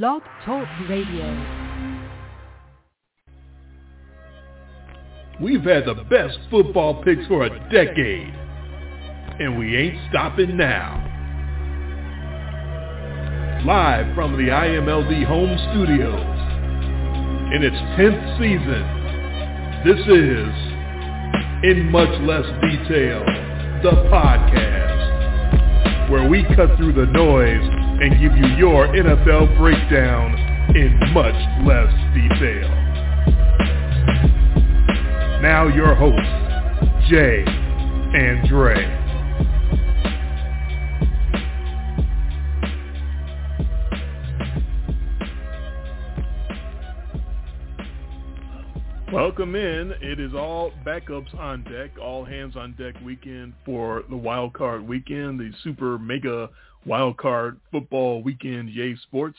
Blog Talk Radio. We've had the best football picks for a decade, and we ain't stopping now. Live from the IMLD home studios, in its 10th season, this is In Much Less Detail, the podcast, where we cut through the noise and give you your NFL breakdown in much less detail. Now your hosts, Jay and Dre. Welcome in. It is all backups on deck, all hands on deck weekend for the wild card weekend, the super mega wild card football weekend, yay sports.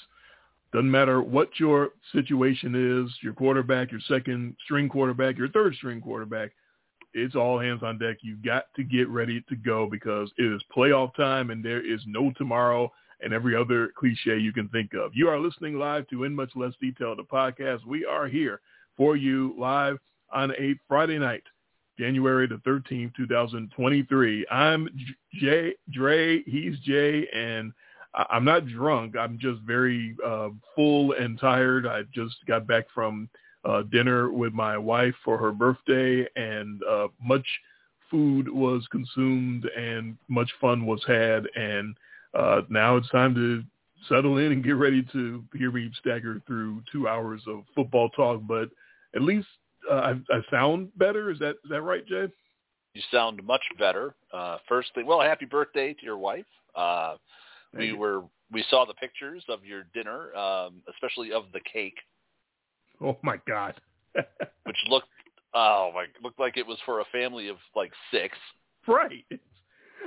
Doesn't matter what your situation is, your quarterback, your second string quarterback, your third string quarterback, it's all hands on deck. You've got to get ready to go because it is playoff time and there is no tomorrow and every other cliche you can think of. You are listening live to In Much Less Detail, the podcast. We are here for you live on a Friday night, January the 13th, 2023. I'm Jay, Dre, he's Jay, and I'm not drunk. I'm just very uh, full and tired. I just got back from uh, dinner with my wife for her birthday, and uh, much food was consumed and much fun was had. And uh, now it's time to settle in and get ready to hear me stagger through two hours of football talk. But at least uh, I, I sound better. Is that is that right, Jay? You sound much better. Uh, first thing, well, happy birthday to your wife. Uh, we you. were we saw the pictures of your dinner, um, especially of the cake, Oh my God. which looked oh my looked like it was for a family of like six. right.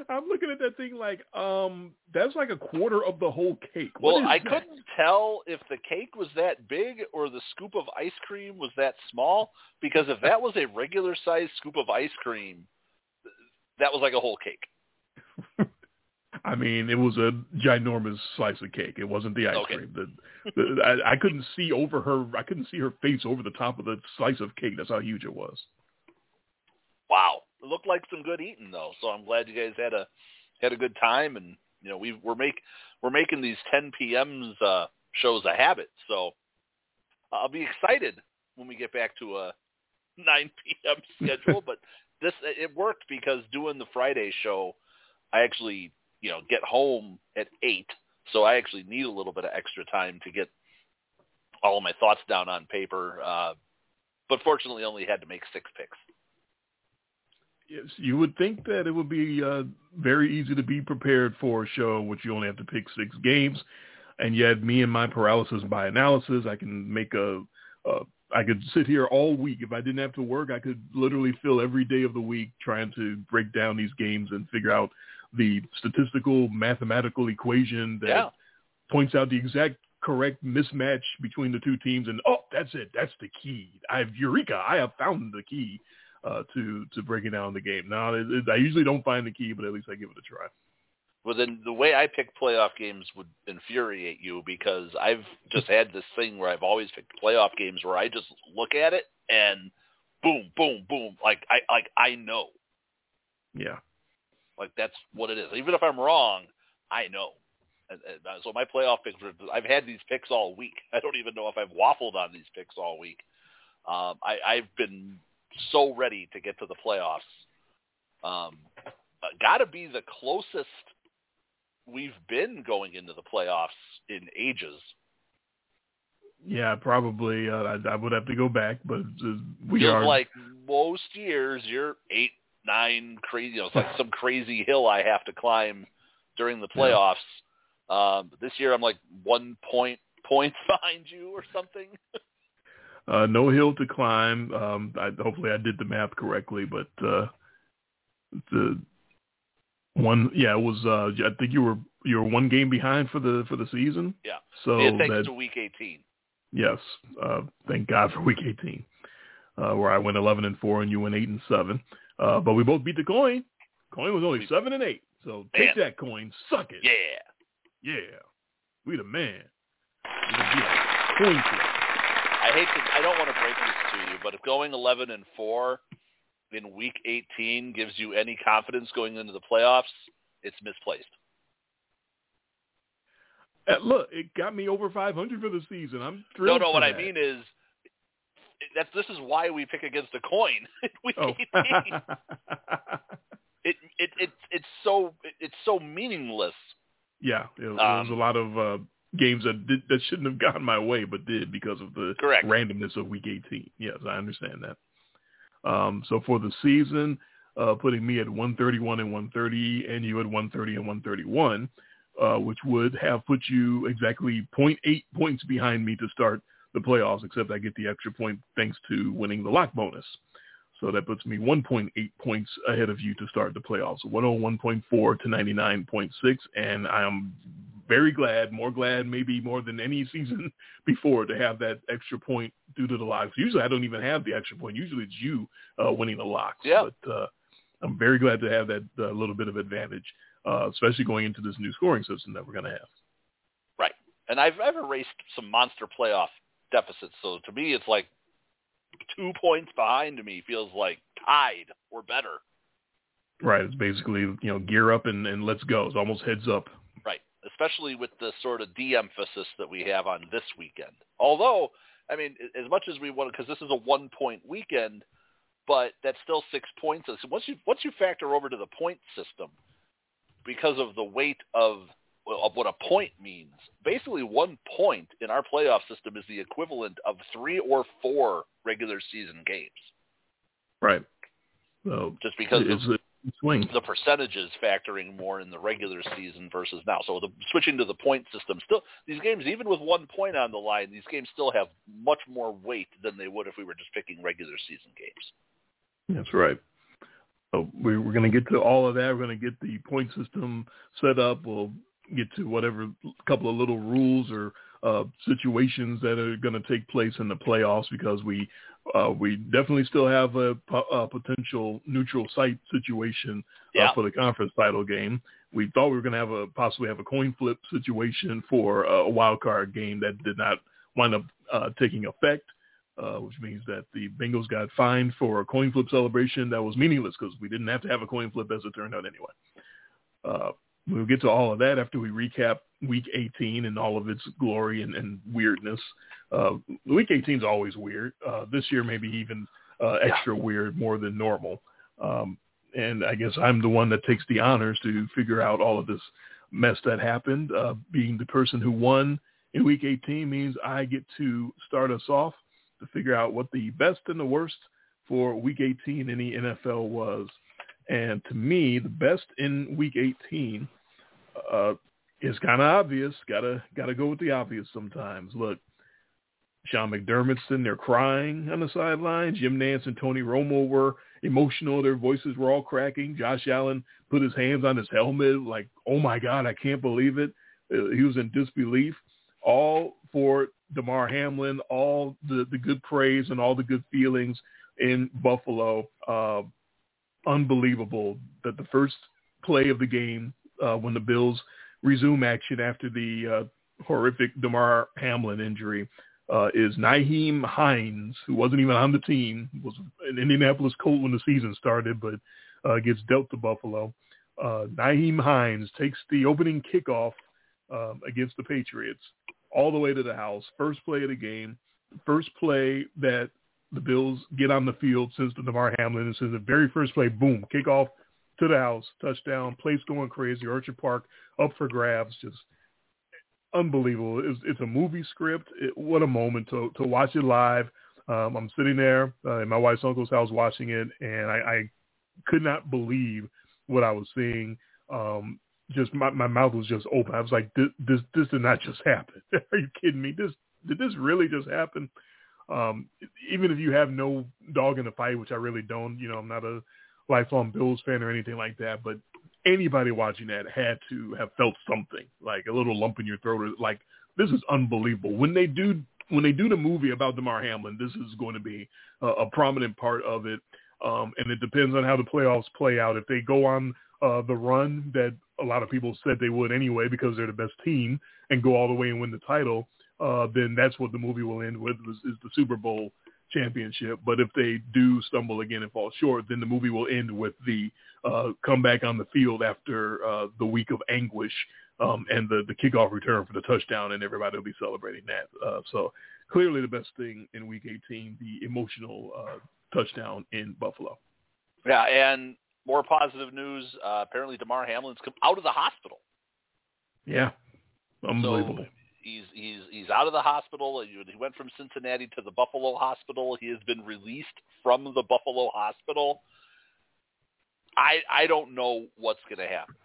I'm looking at that thing like, um, that's like a quarter of the whole cake. What Well, I that? couldn't tell if the cake was that big or the scoop of ice cream was that small because if that was a regular sized scoop of ice cream, that was like a whole cake. I mean, it was a ginormous slice of cake. It wasn't the ice Okay. cream. The, the, I, I couldn't see over her. I couldn't see her face over the top of the slice of cake. That's how huge it was. Wow, looked like some good eating though. So I'm glad you guys had a had a good time, and you know we we're make we're making these 10 p.m.s uh, shows a habit. So I'll be excited when we get back to a 9 p.m. schedule. but this it worked because doing the Friday show, I actually you know get home at eight, so I actually need a little bit of extra time to get all of my thoughts down on paper. Uh, but fortunately, only had to make six picks. Yes, you would think that it would be uh, very easy to be prepared for a show in which you only have to pick six games, and yet me and my paralysis by analysis, I can make a, a I could sit here all week. If I didn't have to work. I could literally fill every day of the week trying to break down these games and figure out the statistical mathematical equation that Yeah. points out the exact correct mismatch between the two teams and oh that's it. That's the key. I've eureka. I have found the key uh to to breaking down the game now it, it- i usually don't find the key but at least i give it a try Well, then the way I pick playoff games would infuriate you because I've just had this thing where I've always picked playoff games where I just look at it and boom, boom, boom, like I like I know, yeah like that's what it is. Even if I'm wrong, I know. And, and, uh, so my playoff picks, are, I've had these picks all week. I don't even know if I've waffled on these picks all week. Um, I, I've been so ready to get to the playoffs. Um, uh, Got to be the closest we've been going into the playoffs in ages. yeah probably uh, I, I would have to go back but uh, we Feels are like most years you're eight, nine, crazy. You know, it's like some crazy hill I have to climb during the Yeah. playoffs. Um, this year I'm like one point points behind you or something. uh no hill to climb um I, hopefully i did the math correctly but uh the one yeah it was uh i think you were you were one game behind for the for the season Yeah. so yeah, thanks that to week 18. Yes. Uh, thank God for week 18, uh, where I went 11 and 4 and you went 8 and 7. Uh, but we both beat the coin. Coin was only 7 and 8. So take Man. that coin. Suck it. Yeah. Yeah. We the man. We the coin flip. I hate to. I don't want to break this to you, but if going 11 and four in Week 18 gives you any confidence going into the playoffs, it's misplaced. Uh, look, it got me over 500 for the season. I'm thrilled. No, no. What that. I mean is, that's this is why we pick against the coin oh. 18. it, it it it's so it's so meaningless. Yeah, it, um, was a lot of uh, games that did, that shouldn't have gone my way, but did because of the Correct. randomness of Week 18. Yes, I understand that. Um, so for the season, uh, putting me at 131 and 130, and you at 130 and 131, uh, which would have put you exactly 0.8 points behind me to start the playoffs, except I get the extra point thanks to winning the lock bonus. So that puts me 1.8 points ahead of you to start the playoffs, 101.4 to 99.6, and I am very glad, more glad maybe more than any season before to have that extra point due to the locks. Usually I don't even have the extra point. Usually it's you uh, winning the locks. Yeah. But uh, I'm very glad to have that uh, little bit of advantage, uh, especially going into this new scoring system that we're going to have. Right. And I've I've erased some monster playoff deficits. So to me, it's like two points behind me feels like tied or better. Right. It's basically, you know, gear up and, and let's go. It's almost heads up. Right. Especially with the sort of de-emphasis that we have on this weekend. Although, I mean, as much as we want, to, because this is a one-point weekend, but that's still six points. So once you once you factor over to the point system, because of the weight of of what a point means, basically one point in our playoff system is the equivalent of three or four regular season games. Right. So Just because it's of a swing. the percentages factoring more in the regular season versus now. So the switching to the point system, still these games, even with one point on the line, these games still have much more weight than they would if we were just picking regular season games. That's right. So we, we're going to get to all of that. We're going to get the point system set up. We'll get to whatever couple of little rules or uh, situations that are going to take place in the playoffs because we uh, we definitely still have a, a potential neutral site situation Yeah. uh, for the conference title game. We thought we were going to have a possibly have a coin flip situation for a wild card game that did not wind up uh, taking effect, uh, which means that the Bengals got fined for a coin flip celebration that was meaningless because we didn't have to have a coin flip as it turned out anyway. Uh, we'll get to all of that after we recap Week 18 and all of its glory and, and weirdness. Uh, week 18 is always weird. Uh, this year, maybe even uh, extra weird, more than normal. Um, and I guess I'm the one that takes the honors to figure out all of this mess that happened. Uh, being the person who won in Week 18 means I get to start us off to figure out what the best and the worst for Week 18 in the NFL was. And to me, the best in Week 18 uh, is kind of obvious. Gotta gotta go with the obvious sometimes. Look, Sean McDermott's sitting there crying on the sideline. Jim Nantz and Tony Romo were emotional. Their voices were all cracking. Josh Allen put his hands on his helmet like, oh my God, I can't believe it. Uh, he was in disbelief. All for Damar Hamlin, all the, the good praise and all the good feelings in Buffalo. Uh, unbelievable that the first play of the game uh, when the Bills resume action after the uh, horrific Damar Hamlin injury uh, is Nyheim Hines, who wasn't even on the team, was an Indianapolis Colt when the season started, but uh, gets dealt to Buffalo. Uh, Nyheim Hines takes the opening kickoff um, against the Patriots all the way to the house. First play of the game, first play that the Bills get on the field since the Damar Hamlin. This is the very first play. Boom, kickoff to the house, touchdown, place going crazy. Orchard Park up for grabs. Just unbelievable. It's, it's a movie script. It, what a moment to to watch it live. Um, I'm sitting there uh, in my wife's uncle's house watching it, and I, I could not believe what I was seeing. Um, just my, my mouth was just open. I was like, this, this this did not just happen. Are you kidding me? This did this really just happen? Um, even if you have no dog in the fight, which I really don't, you know, I'm not a lifelong Bills fan or anything like that, but anybody watching that had to have felt something like a little lump in your throat or like this is unbelievable. When they do when they do the movie about Damar Hamlin, this is going to be a, a prominent part of it. Um, and it depends on how the playoffs play out. If they go on uh, the run that a lot of people said they would anyway because they're the best team and go all the way and win the title, uh, then that's what the movie will end with is, is the Super Bowl championship. But if they do stumble again and fall short, then the movie will end with the uh, comeback on the field after uh, the week of anguish um, and the, the kickoff return for the touchdown, and everybody will be celebrating that. Uh, so clearly the best thing in Week 18, the emotional uh, touchdown in Buffalo. Yeah, and more positive news. Uh, apparently, Damar Hamlin's come out of the hospital. Yeah, unbelievable. So he's he's he's out of the hospital. He went from Cincinnati to the Buffalo hospital. He has been released from the Buffalo hospital. I I don't know what's going to happen.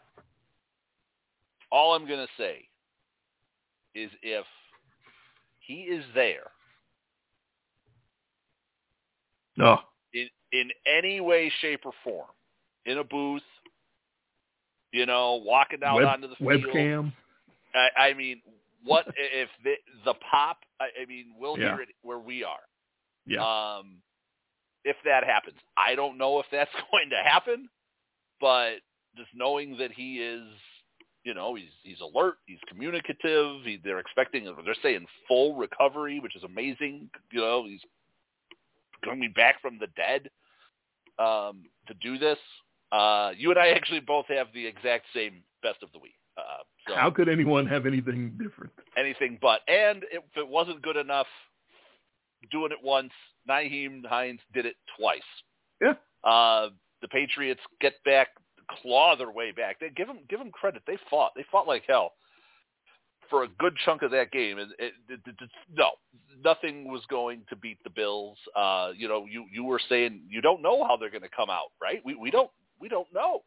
All I'm going to say is if he is there, no, in in any way, shape, or form, in a booth, you know, walking out Web, onto the field, webcam. I, I mean, what if the, the pop? I, I mean, we'll Yeah. hear it where we are. Yeah, Um, if that happens, I don't know if that's going to happen, but just knowing that he is, you know, he's he's alert, he's communicative. He, they're expecting, they're saying full recovery, which is amazing. You know, he's coming back from the dead um, to do this. Uh, you and I actually both have the exact same best of the week. Uh, so how could anyone have anything different? anything but. And if it wasn't good enough doing it once, Nyheim Hines did it twice. Yeah. Uh, the Patriots get back, claw their way back. They give them give them credit. They fought. They fought like hell for a good chunk of that game. And it, it, it, it- no, nothing was going to beat the Bills. Uh, you know, you you were saying you don't know how they're going to come out, right? We we don't we don't know.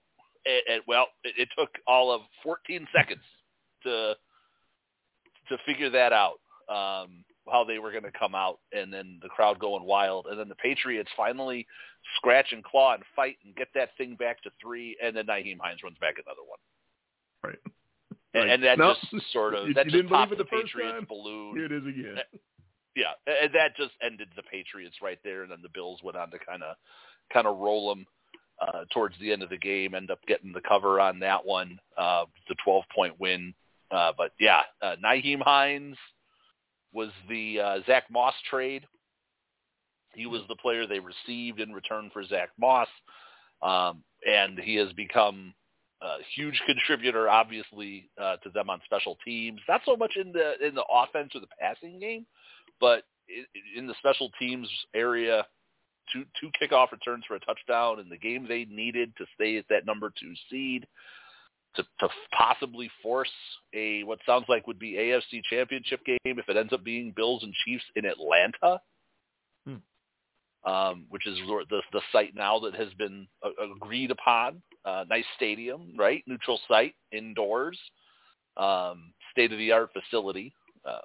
And, and well, it, it took all of 14 seconds to to figure that out. Um, how they were going to come out, and then the crowd going wild, and then the Patriots finally scratch and claw and fight and get that thing back to three, and then Nyheim Hines runs back another one. Right. And, that No. just sort of that just popped the, the Patriots time? balloon. Here it is again. Yeah, and that just ended the Patriots right there, and then the Bills went on to kind of kind of roll them uh, towards the end of the game. End up getting the cover on that one, uh, the 12 point win. Uh, but yeah, uh, Nyheim Hines was the uh, Zach Moss trade. He was the player they received in return for Zach Moss, um, and he has become a huge contributor, obviously, uh, to them on special teams. Not so much in the in the offense or the passing game, but in the special teams area, two two kickoff returns for a touchdown in the game they needed to stay at that number two seed to to possibly force a what sounds like would be AFC Championship game if it ends up being Bills and Chiefs in Atlanta. Hmm. Um, which is the the site now that has been uh, agreed upon. Uh, nice stadium, right? Neutral site, indoors, um, state of the art facility. Uh,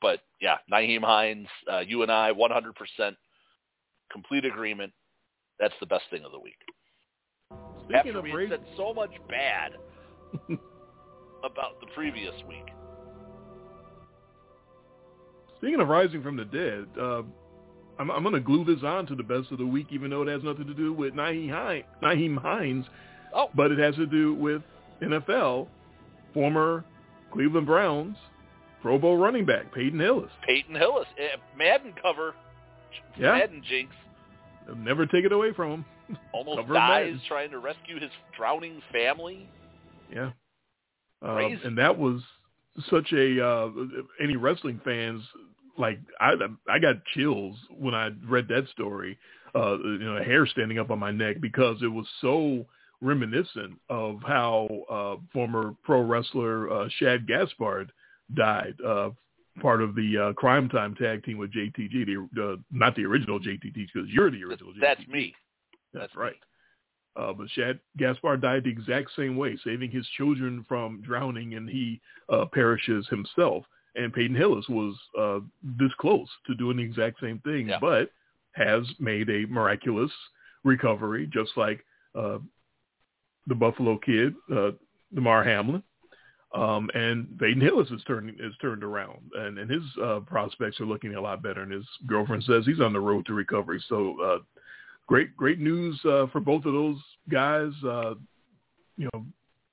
but yeah, Nyheim Hines, uh, you and I, 100% complete agreement. That's the best thing of the week. Speaking After of we had said so much bad about the previous week. Speaking of rising from the dead, uh, I'm, I'm going to glue this on to the best of the week, even though it has nothing to do with Nyheim Hines, Nyheim Hines Oh, but it has to do with NFL, former Cleveland Browns, Pro Bowl running back Peyton Hillis. Peyton Hillis, eh, Madden cover, Yeah. Madden jinx, never take it away from him. almost Cover dies trying to rescue his drowning family. Yeah. Um, and that was such a uh, any wrestling fans like I I got chills when I read that story. Uh, you know, hair standing up on my neck because it was so reminiscent of how uh, former pro wrestler uh, Shad Gaspard died. Part of the uh, Crime Time tag team with JTG, the uh, not the original JTG because you're the original. That's JTG. me. That's, That's right. Uh, but Shad Gaspard died the exact same way, saving his children from drowning, and he uh, perishes himself. And Peyton Hillis was uh, this close to doing the exact same thing, Yeah. but has made a miraculous recovery, just like uh, the Buffalo kid, uh, Damar Hamlin. Um, and Peyton Hillis is turning is turned around, and, and his uh, prospects are looking a lot better. And his girlfriend says he's on the road to recovery. So uh, great great news uh, for both of those guys. Uh, you know,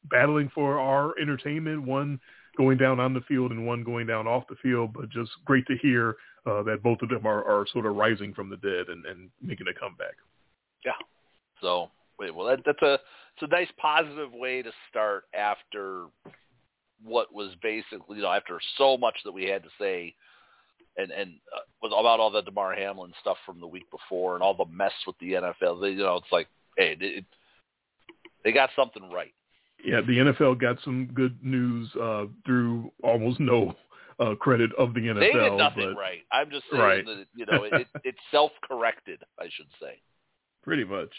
battling for our entertainment. One going down on the field and one going down off the field. But just great to hear uh, that both of them are, are sort of rising from the dead and, and making a comeback. Yeah. So wait, well that, that's a it's a nice positive way to start after what was basically you know after so much that we had to say and and uh, was about all the Damar Hamlin stuff from the week before and all the mess with the NFL. They, you know, it's like hey, it, they got something right. Yeah, the NFL got some good news uh, through almost no uh, credit of the NFL. They did nothing but, right. I'm just saying right. that you know it, it self-corrected. I should say. Pretty much.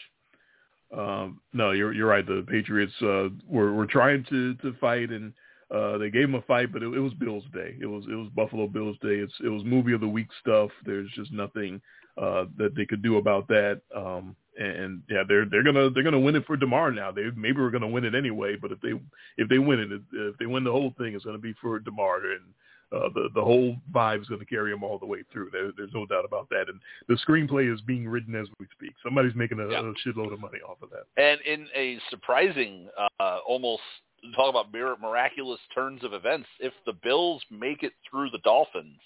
Um, no, you're you're right. The Patriots uh, were were trying to to fight, and uh, they gave him a fight, but it, it was Bills Day. It was it was Buffalo Bills Day. It's it was movie of the week stuff. There's just nothing uh, that they could do about that. Um, and and yeah, they're they're gonna they're gonna win it for Damar now. They maybe we're gonna win it anyway, but if they if they win it, if they win the whole thing, it's gonna be for Damar and uh, the the whole vibe is gonna carry them all the way through. There, there's no doubt about that. And the screenplay is being written as we speak. Somebody's making a, yeah. a shitload of money off of that. And in a surprising, uh, almost talk about miraculous turns of events, if the Bills make it through the Dolphins,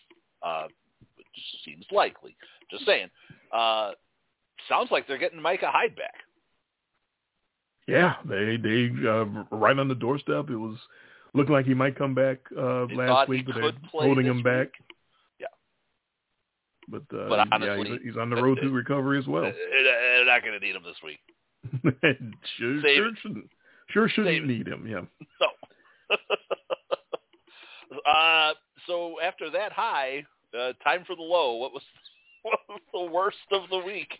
uh, which seems likely, just saying. Uh, sounds like they're getting Micah Hyde back. Yeah, they they uh, right on the doorstep. It was looking like he might come back uh, last week, but they're holding him back. Yeah, but uh, but honestly, yeah, he's, he's on the road to recovery as well. They're not going to need him this week. sure, Save sure sure shouldn't need him. Yeah. No. uh, so after that high, uh, time for the low. What was what was the worst of the week?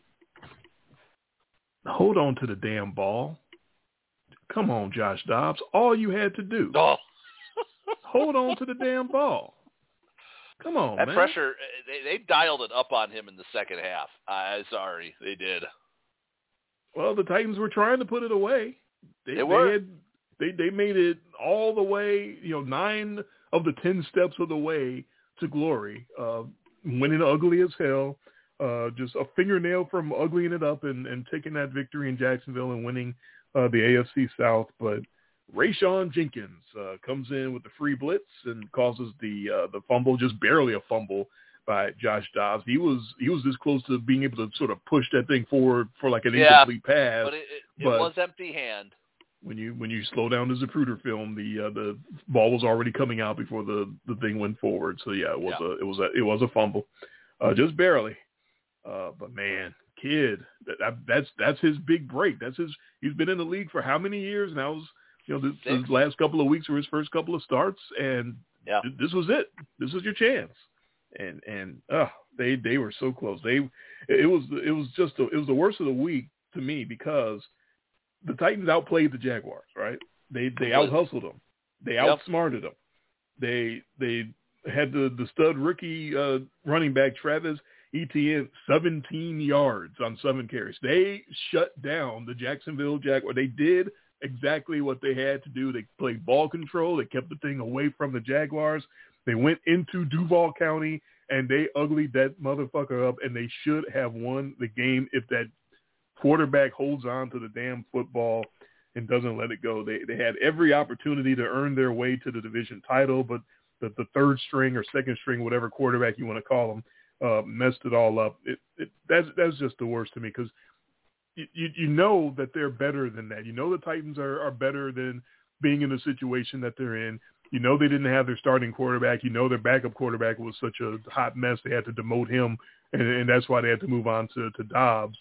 Hold on to the damn ball. Come on, Josh Dobbs. All you had to do. Oh, Hold on to the damn ball. Come on, man. that man. pressure. uh, They, they dialed it up on him in the second half. I'm sorry, they did. Well, the Titans were trying to put it away. They, They were. had, they they made it all the way, you know, nine of the ten steps of the way to glory. Uh, winning ugly as hell, uh, just a fingernail from uglying it up and, and taking that victory in Jacksonville and winning uh, the AFC South. But Rayshawn Jenkins uh, comes in with the free blitz and causes the uh, the fumble, just barely a fumble by Josh Dobbs. He was he was this close to being able to sort of push that thing forward for like an Yeah, incomplete pass. But it, it, it was empty hand. when you when you slow down the Zapruder film, the uh, the ball was already coming out before the the thing went forward. So yeah, it was Yeah. a it was a it was a fumble, uh, just barely. Uh, but man, kid, that, that that's that's his big break. That's his. He's been in the league for how many years now? It was you know, this, this last couple of weeks were his first couple of starts, and Yeah. th- this was it. This was your chance. And and uh, they they were so close. They it was it was just a, it was the worst of the week to me because the Titans outplayed the Jaguars. Right? They they out hustled them. They outsmarted them. They they had the the stud rookie uh, running back Travis Etienne 17 yards on seven carries. They shut down the Jacksonville Jaguars. They did exactly what they had to do. They played ball control. They kept the thing away from the Jaguars. They went into Duval County and they uglied that motherfucker up. And they should have won the game if that quarterback holds on to the damn football and doesn't let it go. They they had every opportunity to earn their way to the division title, but the, the third string or second string, whatever quarterback you want to call them, uh, messed it all up. It, it that's that's just the worst to me because you, you you know that they're better than that. You know the Titans are are better than being in the situation that they're in. You know they didn't have their starting quarterback. You know their backup quarterback was such a hot mess. They had to demote him, and, and that's why they had to move on to to Dobbs.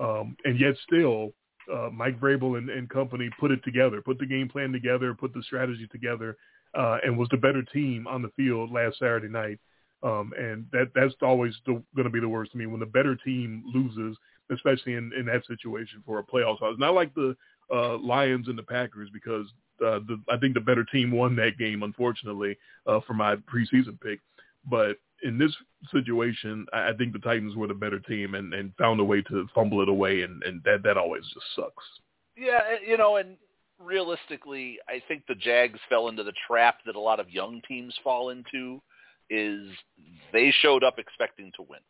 Um, and yet still, uh, Mike Vrabel and, and company put it together, put the game plan together, put the strategy together, uh, and was the better team on the field last Saturday night. Um, and that that's always going to be the worst to me when the better team loses, especially in, in that situation for a playoff. So it's not like the uh, Lions and the Packers because uh, the, I think the better team won that game, unfortunately, uh, for my preseason pick. But in this situation, I I think the Titans were the better team and, and found a way to fumble it away, and, and that that always just sucks. Yeah, you know, and realistically, I think the Jags fell into the trap that a lot of young teams fall into is they showed up expecting to win.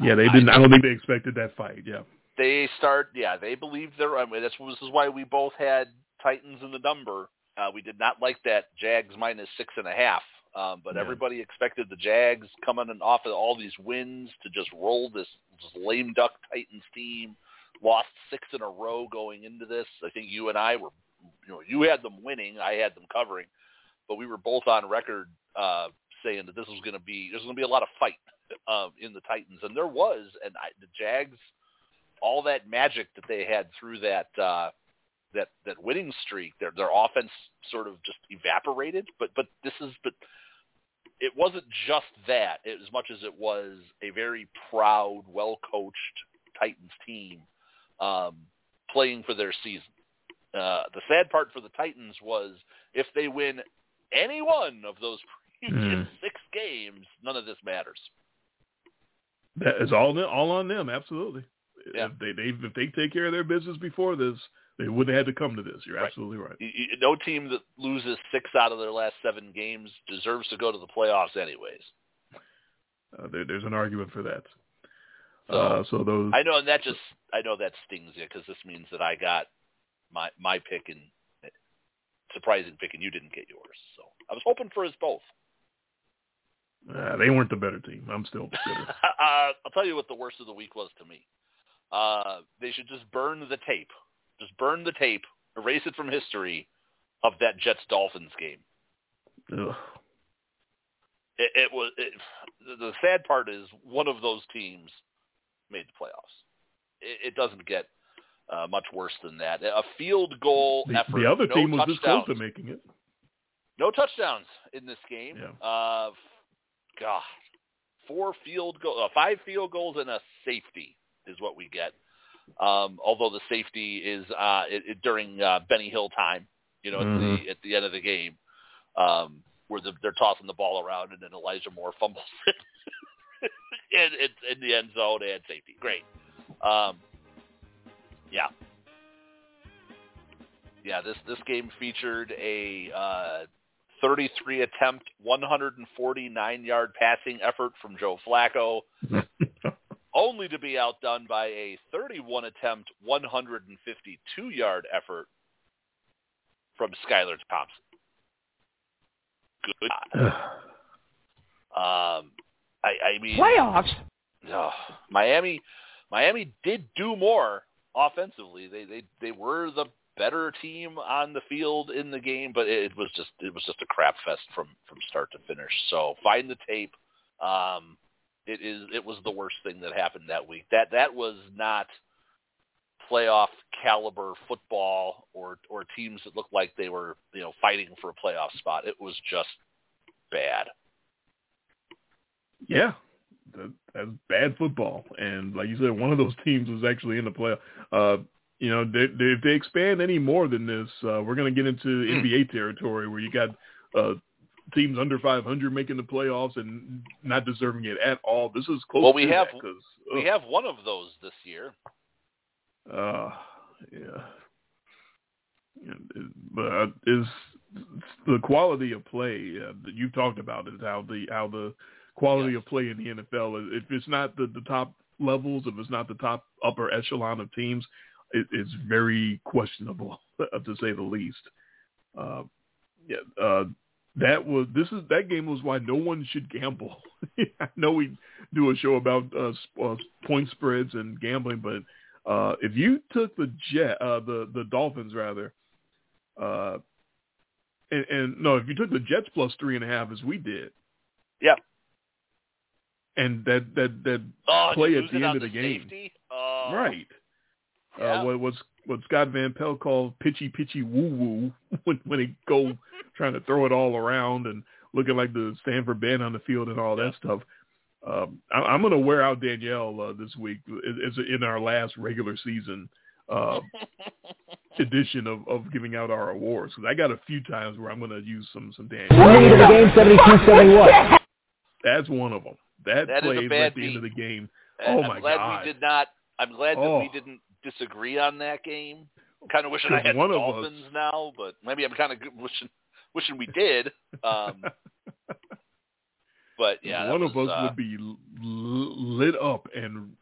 Yeah, they didn't. I don't think they expected that fight. Yeah, They start, yeah, they believed their. I mean, that's this is why we both had Titans in the number Uh, we did not like that Jags minus six and a half. Um, but Yeah. everybody expected the Jags coming in off of all these wins to just roll this, this lame duck Titans team. Lost six in a row going into this. I think you and I were, you know, you had them winning, I had them covering, but we were both on record uh, saying that this was going to be there's going to be a lot of fight um, in the Titans, and there was. And I, the Jags, all that magic that they had through that uh, that that winning streak, their their offense sort of just evaporated. But but this is but it wasn't just that as much as it was a very proud, well coached Titans team um, playing for their season. Uh, the sad part for the Titans was if they win any one of those previous Mm. six games, none of this matters. That is all all on them. Absolutely. Yeah. If they, they if they take care of their business before this, they wouldn't have had to come to this. You're Right. absolutely right. No team that loses six out of their last seven games deserves to go to the playoffs, anyways. Uh, there, there's an argument for that. So, uh, so those I know, and that just I know that stings you because this means that I got my my pick and surprising pick, and you didn't get yours. So I was hoping for us both. uh, they weren't the better team. I'm still bitter. uh, I'll tell you what the worst of the week was to me. Uh, they should just burn the tape. Just burn the tape, erase it from history of that Jets Dolphins game. Ugh. It, it was it, the- the sad part is one of those teams made the playoffs. It, it doesn't get uh, much worse than that. A field goal The, effort. the other no team was this close to making it. No touchdowns in this game. Yeah. Uh, God, four field goal, uh, five field goals and a safety is what we get. Um, although the safety is uh, it, it, during uh, Benny Hill time, you know, at Mhm. the at the end of the game, um, where the, they're tossing the ball around and then Elijah Moore fumbles it in, in, in the end zone and safety. Great. Um, yeah. Yeah, this this game featured a uh, 33 attempt, 149 yard passing effort from Joe Flacco, only to be outdone by a 31 attempt, 152 yard effort from Skylar Thompson. Good. God. Um, I, I mean, Playoffs? Oh, Miami, Miami did do more offensively. They they they were the better team on the field in the game, but it was just it was just a crap fest from from start to finish. So find the tape. Um, it is it was the worst thing that happened that week. That that was not playoff caliber football or or teams that looked like they were you know fighting for a playoff spot. It was just bad. Yeah, that, that's bad football. And like you said, one of those teams was actually in the playoff. Uh, you know, they, they, if they expand any more than this, uh, we're going to get into NBA territory where you got uh, teams under 500 making the playoffs and not deserving it at all. This is close. Well, we to have- We have one of those this year. Uh, yeah. But uh, is the quality of play uh, that you've talked about is how the how the quality Yes. of play in the NFL. If it's not the, the top levels, if it's not the top upper echelon of teams, it, it's very questionable to say the least. Uh, yeah, uh, that was this is that game was why no one should gamble. I know we do a show about uh, sp- uh, point spreads and gambling, but uh, if you took the jet, uh, the the Dolphins rather, uh, and, and no, if you took the Jets plus three and a half as we did, Yeah. and that that that Oh, play at the end of the game. Safety? Oh, right, Yeah. uh, what what's what Scott Van Pelt called pitchy pitchy woo woo when when they go trying to throw it all around and looking like the Stanford band on the field and all that stuff. Um, I, I'm going to wear out Danielle uh, this week as in our last regular season uh, edition of, of giving out our awards. 'Cause I got a few times where I'm going to use some some Danielle. Winning of the game, 72-71. That's one of them. That, That is a plays bad at the end of the game. Oh, I'm my glad God. we did not. I'm glad that we Oh. didn't disagree on that game. I'm Kind of wishing I had one the Dolphins now, but maybe I'm kind of wishing wishing we did. Um, but yeah, one was, of us uh, would be lit up and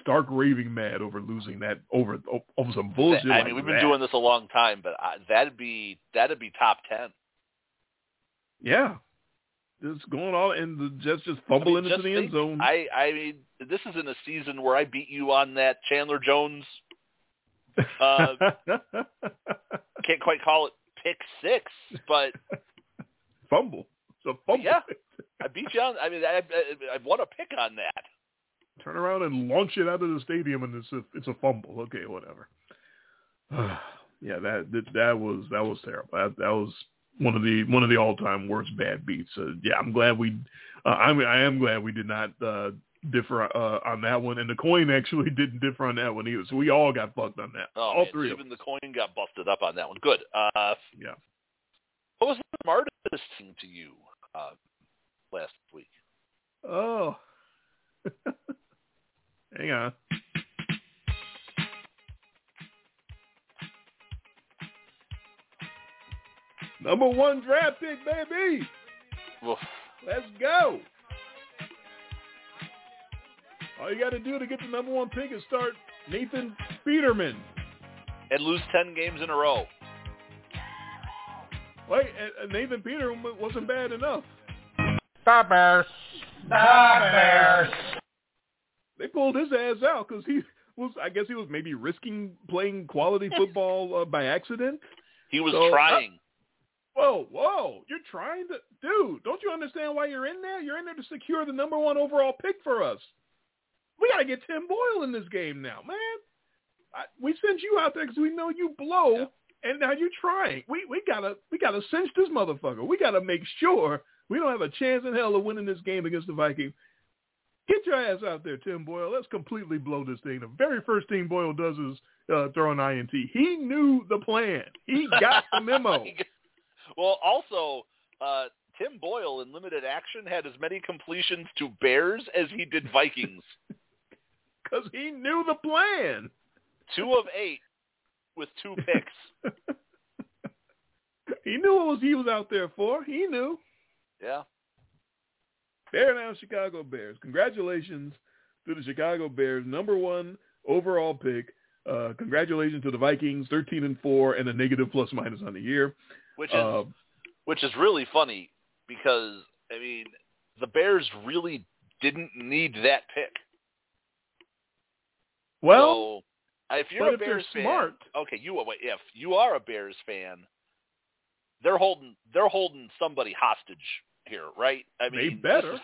stark raving mad over losing that over over some bullshit. I like mean, we've been that. doing this a long time, but I, that'd be that'd be top ten. Yeah, just going on and the Jets just fumbling I mean, into just the end zone. I I mean, this isn't a season where I beat you on that Chandler Jones. Uh, can't quite call it pick six, but fumble. It's a fumble. Yeah. I beat you on. I mean, I, I, I've won a pick on that. Turn around and launch it out of the stadium, and it's a it's a fumble. Okay, whatever. yeah, that, that that was that was terrible. That that was one of the one of the all time worst bad beats. Uh, yeah, I'm glad we. Uh, I mean, I am glad we did not uh, differ uh, on that one, and the coin actually didn't differ on that one either. So we all got fucked on that. Oh, all man, three. Even the coin got busted up on that one. Good. Uh, yeah. What was the smartest thing to you uh, last week? Oh. Hang on. Number one draft pick, baby. Oof. Let's go. All you got to do to get the number one pick is start Nathan Peterman. And lose 10 games in a row. Wait, and Nathan Peterman wasn't bad enough. The Bears. The Bears. They pulled his ass out because he was, I guess he was maybe risking playing quality football uh, by accident. He was So, trying. Uh, whoa, whoa! You're trying to, dude. Don't you understand why you're in there? You're in there to secure the number one overall pick for us. We gotta get Tim Boyle in this game now, man. I, we sent you out there because we know you blow, Yeah. and now you're trying. We we gotta we gotta cinch this motherfucker. We gotta make sure we don't have a chance in hell of winning this game against the Vikings. Get your ass out there, Tim Boyle. Let's completely blow this thing. The very first thing Boyle does is uh, throw an INT. He knew the plan. He got the memo. well, also, uh, Tim Boyle in limited action had as many completions to Bears as he did Vikings. Because he knew the plan. two of eight with two picks. he knew what was he was out there for. He knew. Yeah. Fair now, Chicago Bears. Congratulations to the Chicago Bears, number one overall pick. Uh, congratulations to the Vikings, thirteen and four, and a negative plus minus on the year. Which is Uh, which is really funny because I mean the Bears really didn't need that pick. Well, so, if you're a Bears fan, smart- okay, you if you are a Bears fan, they're holding they're holding somebody hostage here, right? I They mean, this better. is-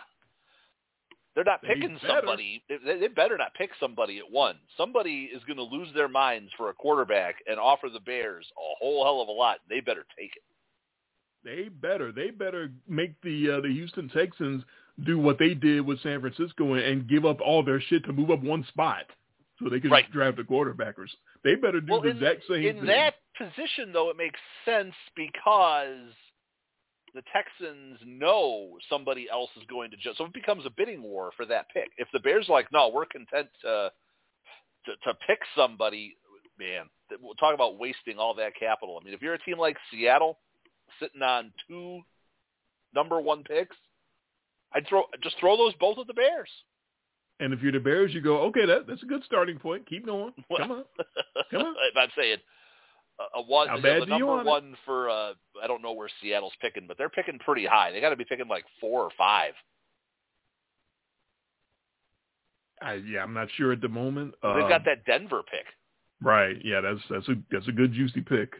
they're not They picking better. somebody. They, they better not pick somebody at one. Somebody is going to lose their minds for a quarterback and offer the Bears a whole hell of a lot. They better take it. they better they better make the uh, the Houston Texans do what they did with San Francisco and, and give up all their shit to move up one spot so they can Right. draft a quarterbackers. They better do well, the in, exact same in thing. In that position, though, it makes sense because the Texans know somebody else is going to jump. So it becomes a bidding war for that pick. If the Bears are like, no, we're content to to, to pick somebody, man, we'll talk about wasting all that capital. I mean, if you're a team like Seattle sitting on two number one picks, I'd throw just throw those both at the Bears. And if you're the Bears, you go, okay, that that's a good starting point. Keep going. Come on. Come on. I'm saying a, a one, How bad the do you number want it? for uh, I don't know where Seattle's picking, but they're picking pretty high. They got to be picking like four or five. I, yeah, I'm not sure at the moment. They've Um, got that Denver pick. Right. Yeah, that's that's a that's a good juicy pick.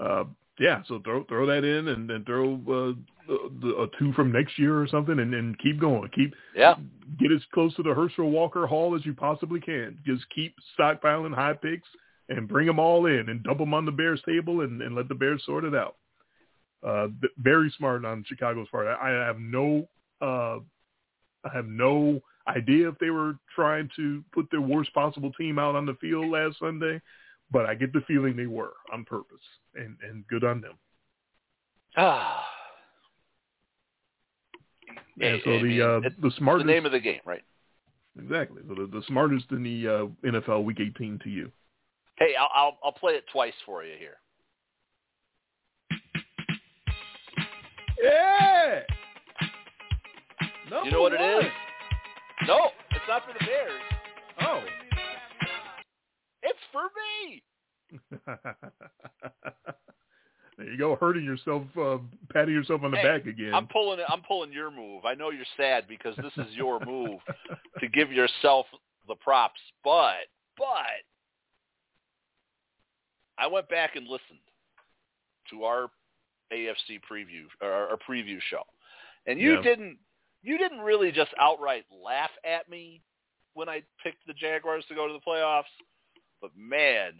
Uh, yeah. So throw throw that in and then throw uh, the, a two from next year or something, and, and keep going. Keep Yeah, get as close to the Herschel Walker haul as you possibly can. Just keep stockpiling high picks and bring them all in and dump them on the Bears table and, and let the Bears sort it out. Uh, very smart on Chicago's part. I, I have no, uh, I have no idea if they were trying to put their worst possible team out on the field last Sunday, but I get the feeling they were on purpose, and and good on them. ah. And so I the mean, uh, it's the the name of the game, right? exactly so the, the smartest in the uh, NFL Week 18 to you. Hey, I'll, I'll I'll play it twice for you here. Yeah. Number you know what it one. is? No, it's not for the Bears. Oh. For me. there you go, hurting yourself, uh, patting yourself on the Hey, back again. I'm pulling. I'm pulling your move. I know you're sad because this is your move to give yourself the props. But, but, I went back and listened to our AFC preview or our preview show, and you Yeah. didn't. You didn't really just outright laugh at me when I picked the Jaguars to go to the playoffs, but man,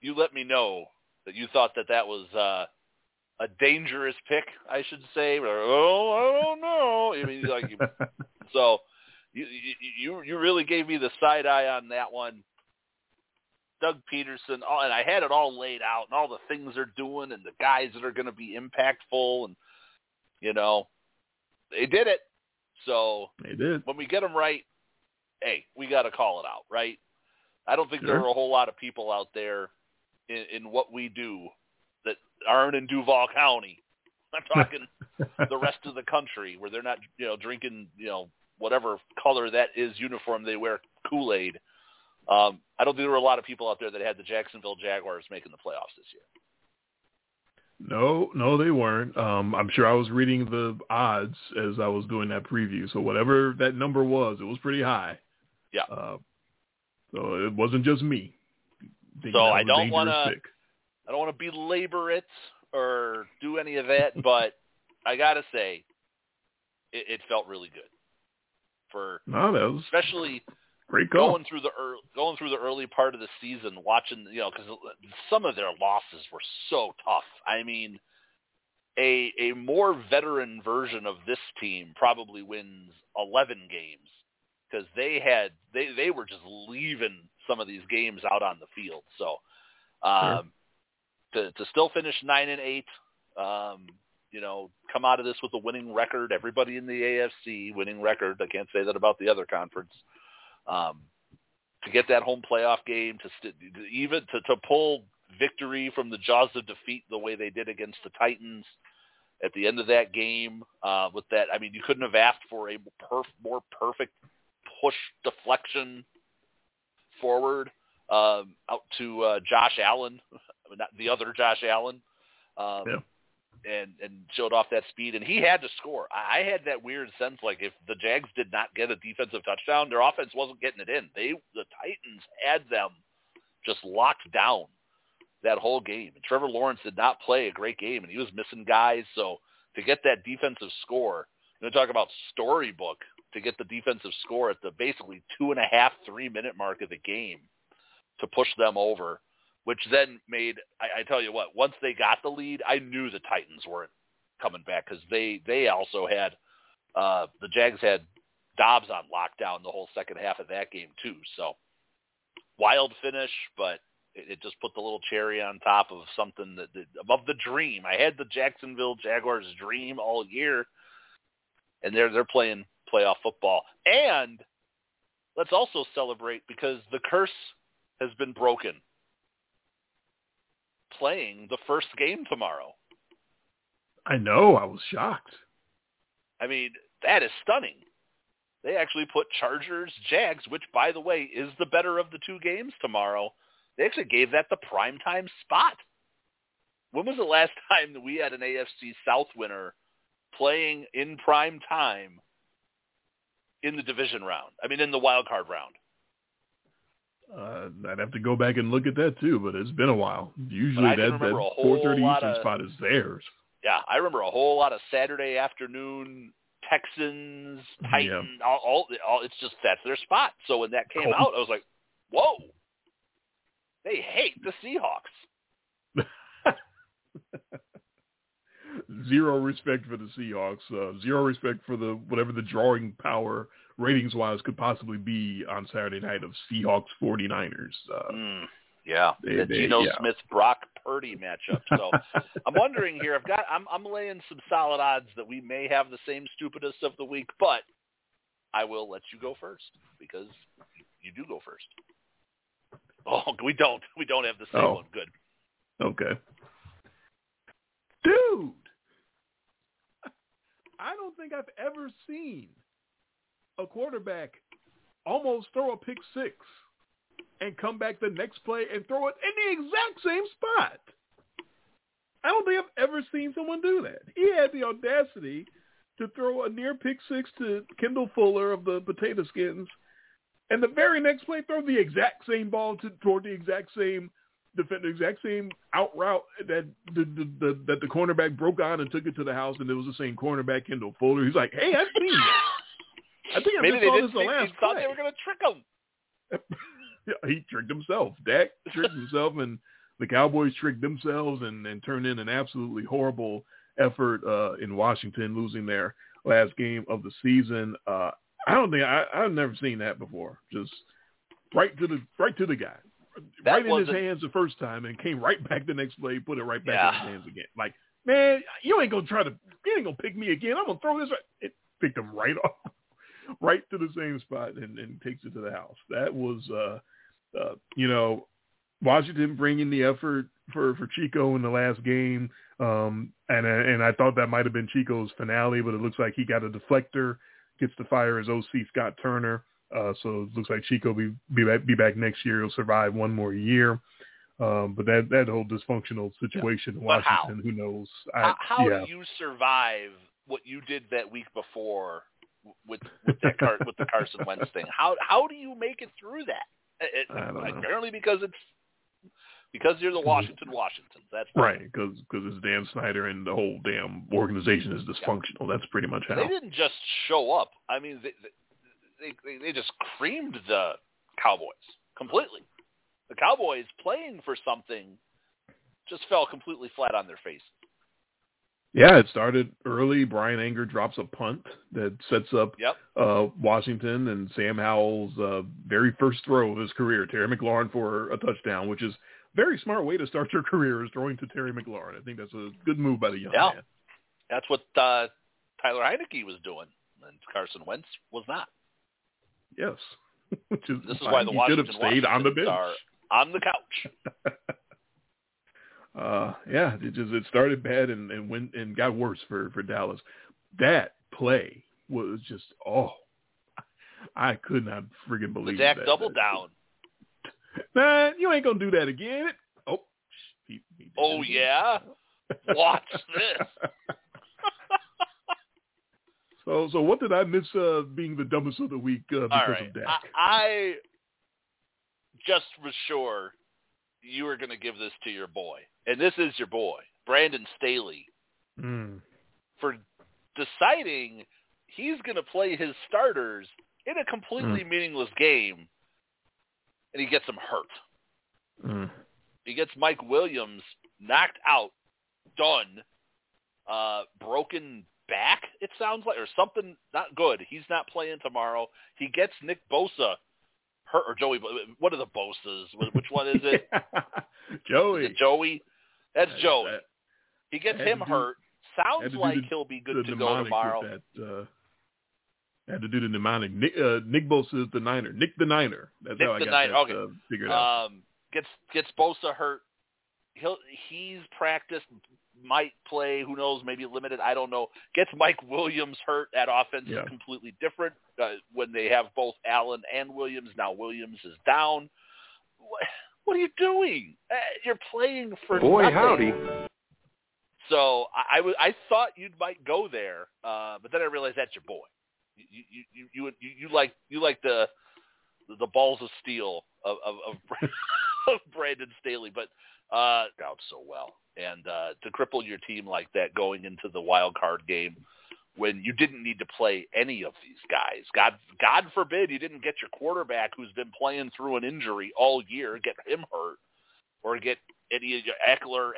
you let me know that you thought that that was uh, a dangerous pick, I should say. Or, oh, I don't know. I mean, like, so you you you really gave me the side eye on that one. Doug Pederson, all, and I had it all laid out, and all the things they're doing, and the guys that are going to be impactful, and you know, they did it. So they did. when we get them right, hey, we got to call it out, right? I don't think there are a whole lot of people out there in, in what we do that aren't in Duval County. I'm talking the rest of the country where they're not, you know, drinking, you know, whatever color that is uniform they wear Kool-Aid. Um, I don't think there were a lot of people out there that had the Jacksonville Jaguars making the playoffs this year. No, no, they weren't. Um, I'm sure I was reading the odds as I was doing that preview. So whatever that number was, it was pretty high. Yeah. Uh, so it wasn't just me. thinking So I don't wanna- I don't want to belabor it or do any of that, but I got to say, it, it felt really good for No, that was especially great call. going through the early, going through the early part of the season, watching you know because some of their losses were so tough. I mean, a a more veteran version of this team probably wins eleven games because they had they they were just leaving some of these games out on the field. So um, to to still finish nine and eight. Um, you know, come out of this with a winning record. Everybody in the AFC winning record. I can't say that about the other conference um, to get that home playoff game, to st- even to, to pull victory from the jaws of defeat the way they did against the Titans at the end of that game. Uh, with that, I mean, you couldn't have asked for a perf- more perfect push deflection forward um, out to uh, Josh Allen, not the other Josh Allen. Um, Yeah. and and showed off that speed, and he had to score. I had that weird sense like if the Jags did not get a defensive touchdown, their offense wasn't getting it in. They the Titans had them just locked down that whole game. And Trevor Lawrence did not play a great game, and he was missing guys. So to get that defensive score, I'm talk about storybook to get the defensive score at the basically two and a half, three minute mark of the game to push them over which then made I, I tell you what once they got the lead i knew the titans weren't coming back because they they also had uh the jags had dobbs on lockdown the whole second half of that game too. So wild finish but it, it just put the little cherry on top of something that, that above the dream. I had the jacksonville jaguars dream all year and they're they're playing playoff football and let's also celebrate because the curse has been broken playing the first game tomorrow. I know. I was shocked. I mean, that is stunning. They actually put Chargers, Jags, which by the way is the better of the two games tomorrow. They actually gave that the primetime spot. When was the last time that we had an AFC South winner playing in prime time in the division round? I mean, in the wild card round. Uh, I'd have to go back and look at that too, but it's been a while. Usually that, that 4.30 Eastern of- spot is theirs. Yeah, I remember a whole lot of Saturday afternoon Texans, Titans, all, all, all. It's just that's their spot. So when that came Oh. out, I was like, "Whoa!" They hate the Seahawks. zero respect for the Seahawks. Uh, zero respect for the whatever the drawing power ratings wise could possibly be on Saturday night of Seahawks 49ers. Uh, Mm, yeah, They- the they- Geno yeah. Smith Brock Purdy matchup. So I'm wondering here. I've got I'm I'm laying some solid odds that we may have the same stupidest of the week, but I will let you go first because you do go first. Oh, we don't. We don't have the same Oh. one. Good. okay. Dude, I don't think I've ever seen a quarterback almost throw a pick six and come back the next play and throw it in the exact same spot. I don't think I've ever seen someone do that. He had the audacity to throw a near pick six to Kendall Fuller of the Potato Skins, and the very next play throw the exact same ball to toward the exact same defend the exact same out route that the, the, the that the cornerback broke on and took it to the house, and it was the same cornerback Kendall Fuller. He's like, "Hey, I've seen that. I think I Maybe just saw this the last thought play." they were going to trick him. Yeah, he tricked himself. Dak tricked himself, and the Cowboys tricked themselves and, and turned in an absolutely horrible effort uh, in Washington, losing their last game of the season. Uh, I don't think I, I've never seen that before. Just right to the right to the guy, right in his hands the first time, and came right back the next play, put it right back Yeah. in his hands again. Like, man, you ain't gonna try to, you ain't gonna pick me again. I'm gonna throw this. Right. It picked him right off, right to the same spot, and, and takes it to the house. That was, uh, uh, you know, Washington bringing the effort for for Chico in the last game, um, and and I thought that might have been Chico's finale, but it looks like he got a deflector, gets to fire his OC Scott Turner. Uh, so it looks like Chico be be back, be back next year. He'll survive one more year. Um, but that that whole dysfunctional situation in But how? Washington, who knows? I, How, how yeah. do you survive what you did that week before with with that Car- with the Carson Wentz thing? How how do you make it through that? It, I don't know. apparently because it's because you're the Washington Washingtons. That's Right, because because it's Dan Snyder and the whole damn organization is dysfunctional. That's pretty much how. They didn't just show up. I mean, they they they, they just creamed the Cowboys completely. The Cowboys playing for something just fell completely flat on their face. Yeah, it started early. Bryan Anger drops a punt that sets up Yep. uh, Washington and Sam Howell's uh, very first throw of his career, Terry McLaurin for a touchdown, which is a very smart way to start your career is throwing to Terry McLaurin. I think that's a good move by the young Yeah. man. That's what uh, Taylor Heinicke was doing, and Carson Wentz was not. Yes, which is This is fine. why the he should Washington have stayed on the bench. Are on the couch. uh yeah it just it started bad and and went and got worse for for dallas that play was just oh i could not friggin The believe Dak that double down. man you ain't gonna do that again oh he, he Oh yeah, watch this. So so what did i miss uh being the dumbest of the week uh, because All right, of dak I, I just was sure you were going to give this to your boy, and this is your boy, Brandon Staley, Mm. for deciding he's going to play his starters in a completely meaningless game, and he gets them hurt. Mm. He gets Mike Williams knocked out, done, uh, broken back. It sounds like, or something not good. He's not playing tomorrow. He gets Nick Bosa hurt, or Joey. What are the Bosas? Which one is it? joey Is it Joey? That's That- Joey. that- He gets him do- hurt. Sounds like the- he'll be good to go tomorrow. that uh had to do the mnemonic. Nick, uh, Nick Bosa is the Niner. Nick the Niner. That's Nick how I got Niner, that okay. uh, figured out. Um, gets gets Bosa hurt. He'll he's practiced, might play. Who knows? Maybe limited. I don't know. Gets Mike Williams hurt. That offense Yeah. is completely different uh, when they have both Allen and Williams. Now Williams is down. What, what are you doing? Uh, You're playing for Boy, nothing. howdy. So I, I, I thought you might go there, uh, but then I realized that's your boy. You you you you, you, you like you like the the balls of steel of of, of, of Brandon Staley, but uh, out so well, and uh, to cripple your team like that going into the wild card game when you didn't need to play any of these guys. God God forbid you didn't get your quarterback who's been playing through an injury all year, get him hurt, or get any of your Ekeler.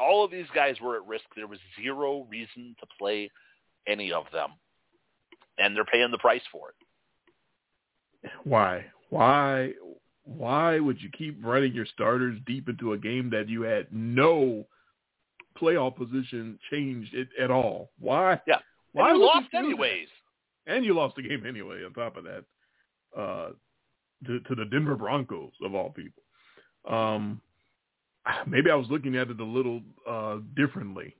All of these guys were at risk. There was zero reason to play any of them, and they're paying the price for it. Why? Why? Why would you keep running your starters deep into a game that you had no playoff position changed it at all? Why? Yeah. Why and you you lost that? anyways. And you lost the game anyway. On top of that, uh, to, to the Denver Broncos of all people. Um, maybe I was looking at it a little uh, differently,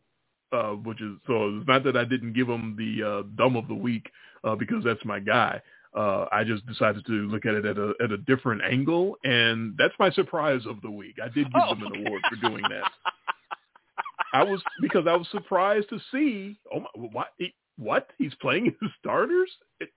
uh, which is so it's not that I didn't give him the uh, dumb of the week uh, because that's my guy. Uh, I just decided to look at it at a at a different angle, and that's my surprise of the week. I did give Oh, them an okay. award for doing that. I was because I was surprised to see. Oh my! What? He, what? He's playing his starters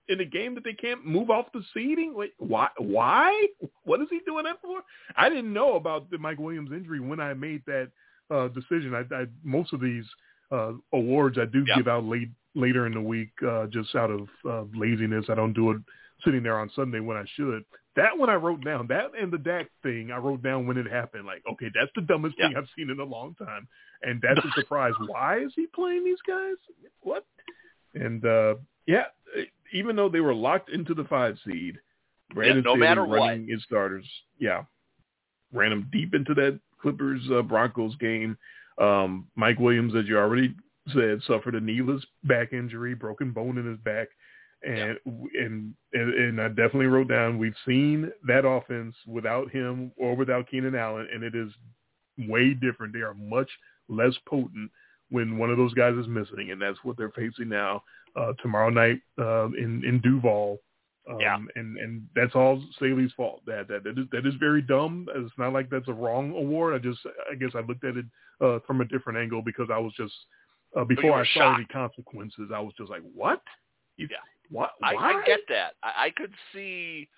in a game that they can't move off the seating. Wait, why? Why? What is he doing that for? I didn't know about the Mike Williams injury when I made that uh, decision. I, I most of these uh, awards I do Yeah. give out late later in the week uh, just out of uh, laziness. I don't do it sitting there on Sunday when I should. That one I wrote down. That and the Dak thing I wrote down when it happened. Like, okay, that's the dumbest Yeah. thing I've seen in a long time, and that's a surprise. Why is he playing these guys? What? And uh yeah, even though they were locked into the five seed, Brandon no Staley matter what. running his starters, yeah, ran them deep into that Clippers uh, Broncos game. Um, Mike Williams, as you already said, suffered a kneeless back injury, broken bone in his back, and and and, and I definitely wrote down we've seen that offense without him or without Keenan Allen, and it is way different. They are much less potent when one of those guys is missing, and that's what they're facing now uh, tomorrow night uh, in in Duval. Um, Yeah. and and that's all Staley's fault. That that that is that is very dumb. It's not like that's a wrong award. I just I guess I looked at it uh, from a different angle because I was just uh, before I saw any consequences, I was just like, what? You- Yeah. What? I, I get that. I, I could see,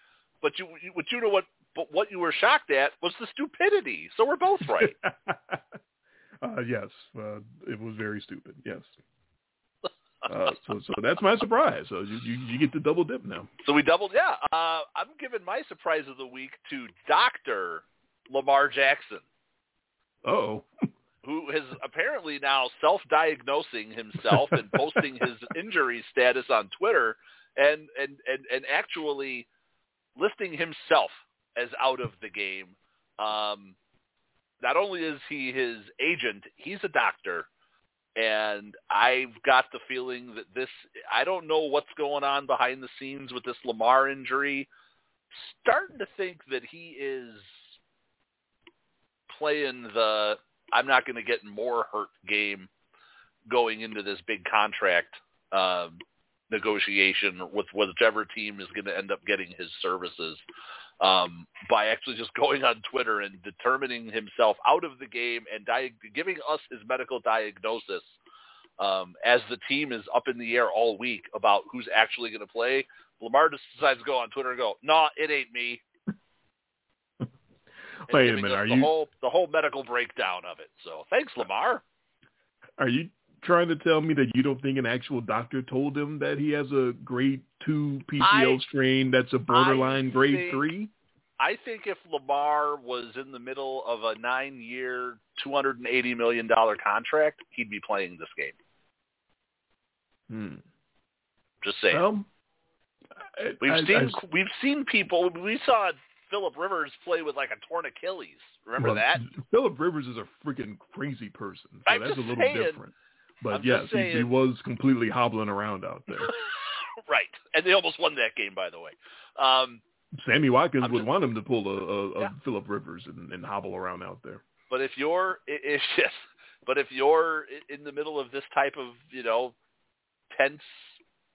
but you, you- but you know what? But what you were shocked at was the stupidity. So we're both right. uh, yes, uh, it was very stupid. Yes. Uh, so, so that's my surprise. So you, you, you get the double dip now. so we doubled. Yeah, uh, I'm giving my surprise of the week to Doctor Lamar Jackson, Oh, who is apparently now self-diagnosing himself and posting his injury status on Twitter, and and and and actually listing himself as out of the game. Um, not only is he his agent, he's a doctor. And I've got the feeling that this, I don't know what's going on behind the scenes with this Lamar injury. Starting to think that he is playing the I'm not going to get more hurt game going into this big contract um, negotiation with whichever team is going to end up getting his services um, by actually just going on Twitter and determining himself out of the game and di- giving us his medical diagnosis um, as the team is up in the air all week about who's actually going to play. Lamar just decides to go on Twitter and go, "No, it ain't me." Wait a minute, are the you- whole the whole medical breakdown of it? So thanks, Lamar. are you trying to tell me that you don't think an actual doctor told him that he has a grade two PCL I- strain that's a borderline grade think- three? I think if Lamar was in the middle of a nine-year, two hundred and eighty million dollar contract, he'd be playing this game. Hmm. Just saying. Well, I- we've I- seen I- we've seen people. We saw Philip Rivers played with like a torn Achilles. Remember well, that? Philip Rivers is a freaking crazy person, so I'm that's a little saying. different. But I'm yes, he, he was completely hobbling around out there. right, and they almost won that game, by the way. Um, Sammy Watkins I'm would just- want him to pull a, a, a Yeah. Philip Rivers and, and hobble around out there. But if you're, if yes, but if you're in the middle of this type of, you know, tense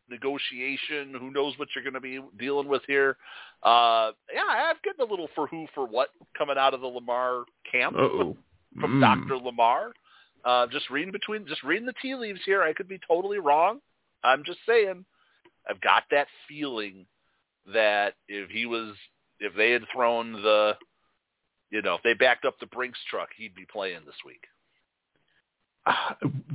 negotiation, who knows what you're going to be dealing with here? Uh, yeah, I've gotten a little for who for what coming out of the Lamar camp Uh-oh. from Mm. Dr. Lamar. Uh, just reading between, just reading the tea leaves here. I could be totally wrong. I'm just saying, I've got that feeling that if he was, if they had thrown the, you know, if they backed up the Brinks truck, he'd be playing this week.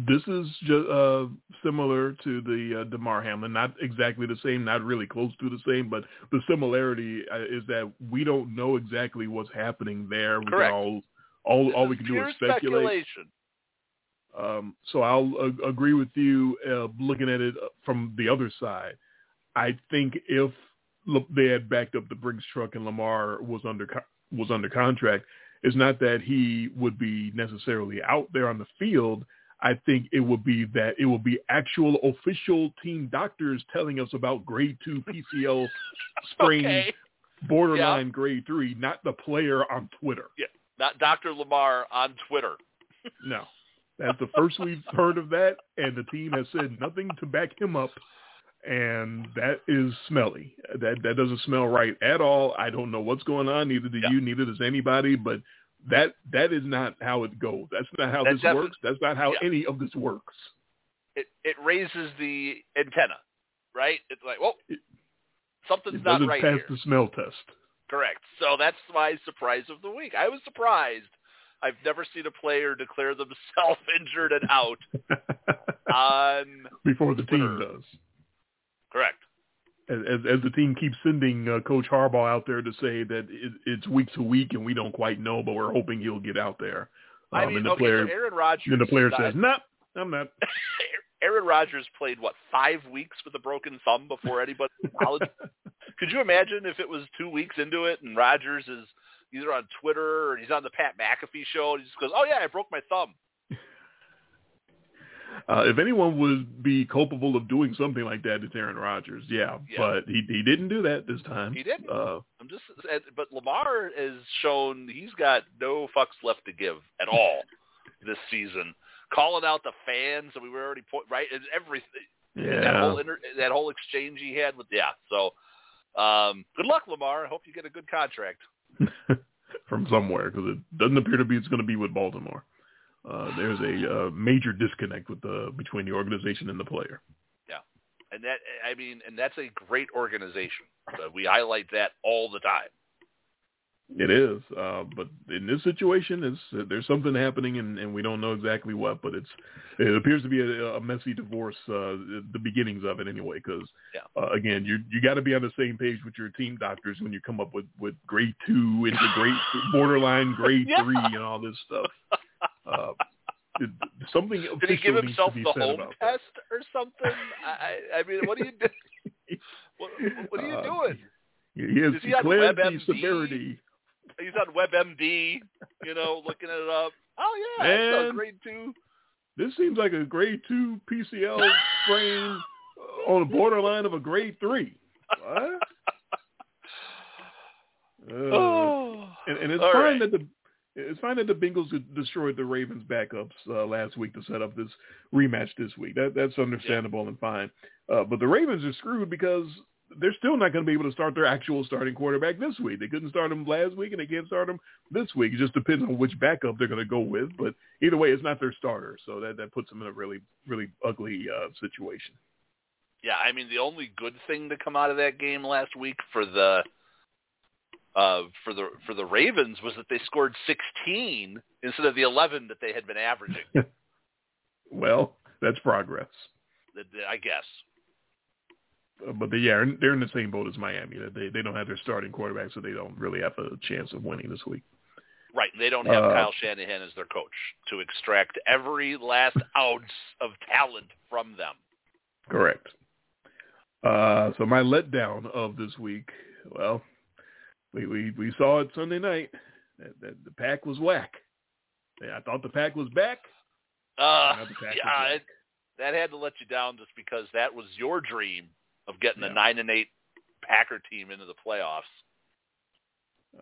This is just uh, similar to the uh, Damar Hamlin. Not exactly the same, not really close to the same, but the similarity uh, is that we don't know exactly what's happening there. We Correct. all all, all we can do is speculate. speculation. Um, so I'll uh, agree with you uh, looking at it from the other side. I think if they had backed up the Brinks truck and Lamar was under co- was under contract, it's not that he would be necessarily out there on the field. I think it would be that it would be actual official team doctors telling us about grade two PCL sprain, Okay, borderline grade three, not the player on Twitter. Yeah, not Dr. Lamar on Twitter. No. That's the first we've heard of that, and the team has said nothing to back him up. And that is smelly. That that doesn't smell right at all. I don't know what's going on. Neither do Yeah. you. Neither does anybody. But that that is not how it goes. That's not how That this works. That's not how Yeah. any of this works. It it raises the antenna, right? It's like, well, something's It not right pass here. the smell test. Correct. So that's my surprise of the week. I was surprised. I've never seen a player declare themselves injured and out on Before the team Twitter. does. Correct. As, as, as the team keeps sending uh, Coach Harbaugh out there to say that it, it's week to week and we don't quite know, but we're hoping he'll get out there. Um, I mean, and the okay, player, so Aaron Rodgers. then the player says, "No, I'm not." Aaron Rodgers played what five weeks with a broken thumb before anybody college. Could you imagine if it was two weeks into it and Rodgers is either on Twitter or he's on the Pat McAfee show and he just goes, "Oh yeah, I broke my thumb." Uh, if anyone would be culpable of doing something like that, it's Aaron Rodgers. Yeah, Yeah. but he he didn't do that this time. He didn't. Uh, I'm just, but Lamar has shown he's got no fucks left to give at all this season. Calling out the fans, and we were already point right and everything. That whole yeah, inter, that whole exchange he had with yeah. So, um, good luck, Lamar. I hope you get a good contract. from somewhere because it doesn't appear to be it's going to be with Baltimore. Uh, there's a uh, major disconnect with the between the organization and the player. Yeah, and that I mean, and that's a great organization. Uh, we highlight that all the time. It is, uh, but in this situation, it's there's something happening, and, and we don't know exactly what. But it's it appears to be a, a messy divorce, uh, the beginnings of it anyway. Because Yeah. uh, again, you you got to be on the same page with your team doctors when you come up with with grade two into grade borderline grade Yeah. three and all this stuff. Uh, it- something Did he give himself the home about that. test or something? I, I mean, what are you doing? What, what are you Uh, doing? He has Is he on declared the WebMD? severity. He's on WebMD, you know, looking it up. Oh yeah, that's a grade two. This seems like a grade two PCL sprain on the borderline of a grade three. What? Uh, oh, and, and it's All fine right. that the it's fine that the Bengals destroyed the Ravens' backups uh, last week to set up this rematch this week. That that's understandable and fine. Uh, but the Ravens are screwed because they're still not going to be able to start their actual starting quarterback this week. They couldn't start him last week, and they can't start him this week. It just depends on which backup they're going to go with. But either way, it's not their starter, so that that puts them in a really really ugly uh, situation. Yeah, I mean the only good thing to come out of that game last week for the uh, for the for the Ravens was that they scored 16 instead of the 11 that they had been averaging. Well, that's progress. I guess. Uh, but they, yeah, they're in the same boat as Miami. That they they don't have their starting quarterback, so they don't really have a chance of winning this week. Right, they don't have Uh, Kyle Shanahan as their coach to extract every last ounce of talent from them. Correct. Uh, so my letdown of this week, well, we we, we saw it Sunday night. That, that the pack was whack. Yeah, I thought the pack was back. Uh, yeah, it, that had to let you down just because that was your dream of getting Yeah. a nine and eight Packer team into the playoffs.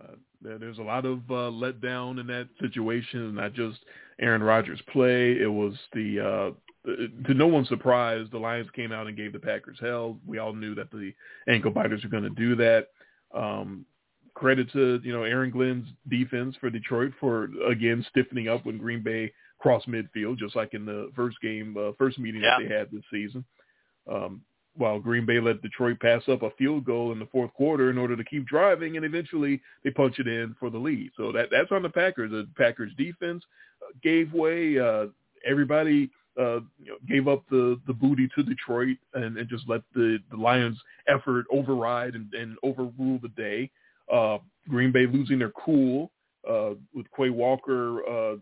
Uh, there's a lot of uh, letdown in that situation, not just Aaron Rodgers' play. It was the uh, to no one's surprise, the Lions came out and gave the Packers hell. We all knew that the ankle biters were going to do that. Um, credit to you know Aaron Glenn's defense for Detroit for again stiffening up when Green Bay crossed midfield, just like in the first game, uh, first meeting Yeah. that they had this season. Um, while Green Bay let Detroit pass up a field goal in the fourth quarter in order to keep driving, and eventually they punch it in for the lead. So that that's on the Packers. The Packers defense uh, gave way. Uh, everybody uh, you know, gave up the the booty to Detroit and, and just let the the Lions' effort override and, and overrule the day. Uh, Green Bay losing their cool uh, with Quay Walker uh,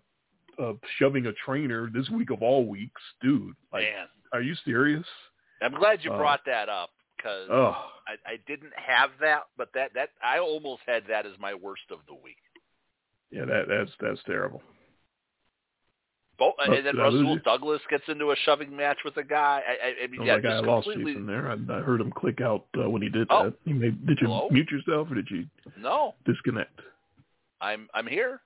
uh, shoving a trainer this week of all weeks, dude. Like, Man, are you serious? I'm glad you Uh, brought that up because Oh, I, I didn't have that, but that that I almost had that as my worst of the week. yeah, that that's that's terrible. Bo- Oh, and then I Rasul? Douglas gets into a shoving match with a guy. I, I, I mean, Oh, yeah, that guy just lost you completely. from there. I, I heard him click out uh, when he did Oh. that. He may, did you Hello? mute yourself or did you No, disconnect? I'm I'm here.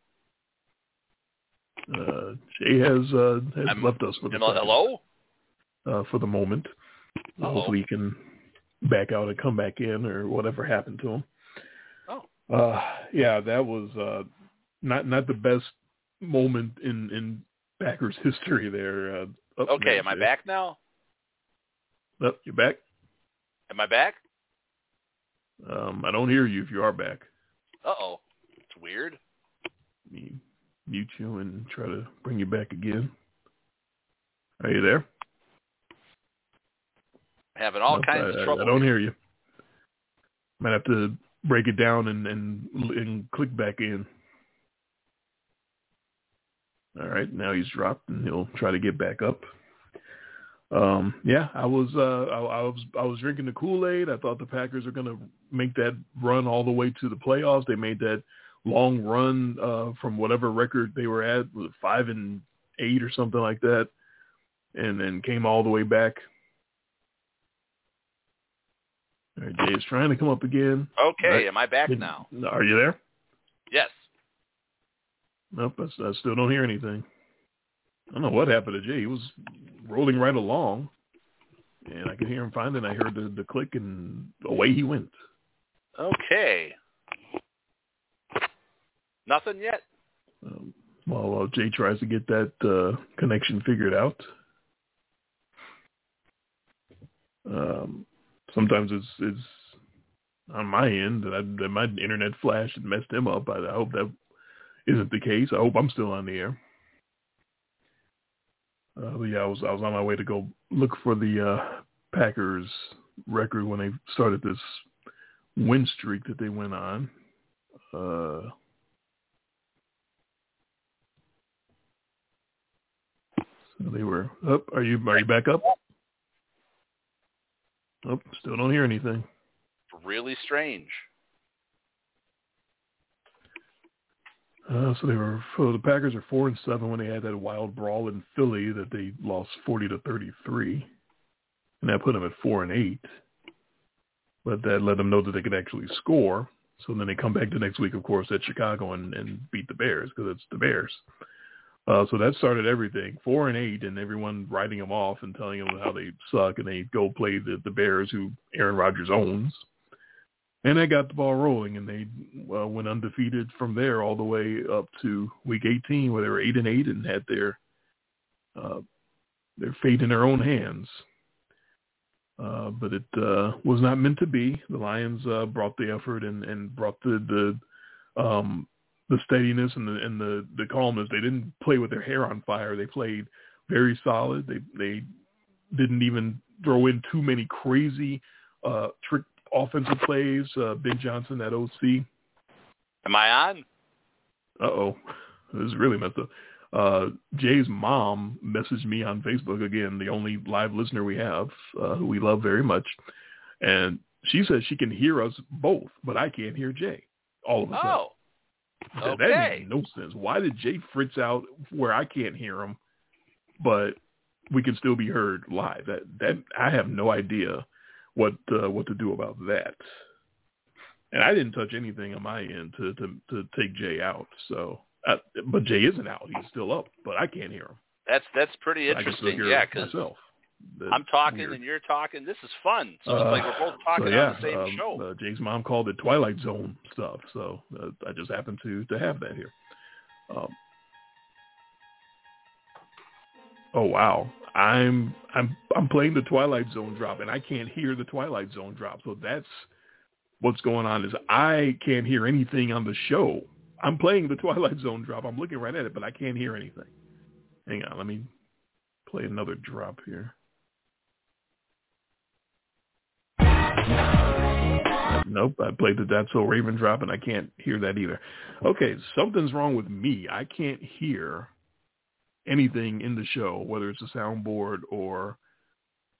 Uh, Jay has uh, has I'm- left us for the Hello, hello. uh, for the moment. Uh-oh. Hopefully he can back out and come back in or whatever happened to him. Oh. Uh, yeah, that was uh, not not the best moment in in Packers history there. Uh, Okay, there, am I Jay. back now? Up, you're back. Am I back? Um, I don't hear you if you are back. Uh oh. It's weird. Me mute you and try to bring you back again. Are you there? Having all Nope, kinds I, of I- trouble. I don't here. hear you. Might have to break it down and and and click back in. All right, now he's dropped and he'll try to get back up. Um, yeah, I was uh, I, I was I was drinking the Kool Aid. I thought the Packers are going to make that run all the way to the playoffs. They made that long run uh, from whatever record they were at, was five and eight or something like that, and then came all the way back. All right, Jay is trying to come up again. Okay, Right. am I back now? Are you there? Nope, I, I still don't hear anything. I don't know what happened to Jay. He was rolling right along, and I could hear him fine, and I heard the, the click, and away he went. Okay. Nothing yet. Um, while, while Jay tries to get that uh, connection figured out. Um, sometimes it's it's on my end that, I, that my internet flashed and messed him up. I, I hope that isn't the case. I hope I'm still on the air. Uh, but yeah, I was I was on my way to go look for the uh, Packers record when they started this win streak that they went on. Uh, so they were up. Are you are you back up? Oh, still don't hear anything. Really strange. Uh, so they were. So the Packers are four and seven when they had that wild brawl in Philly that they lost forty to thirty-three, and that put them at four and eight. But that let them know that they could actually score. So then they come back the next week, of course, at Chicago and, and beat the Bears because it's the Bears. Uh, so that started everything. Four and eight, and everyone writing them off and telling them how they suck, and they go play the, the Bears, who Aaron Rodgers owns. And they got the ball rolling, and they uh, went undefeated from there all the way up to Week 18, where they were eight and eight and had their uh, their fate in their own hands. Uh, but it uh, was not meant to be. The Lions uh, brought the effort and, and brought the the um, the steadiness and the and the the calmness. They didn't play with their hair on fire. They played very solid. They they didn't even throw in too many crazy uh, trick offensive plays. Uh, ben Johnson, that OC. Am I on? Uh oh, this is really messed up. Uh, Jay's mom messaged me on Facebook again, the only live listener we have, uh, who we love very much, and she says she can hear us both, but I can't hear Jay. All of a sudden. Oh. Okay. That makes no sense. Why did Jay fritz out where I can't hear him, but we can still be heard live? That that I have no idea what uh, what to do about that. And I didn't touch anything on my end to to, to take Jay out. So, uh, but Jay isn't out; he's still up, but I can't hear him. That's that's pretty interesting. hear Yeah, because I'm talking weird. and you're talking. This is fun. So Uh, like we're both talking so yeah, on the same um, show. Uh, Jay's mom called it Twilight Zone stuff, so uh, I just happened to to have that here. Um, oh wow, I'm I'm I'm playing the Twilight Zone drop, and I can't hear the Twilight Zone drop. So that's what's going on. Is I can't hear anything on the show. I'm playing the Twilight Zone drop. I'm looking right at it, but I can't hear anything. Hang on, let me play another drop here. Nope, I played the That's So Raven drop and I can't hear that either. Okay, something's wrong with me. I can't hear anything in the show, whether it's a soundboard or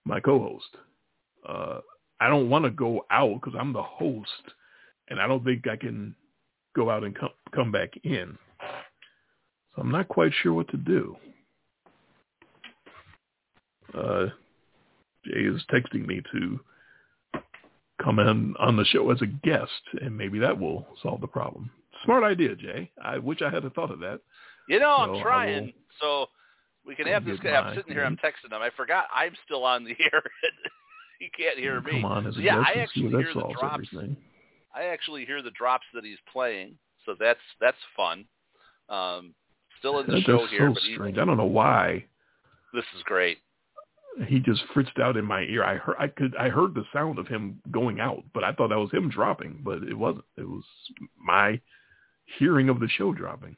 my co-host. Uh, I don't want to go out because I'm the host, and I don't think I can go out and come come back in. So I'm not quite sure what to do. Uh, Jay is texting me to come in on the show as a guest, and maybe that will solve the problem. Smart idea, Jay. I wish I had thought of that. You know, So I'm trying. So we can have this guy. I'm sitting here. I'm texting him. I forgot I'm still on the air. he can't hear me. Come on, yeah, I actually hear the drops. everything. I actually hear the drops that he's playing, so that's that's fun. Um, still in the That- show That's here, so but he, strange. I don't know why this is great. he just fritzed out in my ear. I heard I could I heard the sound of him going out, but I thought that was him dropping, but it wasn't. It was my hearing of the show dropping.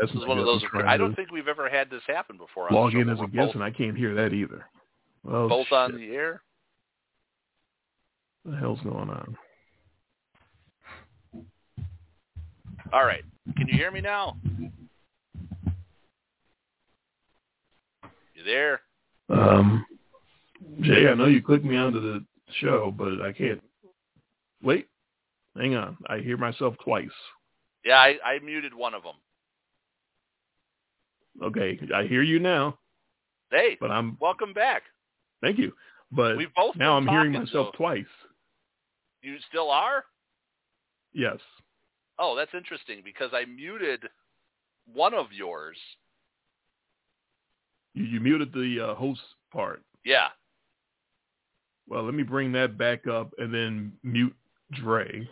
This is one of those. I don't think we've ever had this happen before. On log in as a guest, both, and I can't hear that either. Well, both on the air. What the hell's going on? All right, can you hear me now? You there? Um, Jay, I know you clicked me onto the show, but I can't. Wait, hang on. I hear myself twice. Yeah, I, I muted one of them. Okay, I hear you now, Hey, but I'm. welcome back. Thank you, but We've both now I'm hearing myself so- twice. You still are? Yes. Oh, that's interesting because I muted one of yours. You, you muted the uh, host part. Yeah. Well, let me bring that back up and then mute Dre.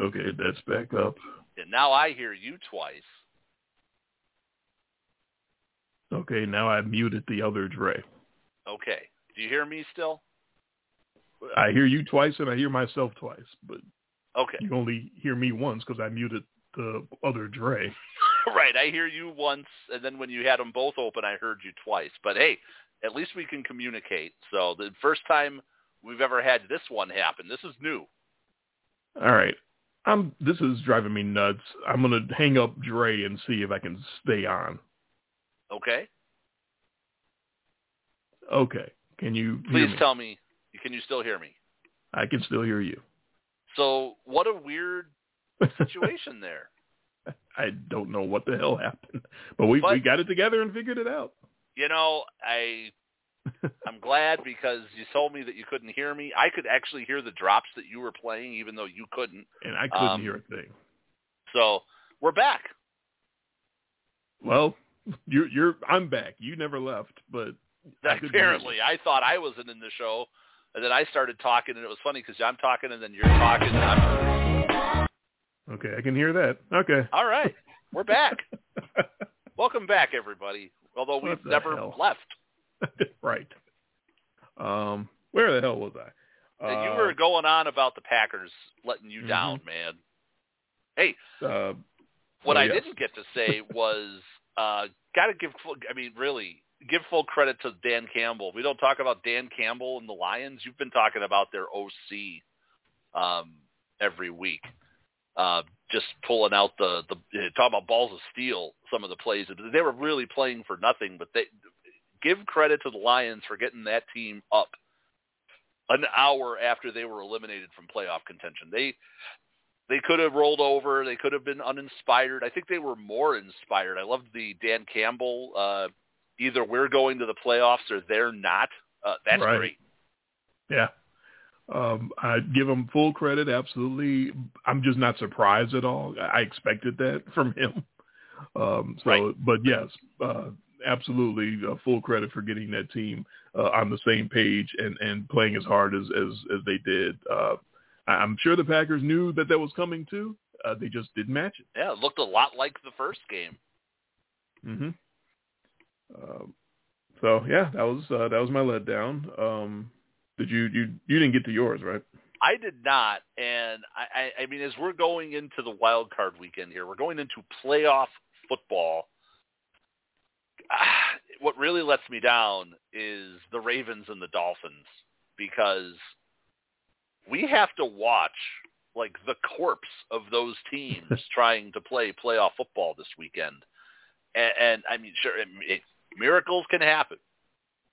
Okay, that's back up. And now I hear you twice. Okay, now I muted the other Dre. Okay. Do you hear me still? I hear you twice and I hear myself twice, but Okay. you only hear me once because I muted the other Dre. right. I hear you once, and then when you had them both open, I heard you twice. But hey, at least we can communicate. So the first time we've ever had this one happen. This is new. All right. I'm this is driving me nuts. I'm gonna hang up Dre and see if I can stay on. Okay. Okay. Can you Please me? tell me. Can you still hear me? I can still hear you. So what a weird situation there. I don't know what the hell happened, but we But- we got it together and figured it out. You know, I I'm glad because you told me that you couldn't hear me. I could actually hear the drops that you were playing, even though you couldn't. and I couldn't Um, hear a thing. So we're back. Well, you're you're I'm back. You never left, but I couldn't hear you. Apparently, I thought I wasn't in the show, and then I started talking, and it was funny because I'm talking, and then you're talking. And I'm Okay, I can hear that. Okay. all right. We're back. Welcome back, everybody. Although we've never left. right. Um, where the hell was I? And you Uh, were going on about the Packers letting you Mhm. down, man. Hey, uh, what Oh, I yes. didn't get to say was uh got to give I mean really give full credit to Dan Campbell. We don't talk about Dan Campbell and the Lions. You've been talking about their OC um every week. Uh just pulling out the the talking about balls of steel some of the plays. They were really playing for nothing, but they give credit to the Lions for getting that team up an hour after they were eliminated from playoff contention. They they could have rolled over. They could have been uninspired. I think they were more inspired. I loved the Dan Campbell. Uh, either we're going to the playoffs or they're not. Uh, that's Right. great. yeah. Um, I give him full credit. Absolutely. I'm just not surprised at all. I expected that from him. Um, so, Right. but yes, uh, absolutely uh, full credit for getting that team uh, on the same page and, and playing as hard as, as, as they did. I'm sure the Packers knew that that was coming too. Uh, they just didn't match it. Yeah, it looked a lot like the first game. hmm Um, so yeah, that was uh, that was my letdown. Um, did you you you didn't get to yours right? I did not, and I, I, I mean, as we're going into the wild card weekend here, we're going into playoff football. Ah, What really lets me down is the Ravens and the Dolphins because we have to watch like the corpse of those teams trying to play playoff football this weekend. And, and I mean, sure, it, it, miracles can happen,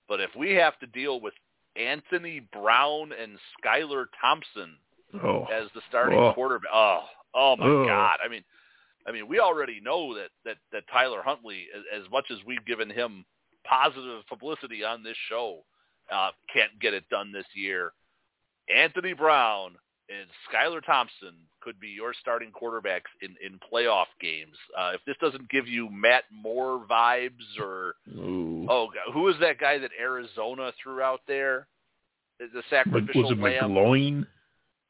but if we have to deal with Anthony Brown and Skylar Thompson Oh, as the starting Oh. quarterback. Oh, oh my Ugh. God! I mean, I mean, we already know that that that Tyler Huntley, as, as much as we've given him positive publicity on this show, uh, can't get it done this year. Anthony Brown and Skylar Thompson could be your starting quarterbacks in in playoff games. Uh, if this doesn't give you Matt Moore vibes, or Ooh. oh, God, who is that guy that Arizona threw out there? The sacrificial was it lamb. McGloin?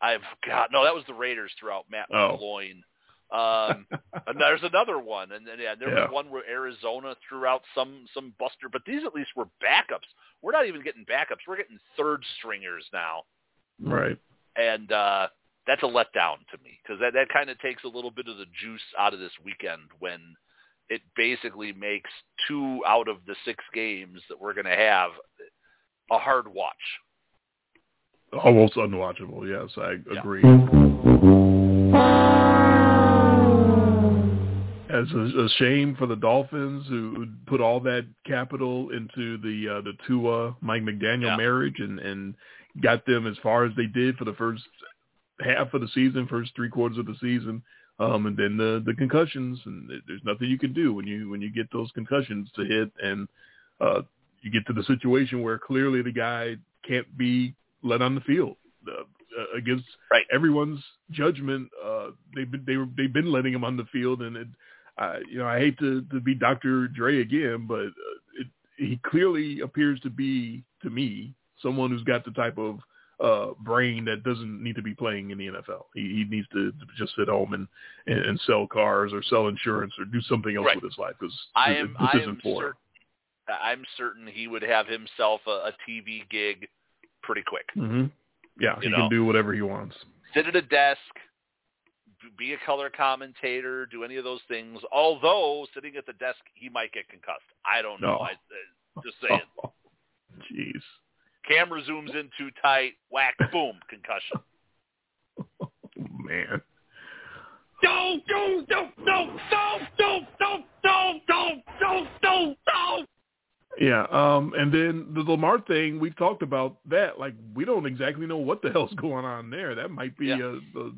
I've got no. That was the Raiders throughout Matt Oh. Um, and there's another one, and then yeah, there Yeah. was one where Arizona threw out some some buster, but these at least were backups. We're not even getting backups; we're getting third stringers now, right. and uh, that's a letdown to me because that that kind of takes a little bit of the juice out of this weekend when it basically makes two out of the six games that we're going to have a hard watch. Almost unwatchable. Yes, I Yeah. agree. As a, a shame for the Dolphins who who put all that capital into the uh, the Tua Mike McDaniel Yeah. marriage and and got them as far as they did for the first half of the season, first three quarters of the season, um, and then the the concussions and there's nothing you can do when you when you get those concussions to hit and uh, you get to the situation where clearly the guy can't be let on the field uh, against Right. everyone's judgment. Uh, they've been they were, they've been letting him on the field, and it, uh, you know I hate to to be Dr. Dre again, but uh, it, he clearly appears to be to me someone who's got the type of uh, brain that doesn't need to be playing in the NFL. He, he needs to, just sit home and, and and sell cars or sell insurance or do something else Right. with his life because I this, am this I isn't am for him. certain I'm certain he would have himself a, a TV gig pretty quick. Mm-hmm. Yeah, You he know. can do whatever he wants. Sit at a desk, be a color commentator, do any of those things. Although sitting at the desk, he might get concussed. I don't know. No. I, uh, just saying. Jeez. Camera zooms in too tight, whack, boom, concussion. Oh, man. Don't, don't, don't, don't, don't, don't, don't, don't, don't, don't, don't, don't. Yeah, um, and then the Lamar thing, we've talked about that. Like, we don't exactly know what the hell's going on there. That might be Yeah. uh the,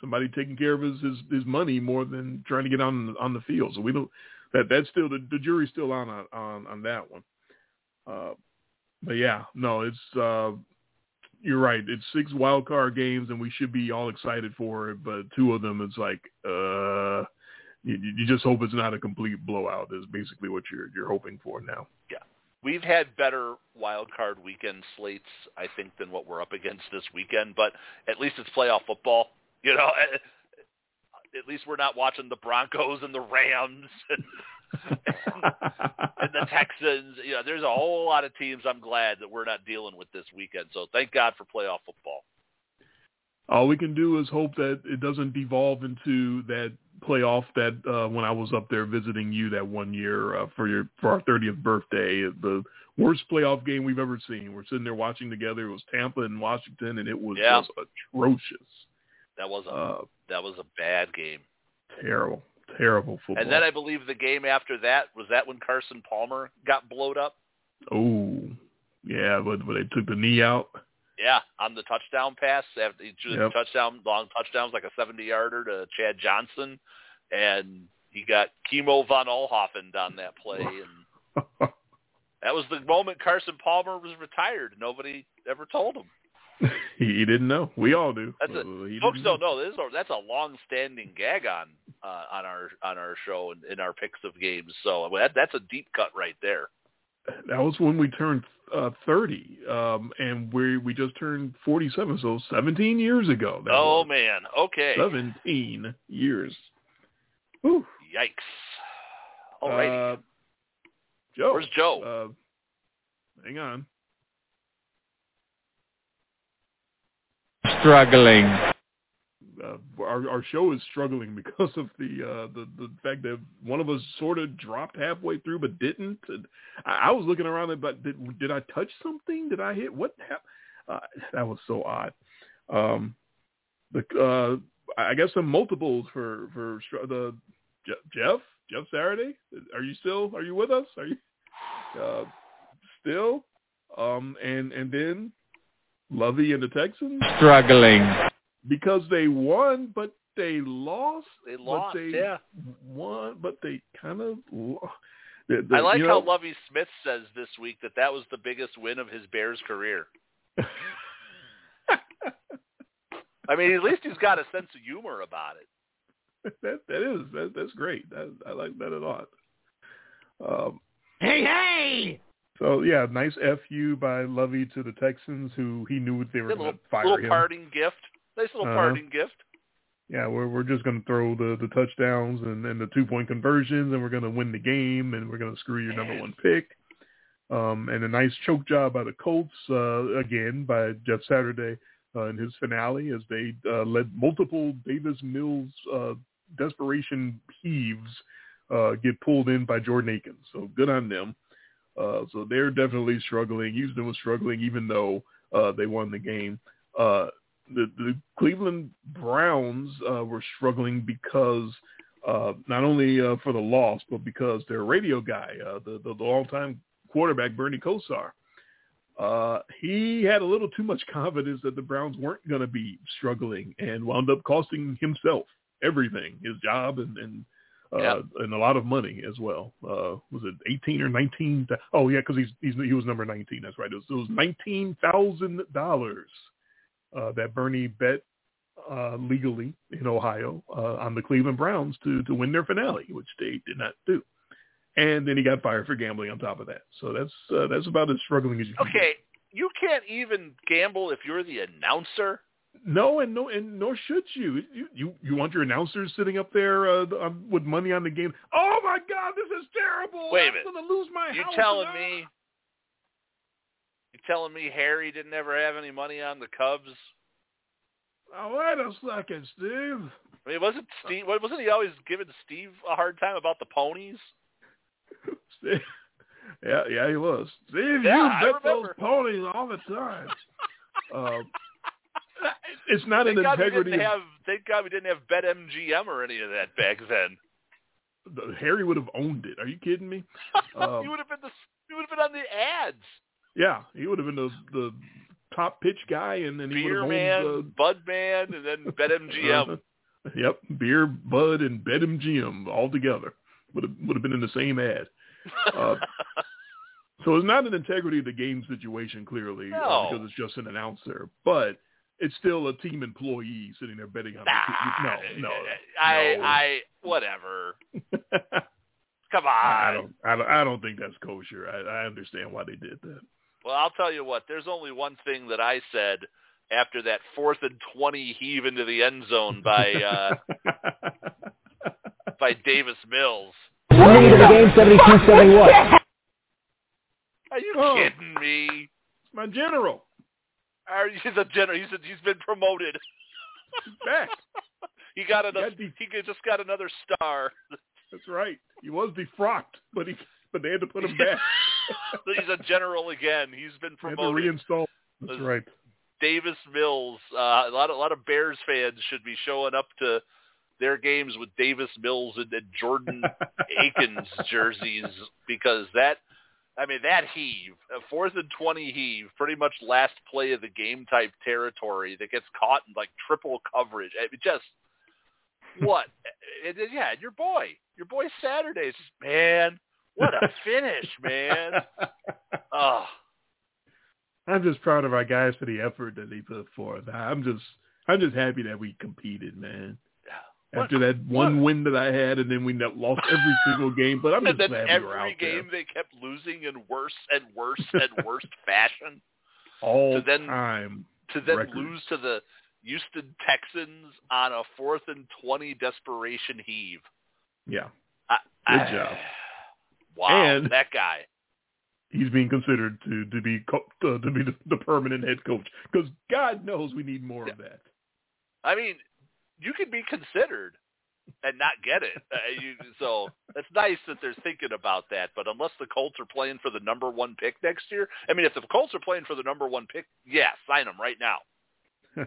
somebody taking care of his, his his money more than trying to get on on the field. So we don't. That that's still the the jury's still on on on, on that one. Uh, but yeah, no, it's uh, you're right. It's six wild card games, and we should be all excited for it. But two of them, it's like uh, you, you just hope it's not a complete blowout. Is basically what you're you're hoping for now. Yeah, we've had better wild card weekend slates, I think, than what we're up against this weekend. But at least it's playoff football. You know, at, least we're not watching the Broncos and the Rams and, and the Texans. You know, there's a whole lot of teams. I'm glad that we're not dealing with this weekend. So thank God for playoff football. All we can do is hope that it doesn't devolve into that playoff that uh, when I was up there visiting you that one year uh, for your for our 30th birthday, the worst playoff game we've ever seen. We're sitting there watching together. It was Tampa and Washington, and it was Yeah. just atrocious. That was a Uh, that was a bad game. terrible, terrible football. And then I believe the game after that was that when Carson Palmer got blowed up. oh, yeah, but but they took the knee out. Yeah, on the touchdown pass after he threw the Yep. touchdown, long touchdowns like a seventy-yarder to Chad Johnson, and he got Kimo von Oelhoffen on that play, and that was the moment Carson Palmer was retired. Nobody ever told him. he, didn't know. We all do. That's a- Uh, Folks don't know this. Is a, that's a long-standing gag on uh, on our on our show and in our picks of games. So that, that's a deep cut right there. that was when we turned uh, 30, um, and we we just turned 47, so 17 years ago. Oh man. Okay. 17 years. Whew. Yikes. All right, Uh, Joe. Where's Joe? Uh, hang on. Struggling. Uh, our our show is struggling because of the uh, the the fact that one of us sort of dropped halfway through but didn't. And I, I was looking around but did did I touch something? Did I hit what? hap- Uh, that was so odd. Um, the uh, I guess some multiples for for the Je- Jeff Jeff Saturday. Are you still? Are you with us? Are you uh, still? Um, and and then Lovie and the Texans Struggling. because they won, but they lost. They lost, they yeah. won, but they kind of. Lo- I like you how know, Lovie Smith says this week that that was the biggest win of his Bears career. I mean, at least he's got a sense of humor about it. that that is that, that's great. That, I like that a lot. Um, hey, hey! So yeah, nice fu by Lovie to the Texans, who he knew they were going to fire little him. parting gift. Nice little Uh-huh. parting gift. Yeah, we're we're just going to throw the the touchdowns and, and the two point conversions, and we're going to win the game, and we're going to screw your number one pick. Um, and a nice choke job by the Colts uh, again by Jeff Saturday uh, in his finale as they uh, led multiple Davis Mills uh, desperation heaves uh, get pulled in by Jordan Akins. So good on them. Uh, so they're definitely struggling. Houston was struggling even though uh, they won the game. Uh, the, the Cleveland Browns uh, were struggling because uh, not only uh, for the loss, but because their radio guy, uh, the, the, the all-time quarterback, Bernie Kosar, uh, he had a little too much confidence that the Browns weren't going to be struggling and wound up costing himself everything, his job and, and uh, and a lot of money as well. Uh, was it 18 or 19? Oh yeah, because he's, he's he was number 19. That's right. It was, it was 19 thousand dollars uh, that Bernie bet uh, legally in Ohio uh, on the Cleveland Browns to to win their finale, which they did not do. And then he got fired for gambling on top of that. So that's uh, that's about as struggling as you can. Okay, you can't even gamble if you're the announcer. No, and no, and nor should you. You you, you want your announcers sitting up there uh, um, with money on the game? Oh my God, this is terrible! Wait a I'm going to lose my You house. telling uh, me? You're telling me Harry didn't ever have any money on the Cubs? Oh, wait a second, Steve. I mean, wasn't Steve? Wasn't he always giving Steve a hard time about the ponies? Steve. Yeah, yeah, he was. Steve, Yeah, I you bet those ponies all the time. um, it's not an God we integrity. didn't of- have. Thank God we didn't have BetMGM or any of that back then. Harry would have owned it. Are you kidding me? Um, you would have been the. You would have been on the ads. Yeah, he would have been the the top pitch guy, and then he would Beer have man, owned. Bud man, and then BetMGM. Uh, yep, beer, Bud, and BetMGM all together would have would have been in the same ad. Uh, So it's not an integrity of the game situation, clearly, uh, No. because it's just an announcer. But it's still a team employee sitting there betting on Nah, the team. No, no, I, no. I, whatever. Come on. I don't, I don't, I don't think that's kosher. I, I understand why they did that. Well, I'll tell you what. There's only one thing that I said after that fourth and twenty heave into the end zone by uh, by Davis Mills. Winning into the game 72-71. Are you Oh. kidding me? It's My general He's a general? He's a, he's been promoted. back. He got another. the- He just got another star. That's right. He was defrocked, but he but they had to put him back. he's a general again. He's been They had to promoted. reinstall. That's right. Davis Mills. Uh, a lot of a lot of Bears fans should be showing up to their games with Davis Mills and, and Jordan Akins jerseys because that. I mean that heave, a fourth and twenty heave, pretty much last play of the game type territory that gets caught in like triple coverage. I mean, just what? It- it- yeah, your boy, your boy Saturday. It's just man, what a finish, man. Oh, I'm just proud of our guys for the effort that they put forth. I'm just I'm just happy that we competed, man. What- After that one win that I had, and then we lost every single game, but I'm just and then glad we were every out there game they kept losing in worse and worse and worse fashion all to then- time. to then Record. lose to the Houston Texans on a fourth and twenty desperation heave. Yeah, I, Good I- job. Wow, And- that guy. he's being considered to to be co- uh, to be the, the permanent head coach because God knows we need more of that. I mean, you can be considered and not get it. Uh, you, so it's nice that they're thinking about that. But unless the Colts are playing for the number one pick next year, I mean, if the Colts are playing for the number one pick, yeah, sign him right now.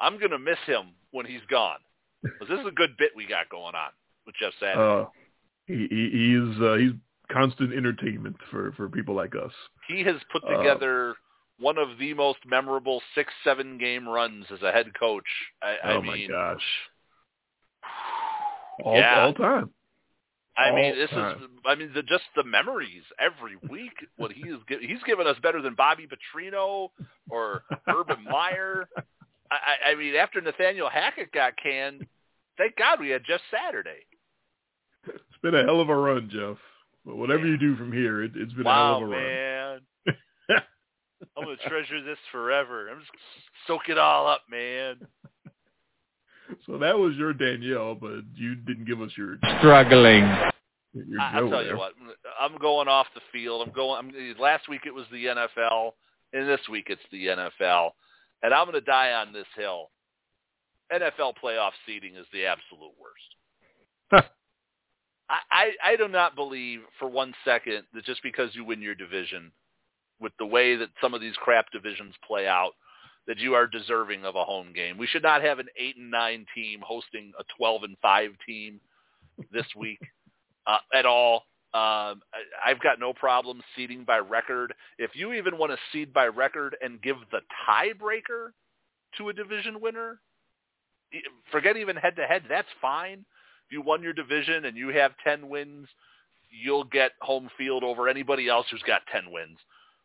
I'm gonna miss him when he's gone. 'Cause this is a good bit we got going on with Jeff Saturday. Uh, he, he he's uh, he's constant entertainment for for people like us. he has put uh, together one of the most memorable six, seven game runs as a head coach. I, I oh mean, my gosh, all Yeah. all time. I mean, this time. is. I mean, the, just the memories every week. What he is, he's given us better than Bobby Petrino or Urban Meyer. I, I mean, after Nathaniel Hackett got canned, thank God we had just Saturday. It's been a hell of a run, Jeff. But whatever you do from here, it, has been wow, a hell of a man. run. I'm gonna treasure this forever. I'm just soak it all up, man. So that was your Danielle, but you didn't give us your struggling. Your I'll tell you what. I'm going off the field. I'm going. I'm, last week it was the NFL, and this week it's the NFL, and I'm going to die on this hill. NFL playoff seeding is the absolute worst. I, I I do not believe for one second that just because you win your division, with the way that some of these crap divisions play out, that you are deserving of a home game. We should not have an eight and nine team hosting a twelve and five team this week uh, at all. Um, I've got no problem seeding by record. If you even want to seed by record and give the tiebreaker to a division winner, forget even head to head. That's fine. If you won your division and you have ten wins, you'll get home field over anybody else who's got ten wins.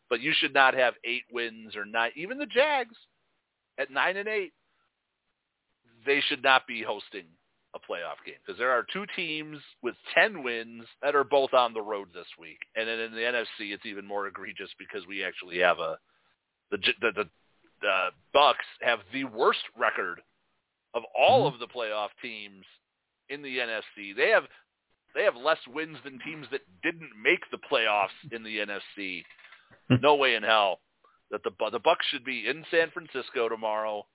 But you should not have eight wins or nine. Even the Jags at nine and eight, they should not be hosting a playoff game because there are two teams with 10 wins that are both on the road this week. And then in the NFC, it's even more egregious because we actually have a the the, the, the Bucs have the worst record of all mm-hmm. of the playoff teams in the NFC. They have they have less wins than teams that didn't make the playoffs in the NFC. no way in hell that the the Bucs should be in San Francisco tomorrow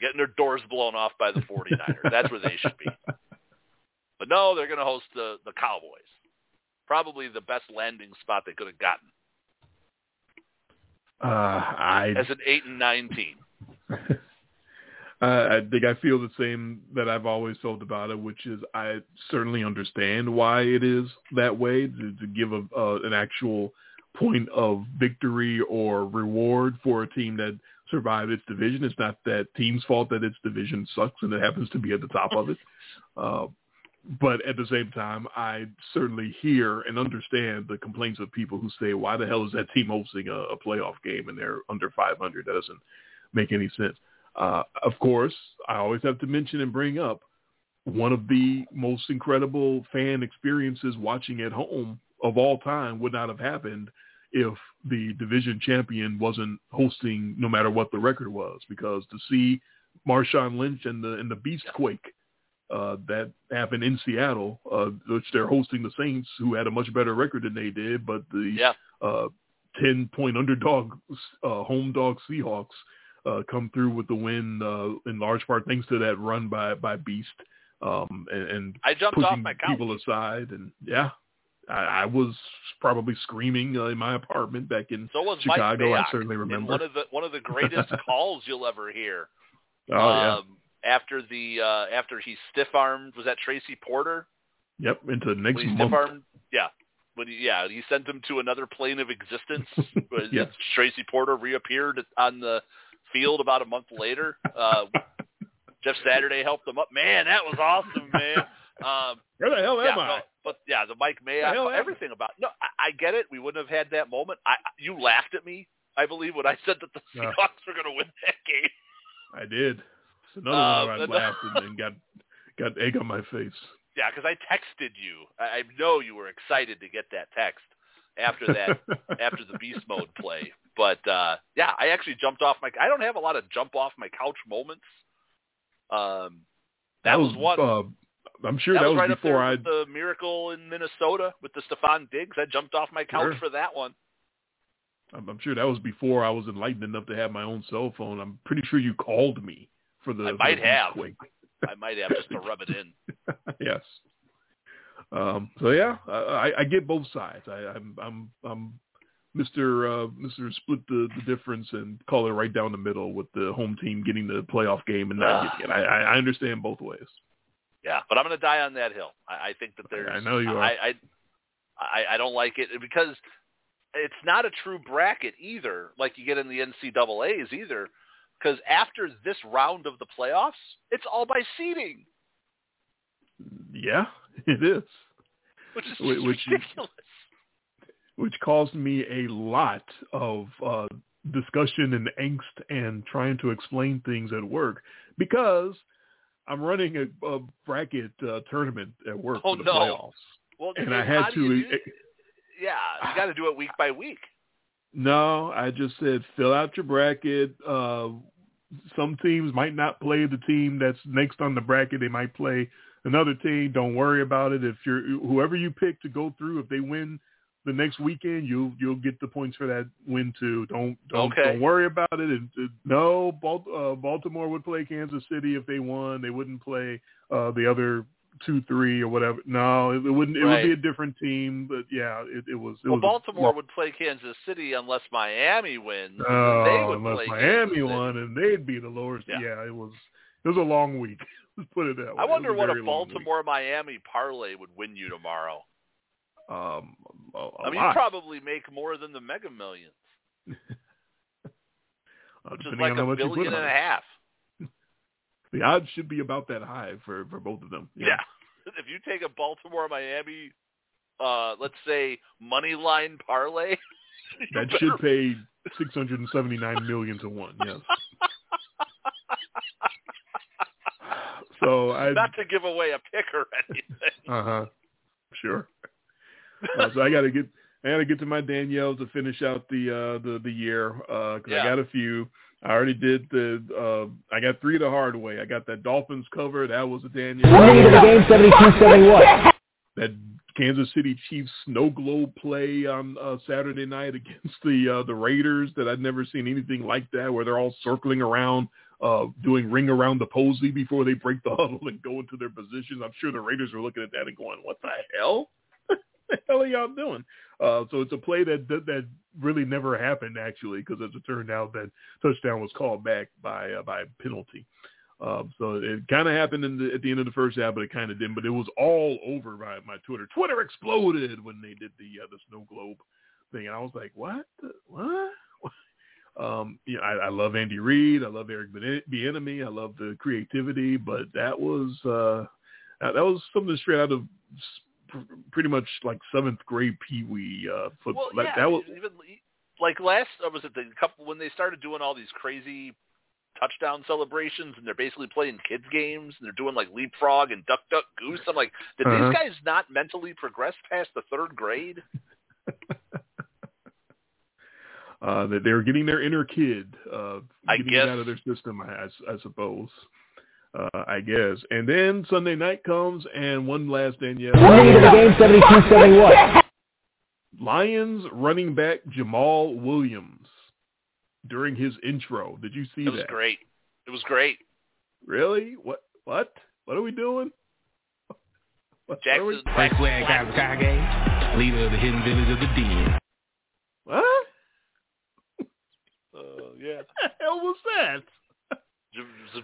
getting their doors blown off by the 49ers. That's where they should be. But no, they're going to host the the Cowboys. Probably the best landing spot they could have gotten. Uh, I as an eight and nine team. Uh, I think I feel the same that I've always felt about it, which is I certainly understand why it is that way to, to give a, uh, an actual point of victory or reward for a team that survived its division. It's not that team's fault that its division sucks and it happens to be at the top of it. Uh, but at the same time, I certainly hear and understand the complaints of people who say, why the hell is that team hosting a, a playoff game and they're under 500? That doesn't make any sense. Uh, of course, I always have to mention and bring up one of the most incredible fan experiences watching at home of all time would not have happened if the division champion wasn't hosting no matter what the record was because to see Marshawn Lynch and the and the Beastquake uh, that happened in Seattle, uh, which they're hosting the Saints, who had a much better record than they did, but the yeah. uh, ten point underdog uh, home dog Seahawks uh, come through with the win uh, in large part thanks to that run by by Beast um, and, and I jumped pushing off my couch. people aside and yeah I, I was probably screaming uh, in my apartment back in so was Chicago. Mike I certainly remember one of the one of the greatest calls you'll ever hear. Oh um, yeah. After the uh, after he stiff armed was that Tracy Porter? Yep, into the next month. Yeah, when he, yeah he sent him to another plane of existence. yes. Tracy Porter reappeared on the field about a month later. Uh, Jeff Saturday helped him up. Man, that was awesome, man. Um, Where the hell am yeah, I? No, but yeah, the Mike Mayock, everything about no, I, I get it. We wouldn't have had that moment. I you laughed at me, I believe, when I said that the Seahawks were going to win that game. I did. It's another um, one where I laughed and, and got got egg on my face. Yeah, because I texted you. I, I know you were excited to get that text after that after the beast mode play. But uh yeah, I actually jumped off my. I don't have a lot of jump off my couch moments. Um, that, that was, was, one. Uh, I'm sure that, that was, right before I the miracle in Minnesota with the Stefon Diggs. I jumped off my couch sure. for that one. I'm, I'm sure that was before I was enlightened enough to have my own cell phone. I'm pretty sure you called me for the. I might the have. Quake. I might have just to rub it in. yes. Um, so yeah, I, I get both sides. I, I'm I'm I'm Mr. Uh, Mr. Split the, the difference and call it right down the middle with the home team getting the playoff game and not getting it. I, I understand both ways. Yeah, but I'm going to die on that hill. I, I think that there's. I know you are. I, I I I don't like it because it's not a true bracket either, like you get in the NCAA's either. Because after this round of the playoffs, it's all by seeding. Yeah, it is. Which is which, ridiculous. Which caused me a lot of uh, discussion and angst and trying to explain things at work because I'm running a, a bracket uh, tournament at work Oh, for the no. playoffs. Well, And I had do you to- do- yeah, you got to do it week by week. No, I just said fill out your bracket. Uh, some teams might not play the team that's next on the bracket. They might play another team. Don't worry about it. If you're whoever you pick to go through, if they win the next weekend, you'll you'll get the points for that win too. Don't don't Okay. don't worry about it. And, no, Bal- uh, Baltimore would play Kansas City if they won. They wouldn't play uh, the other two, three, or whatever. No, it, it wouldn't. It would be a different team. But yeah, it, it was. It Well, was a- Baltimore would play Kansas City unless Miami wins. Oh, they would unless play Miami won and they'd be the lowest. Yeah. Yeah. it was. It was a long week. Let's put it that way. I wonder what a very long week. Baltimore Miami parlay would win you tomorrow. Um, a, a I mean, lot. you probably make more than the Mega Millions, uh, which is like a much you put billion on and a half. The odds should be about that high for for both of them. Yeah. If you take a Baltimore Miami, uh, let's say money line parlay, that better- should pay six hundred and seventy nine million to one. Yes. So I not to give away a pick or anything. Uh huh. Sure. Uh, so I got to get I got to get to my Danielle to finish out the uh the the year because Yeah. I got a few. I already did the. uh I got three the hard way. I got that Dolphins cover. That was a Danielle. Winning the game 72-71. That Kansas City Chiefs snow globe play on uh, Saturday night against the uh, the Raiders. That I'd never seen anything like that, where they're all circling around, uh doing ring around the posy before they break the huddle and go into their positions. I'm sure the Raiders are looking at that and going, "What the hell? the hell are y'all doing?" Uh, so it's a play that that, really never happened actually, because as it turned out, that touchdown was called back by uh, by penalty. Um, so it kind of happened the, at the end of the first half, but it kind of didn't. But it was all over my, my Twitter. Twitter exploded when they did the uh, the snow globe thing, and I was like, "What? What?" Um, you know, I, I love Andy Reid. I love Eric Bieniemy. I love the creativity, but that was uh, that was something straight out of pretty much like seventh grade Pee Wee uh, football. Well, that, yeah, that was even like last uh, was it the couple when they started doing all these crazy touchdown celebrations and they're basically playing kids games and they're doing like leapfrog and duck duck goose. I'm like, did Uh-huh. these guys not mentally progress past the third grade? uh, that they were getting their inner kid, uh, I getting guess. it out of their system, I, I, I suppose. Uh, I guess. And then Sunday night comes, and one last Danielle. Winning to the game 72-71. Lions running back Jamaal Williams during his intro. Did you see that? It was that? great. It was great. Really? What? What? What are we doing? What are we- Jackson Frank Swag Kawakage, leader of the hidden village of the Den. What? Uh, yeah. What the hell was that?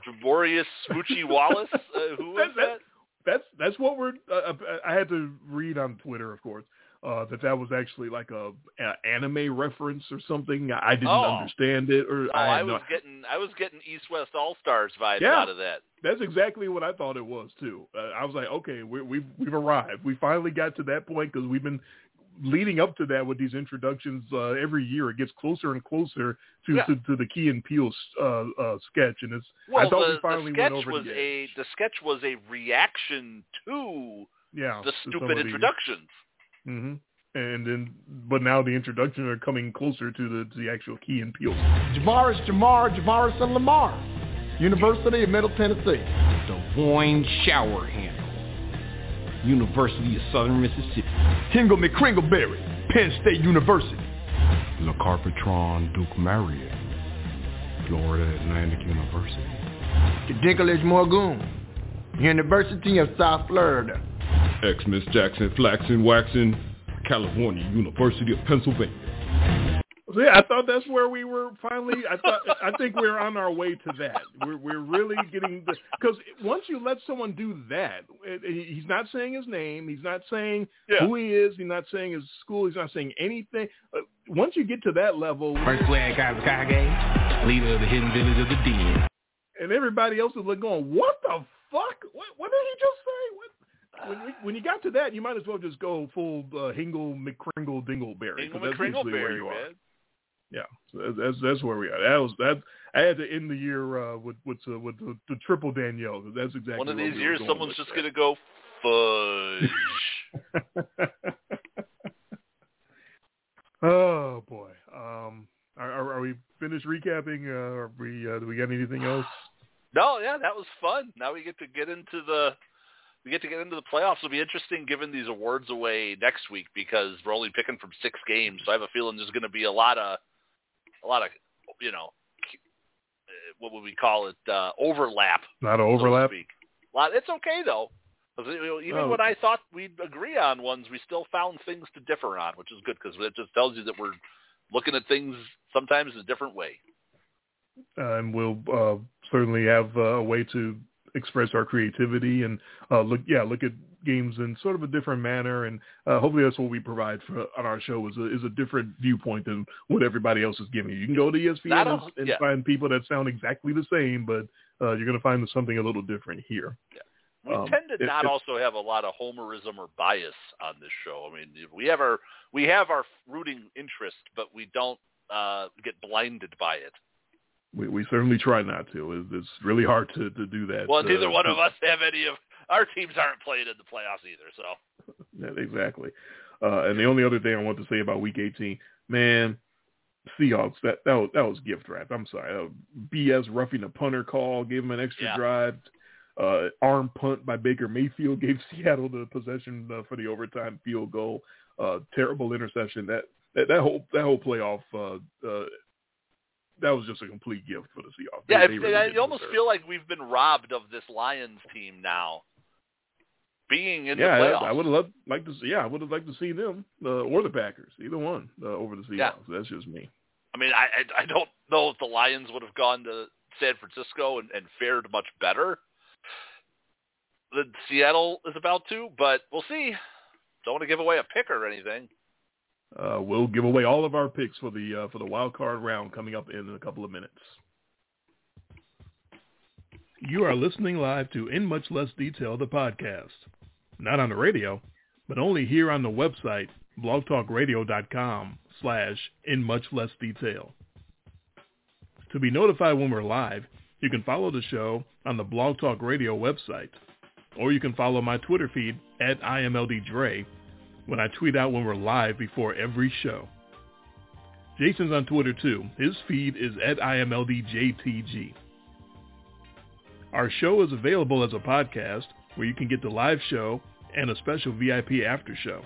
Javorius Smoochie Wallace. Uh, who was That- that- that? That's that's what we're. Uh, I had to read on Twitter, of course, uh, that that was actually like a, a anime reference or something. I didn't Oh. understand it, or Oh, I, I had no- was getting I was getting East West All Stars vibes Yeah. out of that. That's exactly what I thought it was too. Uh, I was like, okay, we, we've we've arrived. We finally got to that point because we've been leading up to that with these introductions. Uh, every year, it gets closer and closer to Yeah. to, to the Key and Peele uh, uh, sketch, and it's. Well, I thought the, we finally the sketch went over was the a the sketch was a reaction to yeah the stupid of the- introductions. hmm And then, but now the introductions are coming closer to the to the actual Key and Peele. Javaris Jamar, Javaris and Lamar. University of Middle Tennessee. The Devoyne Shower Handle, University of Southern Mississippi. Tingle McCringleberry, Penn State University. Le Carpetron Duke Marriott, Florida Atlantic University. The Dinklage Morgoon, University of South Florida. X-Miss Jackson Flaxen Waxen, California University of Pennsylvania. So yeah, I thought that's where we were finally. I thought I think we're on our way to that. We're we're really getting because once you let someone do that, it, it- he's not saying his name, he's not saying Yeah. who he is, he's not saying his school, he's not saying anything. Uh, once you get to that level, Frank Swag Kawakage, leader of the hidden village of the Den. and everybody else is like going, "What the fuck? What, what did he just say?" What? When, we, when you got to that, you might as well just go full uh, Hingle McCringle Dingleberry. Ingle that's usually where McCringleberry, you are. man. Yeah. So that's that's where we are. That was that. I had to end the year uh, with with uh, with the, the triple Danielle. That's exactly One of these years, someone's just that. going to go fudge. oh boy. Um, are, are, are we finished recapping? Uh, are we? Uh, do we got anything else? no, yeah, that was fun. Now we get to get into the we get to get into the playoffs. It'll be interesting giving these awards away next week because we're only picking from six games. So I have a feeling there's going to be a lot of a lot of you know what would we call it uh, overlap. Not so overlap. speak. Lot. It's okay though. even Oh. when I thought we'd agree on ones, we still found things to differ on, which is good because it just tells you that we're looking at things sometimes in a different way. and we'll uh, certainly have uh, a way to express our creativity and uh, look, yeah, look at games in sort of a different manner. And uh, hopefully, that's what we provide for on our show is a is a different viewpoint than what everybody else is giving you. You can go to ESPN and, and yeah. find people that sound exactly the same, but uh, you're going to find something a little different here. We Um, tend to it- not it- also have a lot of homerism or bias on this show. I mean, we have our we have our rooting interest, but we don't uh, get blinded by it. We, we certainly try not to. It's really hard to, to do that. Well, uh, neither one of us have any of our teams aren't playing in the playoffs either. So Yeah, exactly. Uh, and the only other thing I want to say about Week 18, man, Seahawks that that was, that was gift wrap. I'm sorry, uh, BS roughing the punter call, gave him an extra Yeah. drive. Uh, arm punt by Baker Mayfield gave Seattle the possession uh, for the overtime field goal. Uh, terrible interception. That, that that whole that whole playoff uh, uh, that was just a complete gift for the Seahawks. They- yeah, they if, really I almost deserve feel like we've been robbed of this Lions team now being in yeah, the I- playoffs. I would have loved like to see. Yeah, I would have liked to see them uh, or the Packers, either one, uh, over the Seahawks. Yeah. That's just me. I mean, I, I I don't know if the Lions would have gone to San Francisco and, and fared much better than Seattle is about to, but we'll see. Don't want to give away a pick or anything. Uh, we'll give away all of our picks for the uh, for the wild card round coming up in a couple of minutes. You are listening live to In Much Less Detail, the podcast. Not on the radio, but only here on the website, blogtalkradio.com slash In Much Less Detail. To be notified when we're live, you can follow the show on the Blog Talk Radio website, or you can follow my Twitter feed at IMLDDre when I tweet out when we're live before every show. Jason's on Twitter too. His feed is at IMLDJTG. Our show is available as a podcast where you can get the live show and a special VIP after show.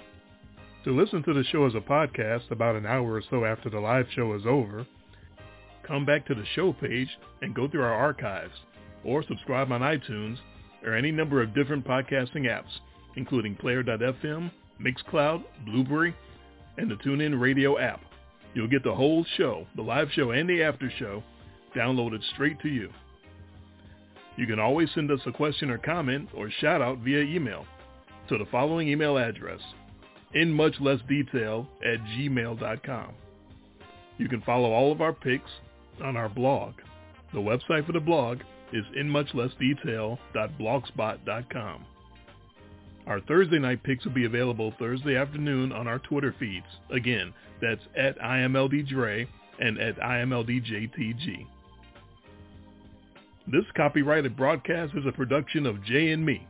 To listen to the show as a podcast about an hour or so after the live show is over, come back to the show page and go through our archives or subscribe on iTunes or any number of different podcasting apps, including Player.fm, Mixcloud, Blubrry, and the TuneIn Radio app. You'll get the whole show, the live show and the after show, downloaded straight to you. You can always send us a question or comment or shout out via email to the following email address, in much less detail at gmail.com. You can follow all of our picks on our blog. The website for the blog is inmuchlessdetail.blogspot.com. Our Thursday night picks will be available Thursday afternoon on our Twitter feeds. Again, that's at IMLDDre and at IMLDJTG. This copyrighted broadcast is a production of Jay and me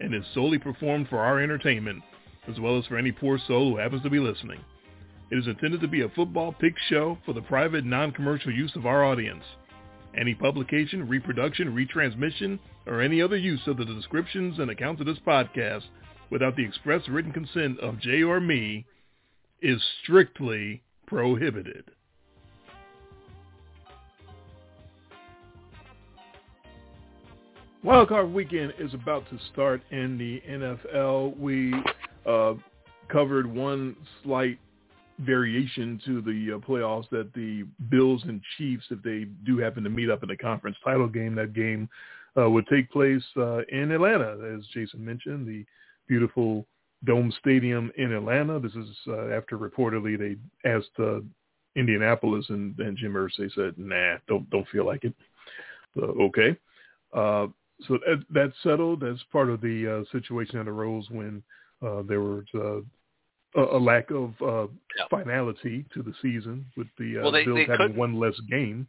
and is solely performed for our entertainment as well as for any poor soul who happens to be listening. It is intended to be a football pick show for the private non-commercial use of our audience. Any publication, reproduction, retransmission, or any other use of the descriptions and accounts of this podcast without the express written consent of J or me is strictly prohibited. Wildcard weekend is about to start in the NFL. We uh, covered one slight variation to the uh, playoffs that the Bills and Chiefs, if they do happen to meet up in the conference title game, that game uh, would take place uh, in Atlanta, as Jason mentioned, the beautiful Dome Stadium in Atlanta. This is uh, after reportedly they asked uh, Indianapolis and, and Jim Irsay said, "Nah, don't don't feel like it." So, okay, uh, so that, that's settled. That's part of the uh, situation that arose when uh, there was uh, a, a lack of uh, Yeah. finality to the season with the uh, Well, they- Bills they having one less game.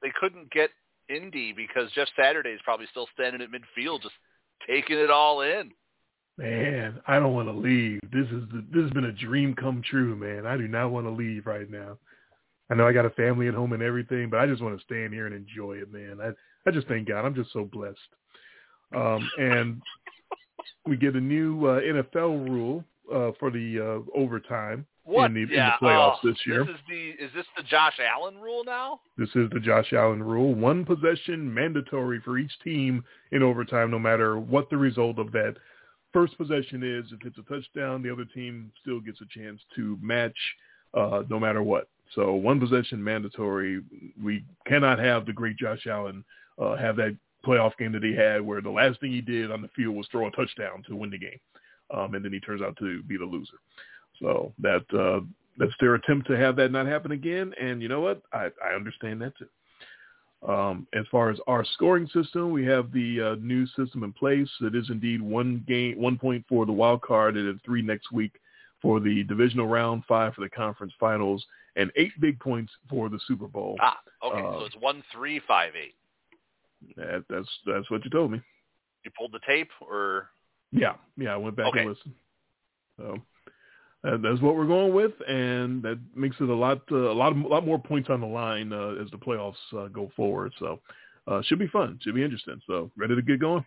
They couldn't get Indy because Jeff Saturday is probably still standing at midfield, just taking it all in. Man, I don't want to leave. This is the, this has been a dream come true, man. I do not want to leave right now. I know I got a family at home and everything, but I just want to stay in here and enjoy it, man. I I just thank God. I'm just so blessed. Um, and we get a new uh, NFL rule uh, for the uh, overtime What? in the, yeah. in the playoffs oh, this year. This is the is this the Josh Allen rule now? This is the Josh Allen rule. One possession mandatory for each team in overtime, no matter what the result of that first possession is. If it's a touchdown, the other team still gets a chance to match uh, no matter what. So one possession mandatory. We cannot have the great Josh Allen uh, have that playoff game that he had where the last thing he did on the field was throw a touchdown to win the game. Um, and then he turns out to be the loser. So that uh, that's their attempt to have that not happen again. And you know what? I, I understand that too. Um, as far as our scoring system, we have the uh, new system in place. It is indeed one game, one point for the wild card, and then three next week for the divisional round, five for the conference finals, and eight big points for the Super Bowl. Ah, okay. Uh, so it's one three five eight. That, that's that's what you told me. You pulled the tape, or Yeah, yeah. I went back Okay. and listened. So uh, that's what we're going with, and that makes it a lot, uh, a lot, of, a lot more points on the line uh, as the playoffs uh, go forward. So uh, should be fun, should be interesting. So ready to get going?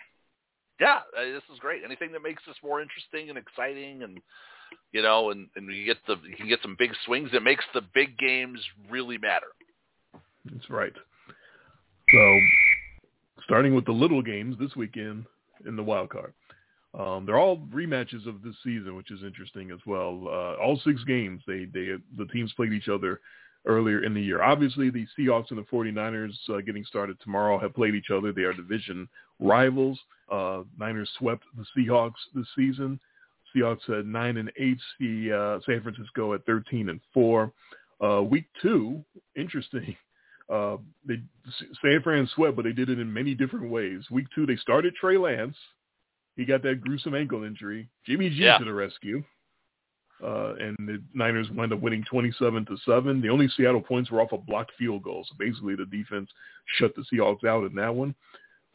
yeah, uh, this is great. Anything that makes this more interesting and exciting, and you know, and and you get the you can get some big swings. It makes the big games really matter. That's right. So starting with the little games this weekend in the wild card. Um, they're all rematches of this season, which is interesting as well. Uh, all six games, they, they the teams played each other earlier in the year. Obviously, the Seahawks and the 49ers uh, getting started tomorrow have played each other. They are division rivals. Uh, Niners swept the Seahawks this season. Seahawks at nine and eight. The uh, San Francisco at 13 and four. Uh, week two, interesting. Uh, they San Fran swept, but they did it in many different ways. Week two, they started Trey Lance. He got that gruesome ankle injury. Jimmy G Yeah. to the rescue. Uh, and the Niners wound up winning 27 to 7. The only Seattle points were off a blocked field goal. So basically, the defense shut the Seahawks out in that one.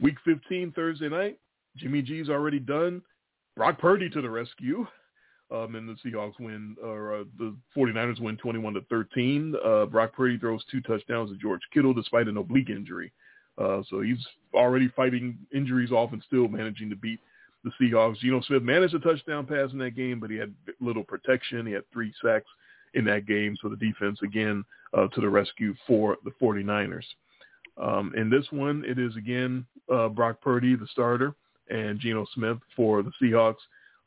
Week 15, Thursday night, Jimmy G's already done. Brock Purdy to the rescue. Um, and the Seahawks win, or uh, the 49ers win 21 to 13. Uh, Brock Purdy throws two touchdowns to George Kittle despite an oblique injury. Uh, so he's already fighting injuries off and still managing to beat the Seahawks. Geno Smith managed a touchdown pass in that game, but he had little protection. He had three sacks in that game. So the defense, again, uh, to the rescue for the 49ers. Um, in this one, it is, again, uh, Brock Purdy, the starter, and Geno Smith for the Seahawks.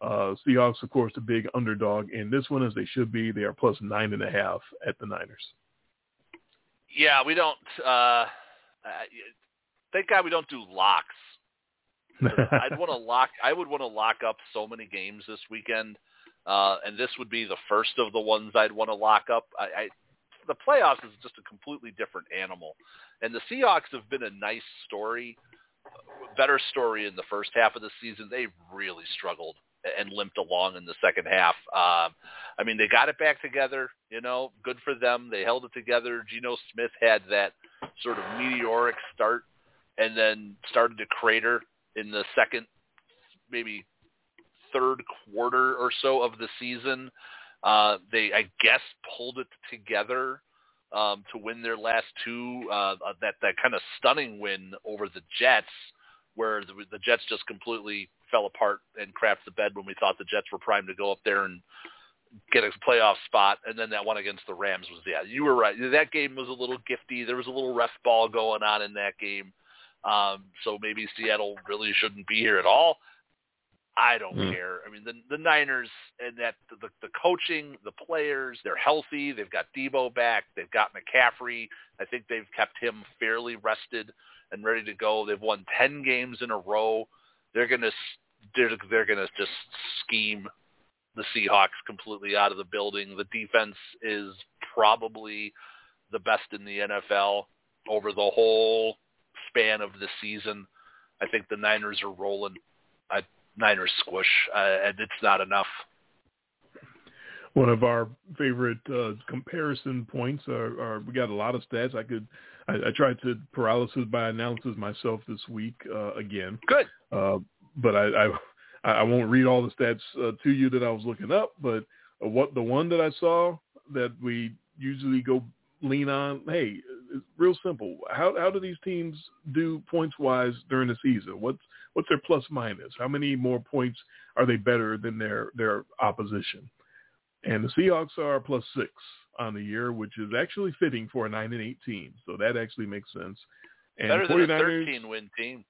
Uh, Seahawks, of course, the big underdog in this one, as they should be. They are plus nine and a half at the Niners. Yeah, we don't. Uh, thank God we don't do locks. I'd want to lock. I would want to lock up so many games this weekend, uh, and this would be the first of the ones I'd want to lock up. I, I, the playoffs is just a completely different animal, and the Seahawks have been a nice story, better story in the first half of the season. They really struggled and limped along in the second half. Um, I mean, they got it back together. You know, good for them. They held it together. Geno Smith had that sort of meteoric start, and then started to crater in the second, maybe third quarter or so of the season. Uh, they, I guess, pulled it together um, to win their last two. Uh, that that kind of stunning win over the Jets, where the, the Jets just completely fell apart and crapped the bed when we thought the Jets were primed to go up there and get a playoff spot, and then that one against the Rams was yeah, you were right. That game was a little gifty. There was a little ref ball going on in that game. Um, so maybe Seattle really shouldn't be here at all. I don't Hmm. care. I mean, the the Niners and that the the coaching, the players, they're healthy. They've got Deebo back. They've got McCaffrey. I think they've kept him fairly rested and ready to go. They've won ten games in a row. They're gonna they're they're gonna just scheme the Seahawks completely out of the building. The defense is probably the best in the NFL over the whole span of the season. I think the Niners are rolling. I, Niners squish, uh, and it's not enough. One of our favorite uh, comparison points are, are we got a lot of stats. I could I, I tried to paralysis by analysis myself this week uh, again. Good. Uh, but I, I I won't read all the stats uh, to you that I was looking up. But what the one that I saw that we usually go lean on. Hey, it's real simple. How how do these teams do points wise during the season? What's what's their plus minus? How many more points are they better than their their opposition? And the Seahawks are plus six on the year, which is actually fitting for a nine and eight team. So that actually makes sense. And Better than a 49ers 13 win team.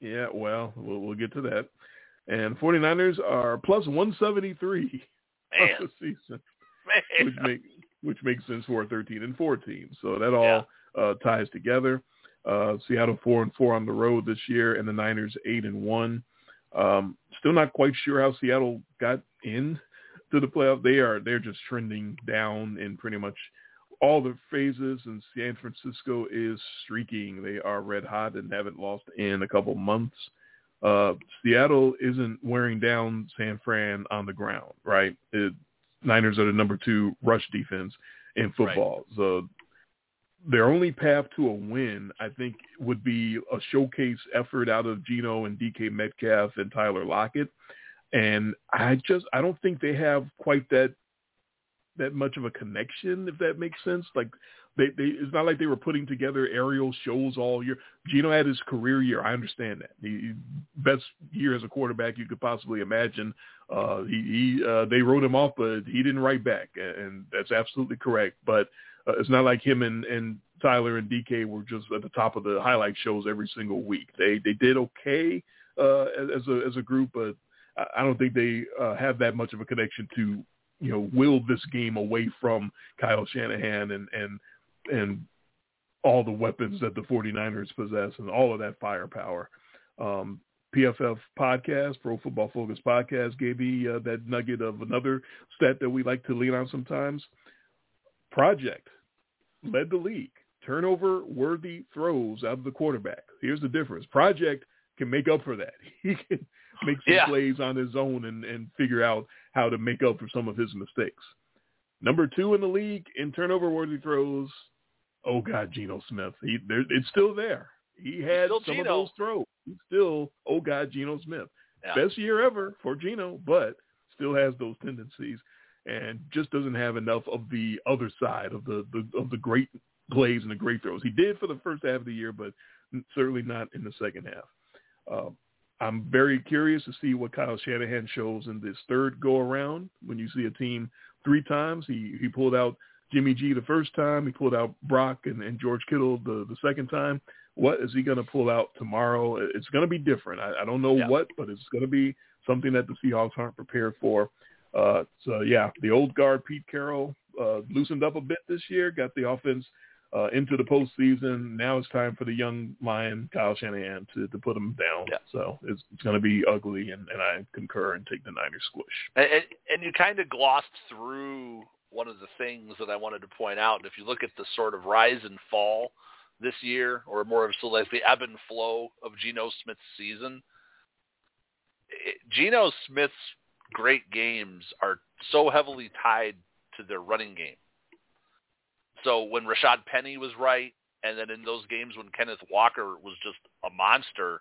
Yeah, well, we'll we'll get to that. And 49ers are plus 173 Man, of the season, man. which make which makes sense for a 13 and 4 team. So that all uh, ties together. Uh, Seattle four and four on the road this year, and the Niners eight and one. Um, still not quite sure how Seattle got in to the playoff. They are they're just trending down in pretty much all the phases, and San Francisco is streaking. They are red hot and haven't lost in a couple months. Uh, Seattle isn't wearing down San Fran on the ground, right? It, Niners are the number two rush defense in football. So their only path to a win, I think, would be a showcase effort out of Geno and DK Metcalf and Tyler Lockett. And I just I don't think they have quite that that much of a connection, if that makes sense. Like they, they it's not like they were putting together aerial shows all year. Geno had his career year. I understand that. the best year as a quarterback you could possibly imagine. Uh he, he uh they wrote him off but he didn't write back and that's absolutely correct. But uh, it's not like him and, and Tyler and DK were just at the top of the highlight shows every single week. They they did okay uh as a as a group but I don't think they uh, have that much of a connection to you know will this game away from Kyle Shanahan and and and all the weapons that the 49ers possess and all of that firepower. Um, PFF podcast, Pro Football Focus podcast, gave me uh, that nugget of another stat that we like to lean on sometimes. Project led the league. Turnover worthy throws out of the quarterback. Here's the difference. Project can make up for that. He can make some Yeah. plays on his own and, and figure out how to make up for some of his mistakes. Number two in the league in turnover worthy throws. Oh God, Geno Smith. He there, it's still there. He had some of those throws. He's still oh God, Geno Smith. Yeah. Best year ever for Geno, but still has those tendencies and just doesn't have enough of the other side of the, the of the great plays and the great throws. He did for the first half of the year, but certainly not in the second half. Uh, I'm very curious to see what Kyle Shanahan shows in this third go around. When you see a team three times, he he pulled out Jimmy G the first time, he pulled out Brock and, and George Kittle the the second time. What is he going to pull out tomorrow? It's going to be different. I, I don't know Yeah. what, but it's going to be something that the Seahawks aren't prepared for. Uh, so yeah, the old guard Pete Carroll uh, loosened up a bit this year, got the offense uh, into the postseason. Now it's time for the young lion Kyle Shanahan to, to put him down. Yeah. So it's, it's going to be ugly, and, and I concur and take the Niners squish. And, and, and you kind of glossed through one of the things that I wanted to point out. If you look at the sort of rise and fall this year, or more of so like the ebb and flow of Geno Smith's season, it, Geno Smith's great games are so heavily tied to their running game. So when Rashaad Penny was right, and then in those games when Kenneth Walker was just a monster,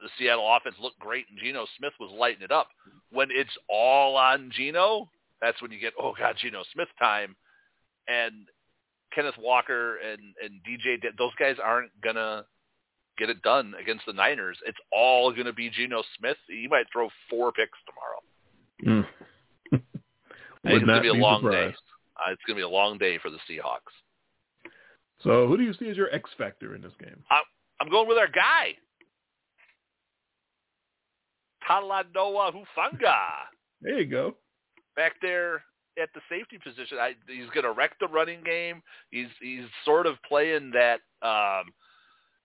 the Seattle offense looked great, and Geno Smith was lighting it up. When it's all on Geno, that's when you get oh god, Geno Smith time, and Kenneth Walker and and DJ, those guys aren't gonna get it done against the Niners. It's all gonna be Geno Smith. He might throw four picks tomorrow. Would it's gonna be a long day. Uh, it's gonna be a long day for the Seahawks. So who do you see as your X factor in this game? I'm going with our guy, Talanoa Hufanga. There you go. back there at the safety position. I, he's going to wreck the running game. He's he's sort of playing that. Um,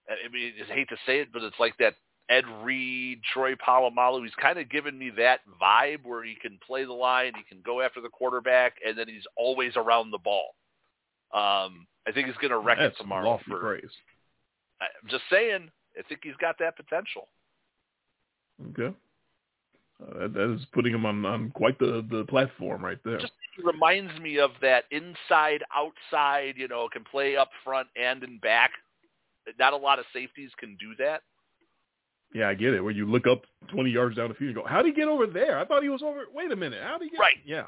I mean, I hate to say it, but it's like that Ed Reed, Troy Polamalu. He's kind of given me that vibe where he can play the line, he can go after the quarterback, and then he's always around the ball. Um, I think he's going to wreck That's it tomorrow. For, praise. I'm just saying, I think he's got that potential. Okay. Uh, that, that is putting him on, on quite the, the platform right there. Just reminds me of that inside, outside, you know, can play up front and in back. Not a lot of safeties can do that. Yeah, I get it. Where you look up 20 yards down the field and go, how did he get over there? I thought he was over. Wait a minute. How did he get? Right. Yeah.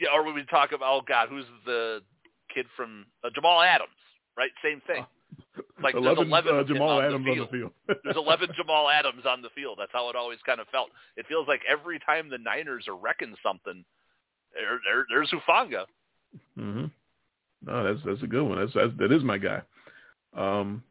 Yeah, or when we talk about, oh, God, who's the kid from uh, Jamal Adams, right? Same thing. Like 11, there's 11 uh, Jamal on Adams the on the field. there's 11 Jamal Adams on the field. That's how it always kind of felt. It feels like every time the Niners are wrecking something, there, there, there's Hufanga. hmm No, that's that's a good one. That's, that's that is my guy. Um,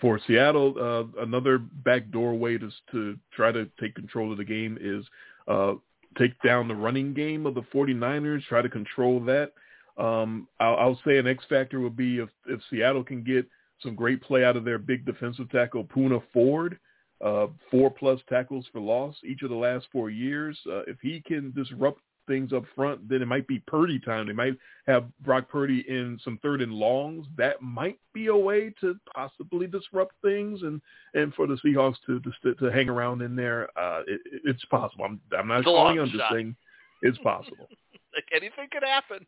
for, Seattle, uh, another backdoor way to to try to take control of the game is uh, take down the running game of the 49ers. Try to control that. Um, I'll, I'll say an X factor would be if if Seattle can get some great play out of their big defensive tackle Poona Ford. Uh, four plus tackles for loss each of the last four years. Uh, if he can disrupt things up front, then it might be Purdy time. They might have Brock Purdy in some third and longs. That might be a way to possibly disrupt things and, and for the Seahawks to to, to hang around in there. Uh, it, it's possible. I'm I'm not calling. I'm just saying it's possible. Like anything could happen.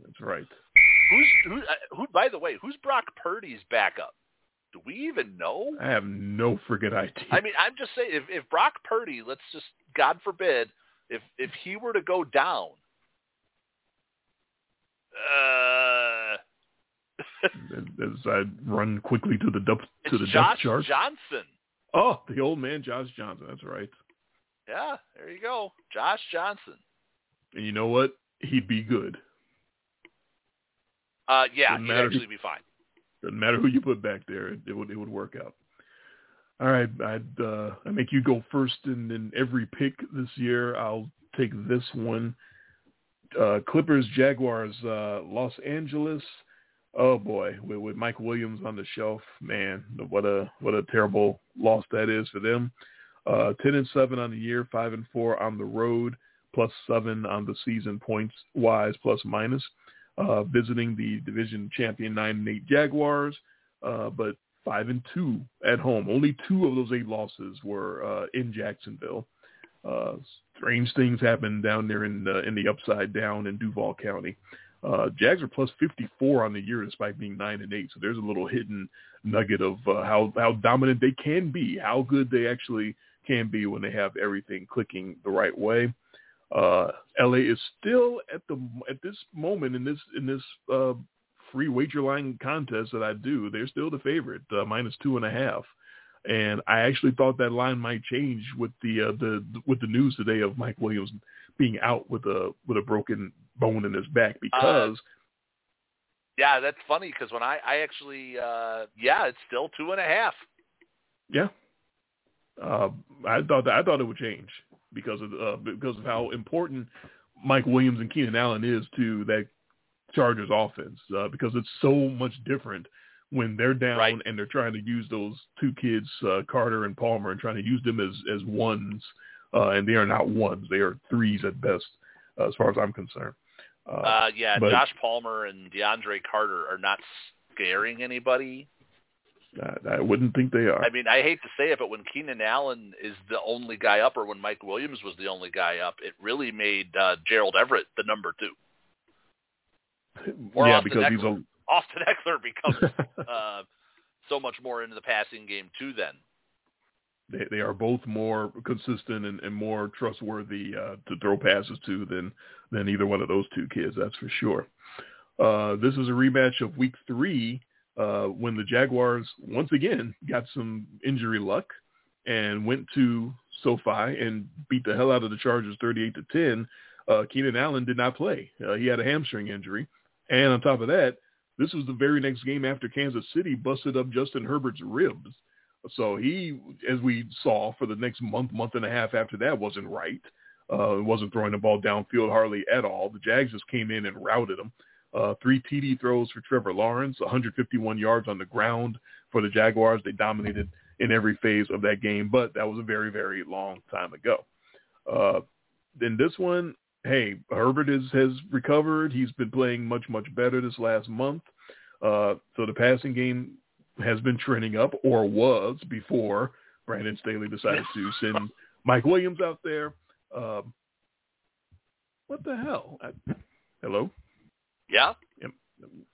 That's right. Who's who? Uh, who? By the way, who's Brock Purdy's backup? Do we even know? I have no friggin' idea. I mean, I'm just saying, if, if Brock Purdy, let's just, God forbid, if if he were to go down, uh, as, I run quickly to the depth to the depth chart. Johnson. Oh, the old man, Josh Johnson. That's right. Yeah, there you go, Josh Johnson. And you know what? He'd be good. Uh, yeah, Doesn't he'd matter. actually be fine. Doesn't matter who you put back there, it, it would it would work out. All right, I'd uh, I make you go first in, in every pick this year. I'll take this one. Uh, Clippers Jaguars uh, Los Angeles. Oh boy, with, with Mike Williams on the shelf, man, what a what a terrible loss that is for them. Uh, Ten and seven on the year, five and four on the road, plus seven on the season points wise, plus minus uh, visiting the division champion nine and eight Jaguars, uh, but five and two at home. Only two of those eight losses were uh, in Jacksonville. Uh, strange things happened down there in the, in the upside down in Duval County. Uh, Jags are plus 54 on the year despite being nine and eight. So there's a little hidden nugget of uh, how how dominant they can be, how good they actually can be when they have everything clicking the right way. Uh, LA is still at the at this moment in this in this uh, free wager line contest that I do. They're still the favorite, uh, minus two and a half. And I actually thought that line might change with the uh, the with the news today of Mike Williams being out with a with a broken bone in his back because Yeah, that's funny because when I I actually uh yeah, it's still two and a half. yeah, uh, I thought that I thought it would change because of uh, because of how important Mike Williams and Keenan Allen is to that Chargers offense uh, because it's so much different when they're down Right. and they're trying to use those two kids, uh, Carter and Palmer, and trying to use them as as ones, uh, and they are not ones; they are threes at best, uh, as far as I'm concerned. Uh, Uh yeah, but- Josh Palmer and DeAndre Carter are not scaring anybody. I, I wouldn't think they are. I mean, I hate to say it, but when Keenan Allen is the only guy up, or when Mike Williams was the only guy up, it really made uh, Gerald Everett the number two. or yeah, Austin because he's Ekeler. Austin Ekeler becomes uh, so much more into the passing game too. Then they, they are both more consistent and, and more trustworthy uh, to throw passes to than than either one of those two kids. That's for sure. Uh, this is a rematch of Week Three uh, when the Jaguars once again got some injury luck and went to SoFi and beat the hell out of the Chargers, thirty-eight to ten. Uh, Keenan Allen did not play. Uh, he had a hamstring injury, and on top of that, this was the very next game after Kansas City busted up Justin Herbert's ribs. So he, as we saw for the next month, month and a half after that, wasn't right. Uh, wasn't throwing the ball downfield hardly at all. The Jags just came in and routed him. Uh, three TD throws for Trevor Lawrence, 151 yards on the ground for the Jaguars. They dominated in every phase of that game, but that was a very, very long time ago. Uh, then this one, hey, Herbert is, has recovered. He's been playing much, much better this last month. Uh, so the passing game has been trending up, or was before Brandon Staley decided to send Mike Williams out there. Um, what the hell? I, hello. Yeah.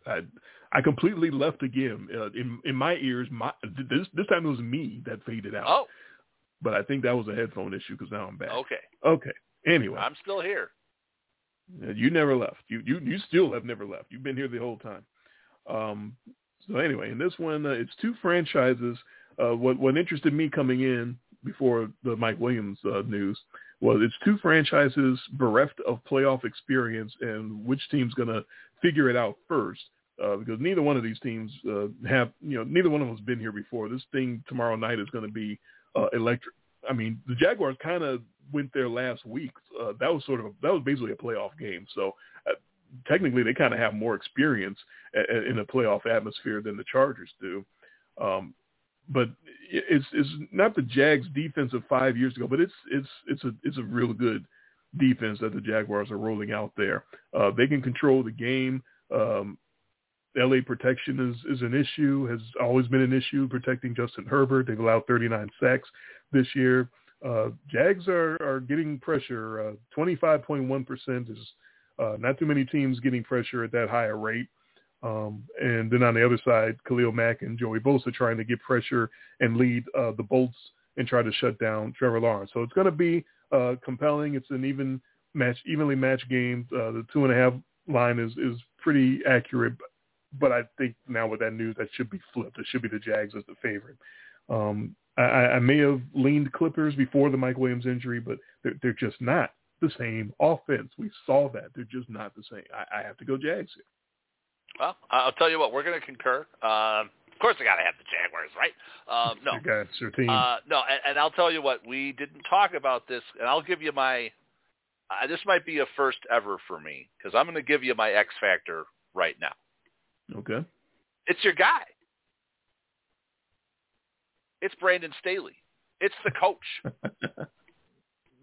I I completely left again. Uh, in in my ears, my this this time it was me that faded out. Oh. But I think that was a headphone issue because now I'm back. Okay. Okay. Anyway, I'm still here. You never left. You you you still have never left. You've been here the whole time. Um. So anyway, in this one, uh, it's two franchises. Uh, what what interested me coming in before the Mike Williams uh, news was it's two franchises bereft of playoff experience, and which team's going to figure it out first? Uh, because neither one of these teams uh, have, you know, neither one of them has been here before. This thing tomorrow night is going to be uh, electric. I mean, the Jaguars kind of went there last week. Uh, that was sort of a, that was basically a playoff game. So uh, technically, they kind of have more experience a, a, in a playoff atmosphere than the Chargers do. Um, but it's it's not the Jags defense of five years ago, but it's it's it's a it's a real good defense that the Jaguars are rolling out there. Uh, they can control the game. Um, LA protection is is an issue, has always been an issue protecting Justin Herbert. They've allowed 39 sacks this year. Uh, Jags are are getting pressure. Uh, 25.1% is uh, not too many teams getting pressure at that higher rate. Um, and then on the other side, Khalil Mack and Joey Bosa trying to get pressure and lead uh, the Bolts and try to shut down Trevor Lawrence. So it's going to be uh, compelling. It's an even match, evenly matched game. Uh, the two and a half line is is pretty accurate, but I think now with that news, that should be flipped. It should be the Jags as the favorite. Um, I, I may have leaned Clippers before the Mike Williams injury, but they're, they're just not the same offense. We saw that. They're just not the same. I, I have to go Jags here. Well, I'll tell you what, we're going to concur. Um, of course, I got to have the Jaguars, right? Um, no, your guys, your team. Uh, no, and, and I'll tell you what, we didn't talk about this, and I'll give you my. Uh, this might be a first ever for me because I'm going to give you my X factor right now. Okay. It's your guy. It's Brandon Staley. It's the coach.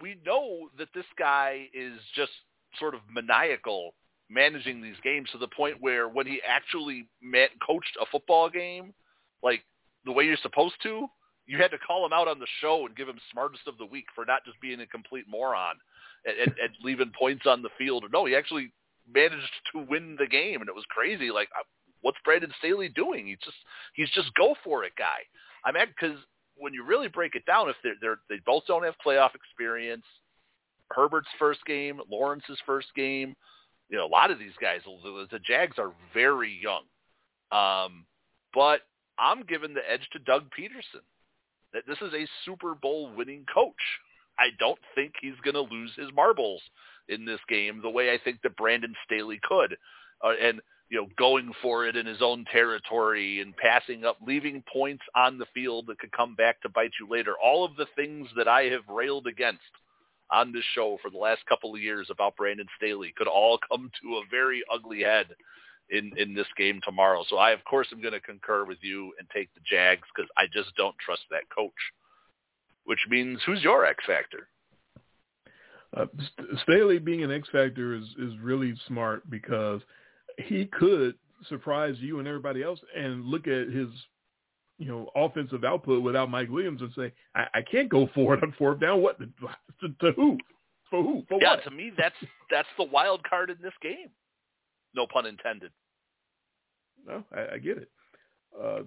we know that this guy is just sort of maniacal managing these games to the point where when he actually met, coached a football game, like the way you're supposed to, you had to call him out on the show and give him smartest of the week for not just being a complete moron and, and, and leaving points on the field. No, he actually managed to win the game, and it was crazy. Like, uh, what's Brandon Staley doing? He's just he's just go for it guy. I'm mean, because when you really break it down, if they're, they're they both don't have playoff experience, Herbert's first game, Lawrence's first game, you know, a lot of these guys, the, the Jags are very young. Um, but I'm giving the edge to Doug Pederson. That this is a Super Bowl winning coach. I don't think he's going to lose his marbles in this game the way I think that Brandon Staley could. Uh, and you know, going for it in his own territory and passing up, leaving points on the field that could come back to bite you later. All of the things that I have railed against on this show for the last couple of years about Brandon Staley could all come to a very ugly head in in this game tomorrow. So I of course am going to concur with you and take the Jags because I just don't trust that coach. Which means who's your X factor? Uh, Staley being an X factor is is really smart because he could surprise you and everybody else and look at his you know, offensive output without Mike Williams and say, I, I can't go for forward on fourth down. What to, to, to who? For who? For yeah, what? to me, that's that's the wild card in this game. No pun intended. No, I, I get it. Uh,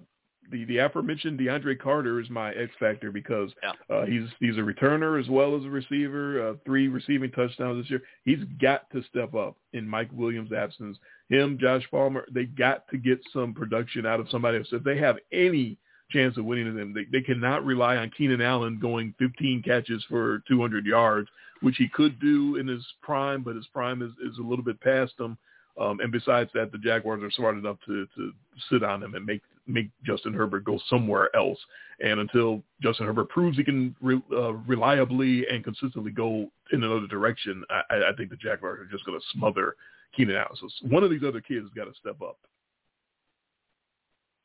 the the aforementioned DeAndre Carter is my X factor because yeah. uh, he's he's a returner as well as a receiver. Uh, three receiving touchdowns this year. He's got to step up in Mike Williams' absence. Him, Josh Palmer, they got to get some production out of somebody else. If they have any chance of winning them, they, they cannot rely on Keenan Allen going 15 catches for 200 yards, which he could do in his prime, but his prime is, is a little bit past him. Um, and besides that, the Jaguars are smart enough to, to sit on him and make make Justin Herbert go somewhere else. And until Justin Herbert proves he can re, uh, reliably and consistently go in another direction, I, I think the Jaguars are just going to smother Keenan Allen. So one of these other kids has got to step up.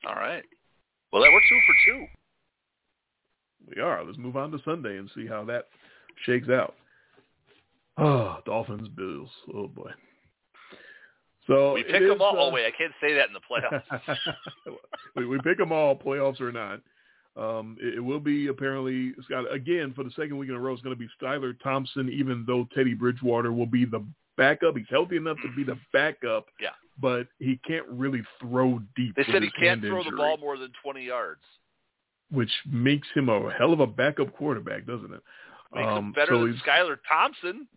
All right. Well, that we're two for two. We are. Let's move on to Sunday and see how that shakes out. Oh, Dolphins, Bills. Oh boy. So we pick is, them all. Uh, oh wait, I can't say that in the playoffs. we, we pick them all, playoffs or not. Um, it, it will be apparently Scott again for the second week in a row. It's going to be Skylar Thompson, even though Teddy Bridgewater will be the backup. He's healthy enough to be the backup. Yeah. But he can't really throw deep. They said he can't throw injury, the ball more than 20 yards. which makes him a hell of a backup quarterback, doesn't it? Makes him Um, better so than Skylar Thompson.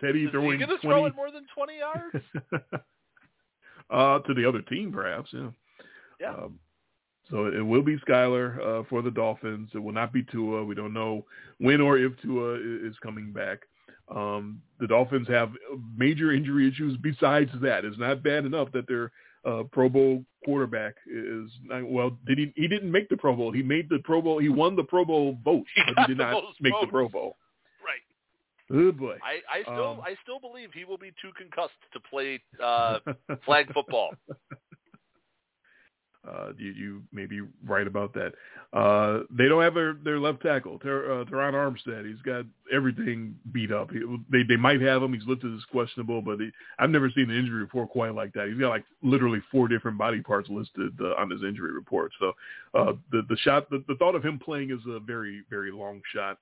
Teddy Is he throwing going to 20 throw it more than 20 yards? uh, to the other team, perhaps. Yeah. Yeah. Um, so it will be Skylar uh, for the Dolphins. It will not be Tua. We don't know when or if Tua is coming back. Um, the Dolphins have major injury issues. Besides that, it's not bad enough that their uh, Pro Bowl quarterback is not, well. Did he? He didn't make the Pro Bowl. He made the Pro Bowl. He won the Pro Bowl vote, He but he did not make the. Pro Bowl. Oh boy. I, I still Um, I still believe he will be too concussed to play uh, flag football. Uh, you, you may be right about that. Uh, they don't have their, their left tackle, Ter, uh, Terron Armstead. He's got everything beat up. He, they they might have him. He's listed as questionable, but he, I've never seen an injury report quite like that. He's got like literally four different body parts listed uh, on his injury report. So uh, the the shot, the, the thought of him playing is a very very long shot.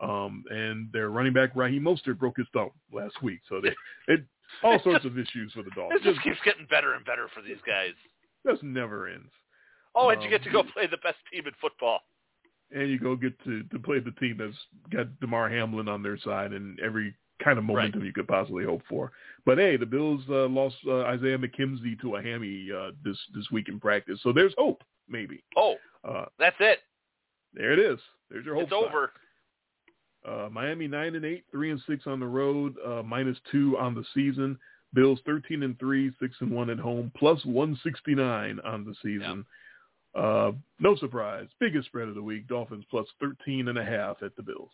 Um, and their running back Raheem Mostert broke his thumb last week. So they it all sorts of issues for the dogs. It Dolphins. just keeps getting better and better for these guys. just never ends. Oh, and you Um, get to go play the best team in football. and you go get to to play the team that's got Damar Hamlin on their side and every kind of momentum you could possibly hope for. But hey, the Bills uh, lost uh, Isaiah McKenzie to a hammy uh, this this week in practice, so there's hope maybe. Oh, Uh, that's it. there it is. There's your hope. It's over. Uh, Miami nine and eight, three and six on the road, uh, minus two on the season. Bills thirteen and three, six and one at home, plus one sixty nine on the season. Uh, no surprise, biggest spread of the week. Dolphins plus thirteen and a half at the Bills.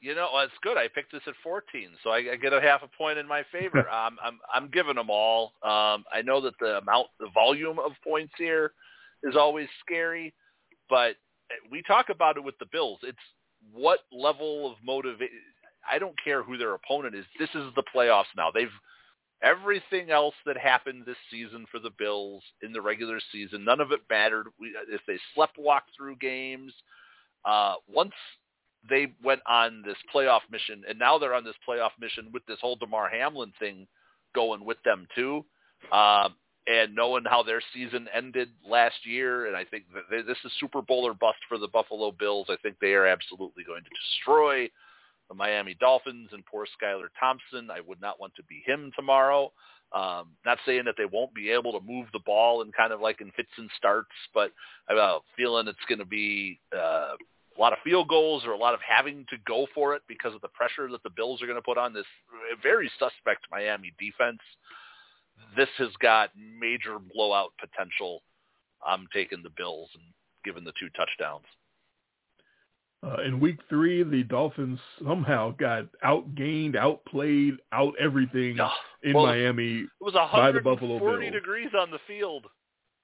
You know, it's good. I picked this at 14, so I, I get a half a point in my favor. um, I'm I'm giving them all. Um, I know that the amount, the volume of points here is always scary, but we talk about it with the Bills. It's what level of motivation. I don't care who their opponent is. This is the playoffs now. They've everything else that happened this season for the Bills in the regular season. None of it mattered. We, if they slept walk through games, uh, once they went on this playoff mission, and now they're on this playoff mission with this whole Damar Hamlin thing going with them too. Um, and knowing how their season ended last year, and I think that this is Super Bowl or bust for the Buffalo Bills. I think they are absolutely going to destroy the Miami Dolphins and poor Skylar Thompson. I would not want to be him tomorrow. Um, not saying that they won't be able to move the ball and kind of like in fits and starts, but I have a feeling it's going to be uh, a lot of field goals or a lot of having to go for it because of the pressure that the Bills are going to put on this very suspect Miami defense. This has got major blowout potential. I'm taking the Bills and giving the two touchdowns. Uh, in week three, the Dolphins somehow got outgained, outplayed, out everything in Well, Miami, It was by the Buffalo 140 Bills. degrees on the field.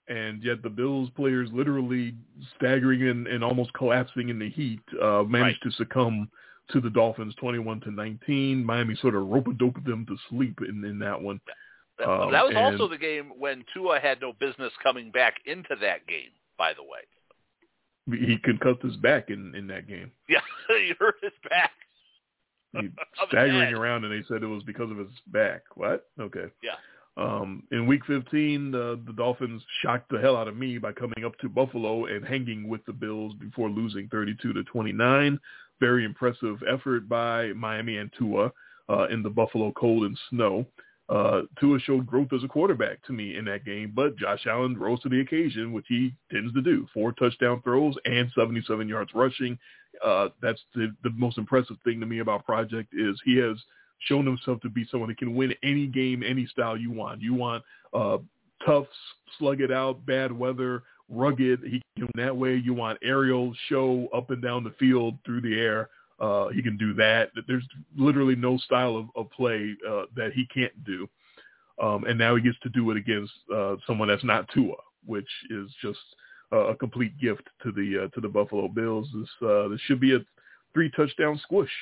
and yet the Bills players literally staggering and, and almost collapsing in the heat uh, managed to succumb to the Dolphins 21 to 19. Miami sort of rope-a-doped them to sleep in, in that one. That, Um, that was also the game when Tua had no business coming back into that game, by the way. He concussed his back in, in that game. Yeah, he hurt his back. He Of his staggering around, and they said it was because of his back. What? Okay. Yeah. Um, in week 15, the, the Dolphins shocked the hell out of me by coming up to Buffalo and hanging with the Bills before losing 32 to 29. Very impressive effort by Miami and Tua uh, in the Buffalo cold and snow. Uh, Tua showed growth as a quarterback to me in that game, but Josh Allen rose to the occasion, which he tends to do. Four touchdown throws and 77 yards rushing. Uh, that's the, the most impressive thing to me about Project is he has shown himself to be someone that can win any game, any style you want. You want uh, tough, slug it out, bad weather, rugged. He can that way. You want aerial show up and down the field through the air. Uh, he can do that. There's literally no style of, of play uh, that he can't do. Um, and now he gets to do it against uh, someone that's not Tua, which is just uh, a complete gift to the uh, to the Buffalo Bills. This uh, this should be a three touchdown squish,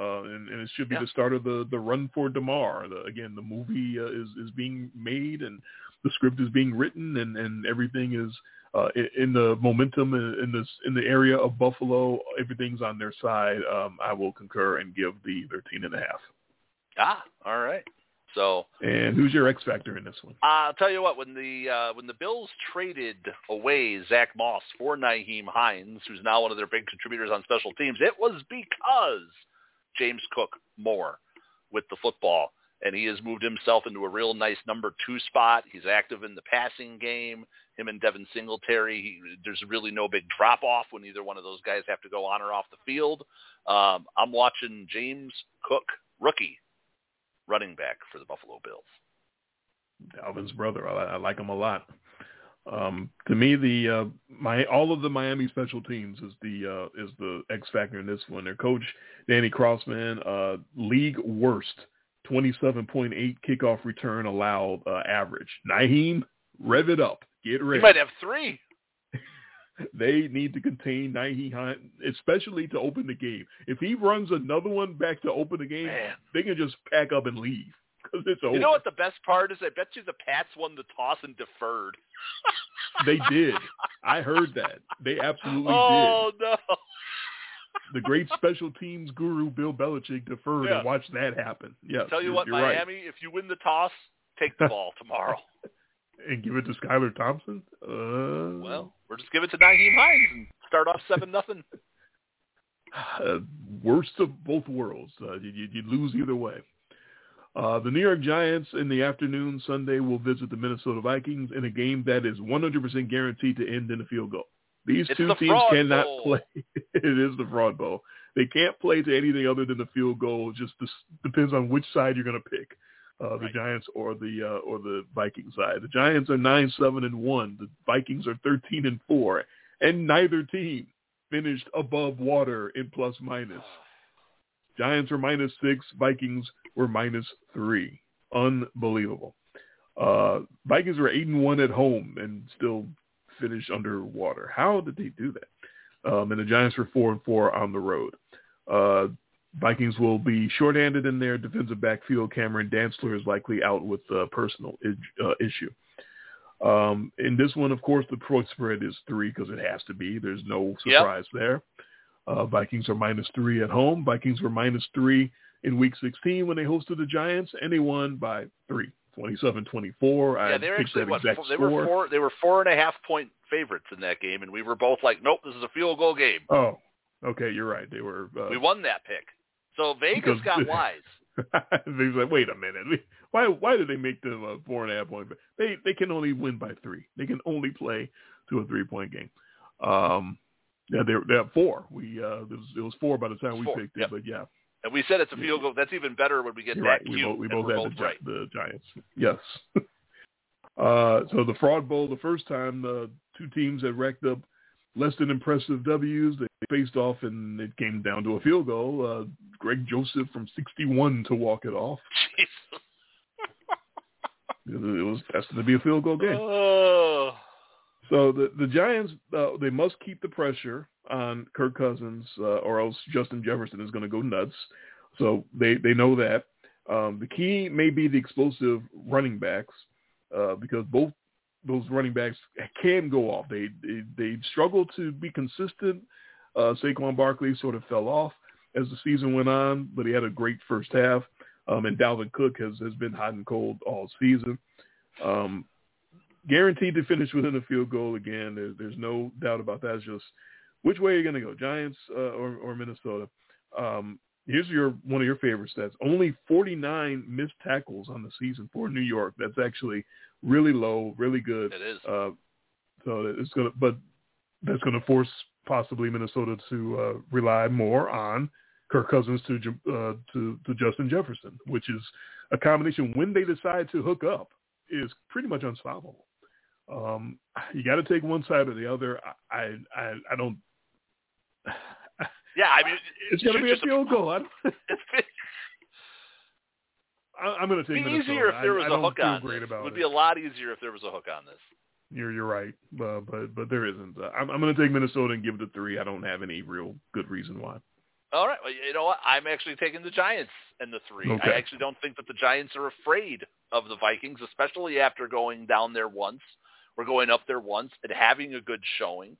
uh, and, and it should be Yeah. the start of the the run for Damar. The, again, the movie uh, is is being made and the script is being written and and everything is uh, in, in the momentum in, in this in the area of Buffalo, everything's on their side. Um, I will concur and give the 13 and a half. Ah, all right. So, and who's your X factor in this one? I'll tell you what. When the uh, when the Bills traded away Zach Moss for Nyheim Hines, who's now one of their big contributors on special teams, it was because James Cook more with the football, and he has moved himself into a real nice number two spot. He's active in the passing game. Him and Devin Singletary, he, there's really no big drop off when either one of those guys have to go on or off the field. Um, I'm watching James Cook, rookie, running back for the Buffalo Bills. Dalvin's brother. I, I like him a lot. Um, to me, the uh, my all of the Miami special teams is the uh, is the X factor in this one. Their coach Danny Crossman, uh, league worst, twenty seven point eight kickoff return allowed uh, average. Nyheim, rev it up, get ready. He might have three. they need to contain Nyheim, especially to open the game. If he runs another one back to open the game, Man. they can just pack up and leave because it's over. You know what the best part is? I bet you the Pats won the toss and deferred. They did. I heard that. They absolutely oh did. Oh, no! The great special teams guru Bill Belichick deferred Yeah. and watched that happen. Yes. Tell you what, you're right. Miami, if you win the toss, take the ball tomorrow. And give it to Skylar Thompson? Uh, well, we're just give it to Nyheim Hines and start off seven nothing. uh, worst of both worlds. Uh, you, you, you lose either way. Uh, the New York Giants in the afternoon Sunday will visit the Minnesota Vikings in a game that is 100% guaranteed to end in a field goal. These It's two the teams cannot bowl. play. it is the fraud bowl. They can't play to anything other than the field goal. It Just this depends on which side you're going to pick, uh, the Right. Giants or the uh, or the Viking side. The Giants are nine seven and one. The Vikings are thirteen and four, and neither team finished above water in plus minus. Giants were minus six. Vikings were minus three. Unbelievable. Uh, Vikings were eight and one at home and still finished underwater. How did they do that? Um, and the Giants were four and four on the road. Uh, Vikings will be shorthanded in their defensive backfield. Cameron Dantzler is likely out with a personal i- uh, issue. Um, in this one, of course, the point spread is three because it has to be. There's no Yep. surprise there. Uh, Vikings are minus three at home. Vikings were minus three in Week 16 when they hosted the Giants, and they won by three, 27-24. I yeah, they were picked actually that what? They were four. They were four and a half point favorites in that game, and we were both like, "Nope, this is a field goal game." Oh, okay, you're right. They were. Uh, we won that pick. So Vegas Because- got wise. they was like, wait a minute, why why did they make them a four and a half point? They they can only win by three. They can only play to a three point game. Um, yeah, they're they're four. We uh, it was it was four by the time we four, picked yep. it, but yeah, And we said it's a field goal. That's even better when we get you're that right. We both we both had both the, right. the Giants. Yes. uh, so the fraud bowl, the first time the two teams had racked up less than impressive W's. They faced off, and it came down to a field goal. Uh, Greg Joseph from 61 to walk it off. Jesus. It was destined to be a field goal game. Oh. So the the Giants uh, they must keep the pressure on Kirk Cousins, uh, or else Justin Jefferson is going to go nuts. So they they know that. Um, the key may be the explosive running backs uh, because both those running backs can go off. They they, they struggle to be consistent. Uh, Saquon Barkley sort of fell off as the season went on, but he had a great first half. Um, and Dalvin Cook has, has been hot and cold all season. Um, guaranteed to finish within a field goal again. There's there's no doubt about that. It's just which way are you going to go, Giants uh, or or Minnesota? Um, here's your one of your favorite stats. Only 49 missed tackles on the season for New York. That's actually really low, really good. It is. Uh, so it's gonna, but that's going to force possibly Minnesota to uh, rely more on Kirk Cousins to uh, to to Justin Jefferson, which is a combination when they decide to hook up is pretty much unstoppable. Um, you got to take one side or the other. I I I don't. Yeah, I mean, It's going to be a field goal. I don't, It's I, I'm going to be take Minnesota. easier if there was I, I a don't hook on great this. about It would it. be a lot easier if there was a hook on this. You're you're right, uh, but but there isn't. Uh, I'm I'm going to take Minnesota and give it a three. I don't have any real good reason why. All right. Well, you know what? I'm actually taking the Giants and the three. Okay. I actually don't think that the Giants are afraid of the Vikings, especially after going down there once We're going up there once and having a good showing.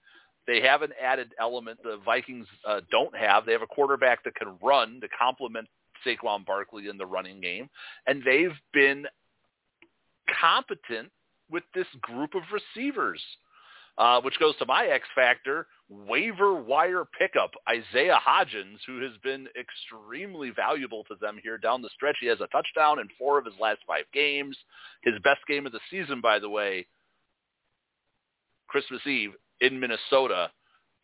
They have an added element the Vikings uh, don't have. They have a quarterback that can run to complement Saquon Barkley in the running game, and they've been competent with this group of receivers, uh, which goes to my X factor waiver wire pickup, Isaiah Hodgins, who has been extremely valuable to them here down the stretch. He has a touchdown in four of his last five games. His best game of the season, by the way, Christmas Eve in Minnesota,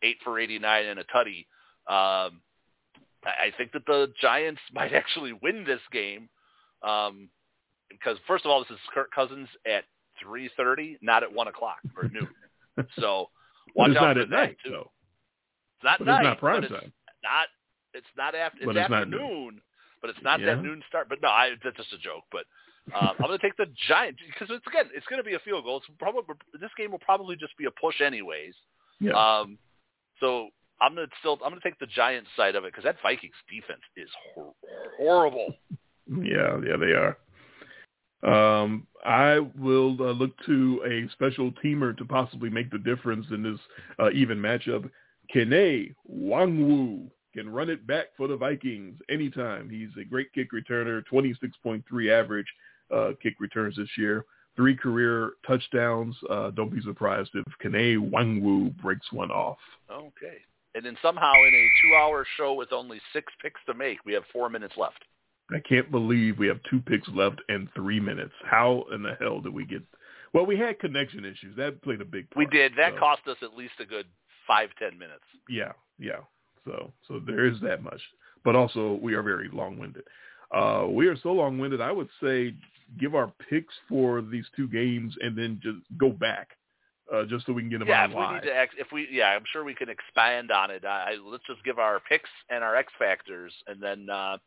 eight for 89 and a tutty. Um, I think that the Giants might actually win this game um, because, first of all, this is Kirk Cousins at 3.30, not at 1 o'clock or noon. So watch it's out not for at that, night, too. though. It's not But night, it's not prime but it's time. not. It's not after. It's, But it's not afternoon, but it's not Yeah. that noon start. But no, I, that's just a joke. But um, I'm going to take the Giants because it's again, it's going to be a field goal. It's probably this game will probably just be a push anyways. Yeah. Um, so I'm going to still I'm going to take the Giants side of it because that Vikings defense is hor- horrible. Yeah, yeah, they are. Um, I will uh, look to a special teamer to possibly make the difference in this uh, even matchup. Kene Nwangwu can run it back for the Vikings anytime. He's a great kick returner, 26.3 average uh, kick returns this year, three career touchdowns. Uh, don't be surprised if Kene Nwangwu breaks one off. Okay. And then somehow in a two-hour show with only six picks to make, we have four minutes left. I can't believe we have two picks left and three minutes. How in the hell did we get? Well, we had connection issues. That played a big part. We did. That so, cost us at least a good five ten minutes. Yeah, yeah. So, so there is that much. But also, we are very long-winded. Uh, we are so long-winded. I would say give our picks for these two games and then just go back, uh, just so we can get them Yeah, if we need to, ex- if we, yeah, I'm sure we can expand on it. I, let's just give our picks and our X factors, and then uh,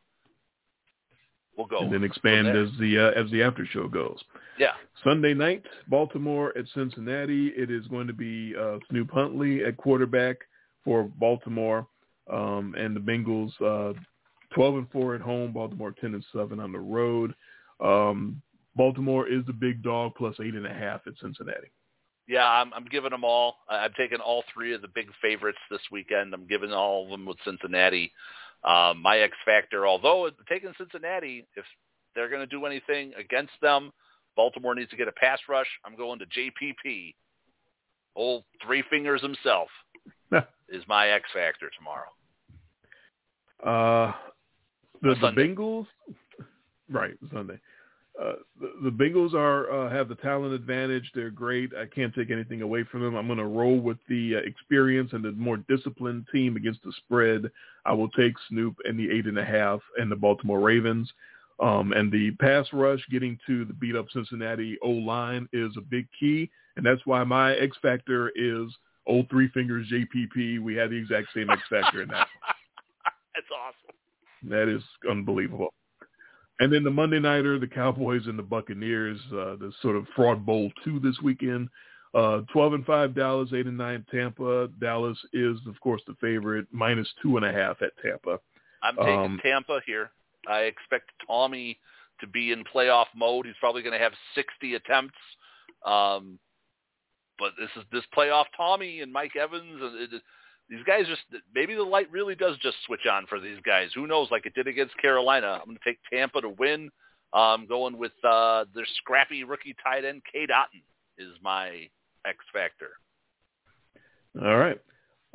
we'll go. and then expand as the uh, as the after show goes. Yeah, Sunday night, Baltimore at Cincinnati. It is going to be uh, Snoop Huntley at quarterback for Baltimore, um, and the Bengals uh, 12 and four at home. Baltimore 10 and seven on the road. Um, Baltimore is the big dog plus eight and a half at Cincinnati. yeah, I'm, I'm giving them all. I- I'm taking all three of the big favorites this weekend. I'm giving all of them with Cincinnati. Um, my X factor, although taking Cincinnati, if they're going to do anything against them, Baltimore needs to get a pass rush. I'm going to JPP. Old three fingers himself is my X factor tomorrow. Uh, the, the Bengals, right Sunday. Uh, the, the Bengals are uh, have the talent advantage. They're great. I can't take anything away from them. I'm going to roll with the uh, experience and the more disciplined team against the spread. I will take Snoop and the eight and a half and the Baltimore Ravens. Um, and the pass rush getting to the beat up Cincinnati O line is a big key, and that's why my X factor is old three fingers JPP. We had the exact same X factor in that. That's awesome. That is unbelievable. And then the Monday nighter, the Cowboys and the Buccaneers, uh, the sort of fraud bowl two this weekend. Uh, 12 and 5 Dallas, 8 and 9 Tampa. Dallas is, of course, the favorite, minus two and a half at Tampa. I'm taking Um, Tampa here. I expect Tommy to be in playoff mode. He's probably going to have 60 attempts. Um, but this is this playoff Tommy and Mike Evans. And it, these guys just maybe the light really does just switch on for these guys. Who knows? Like it did against Carolina. I'm going to take Tampa to win. Um, going with uh, their scrappy rookie tight end Cade Otton is my X factor. All right.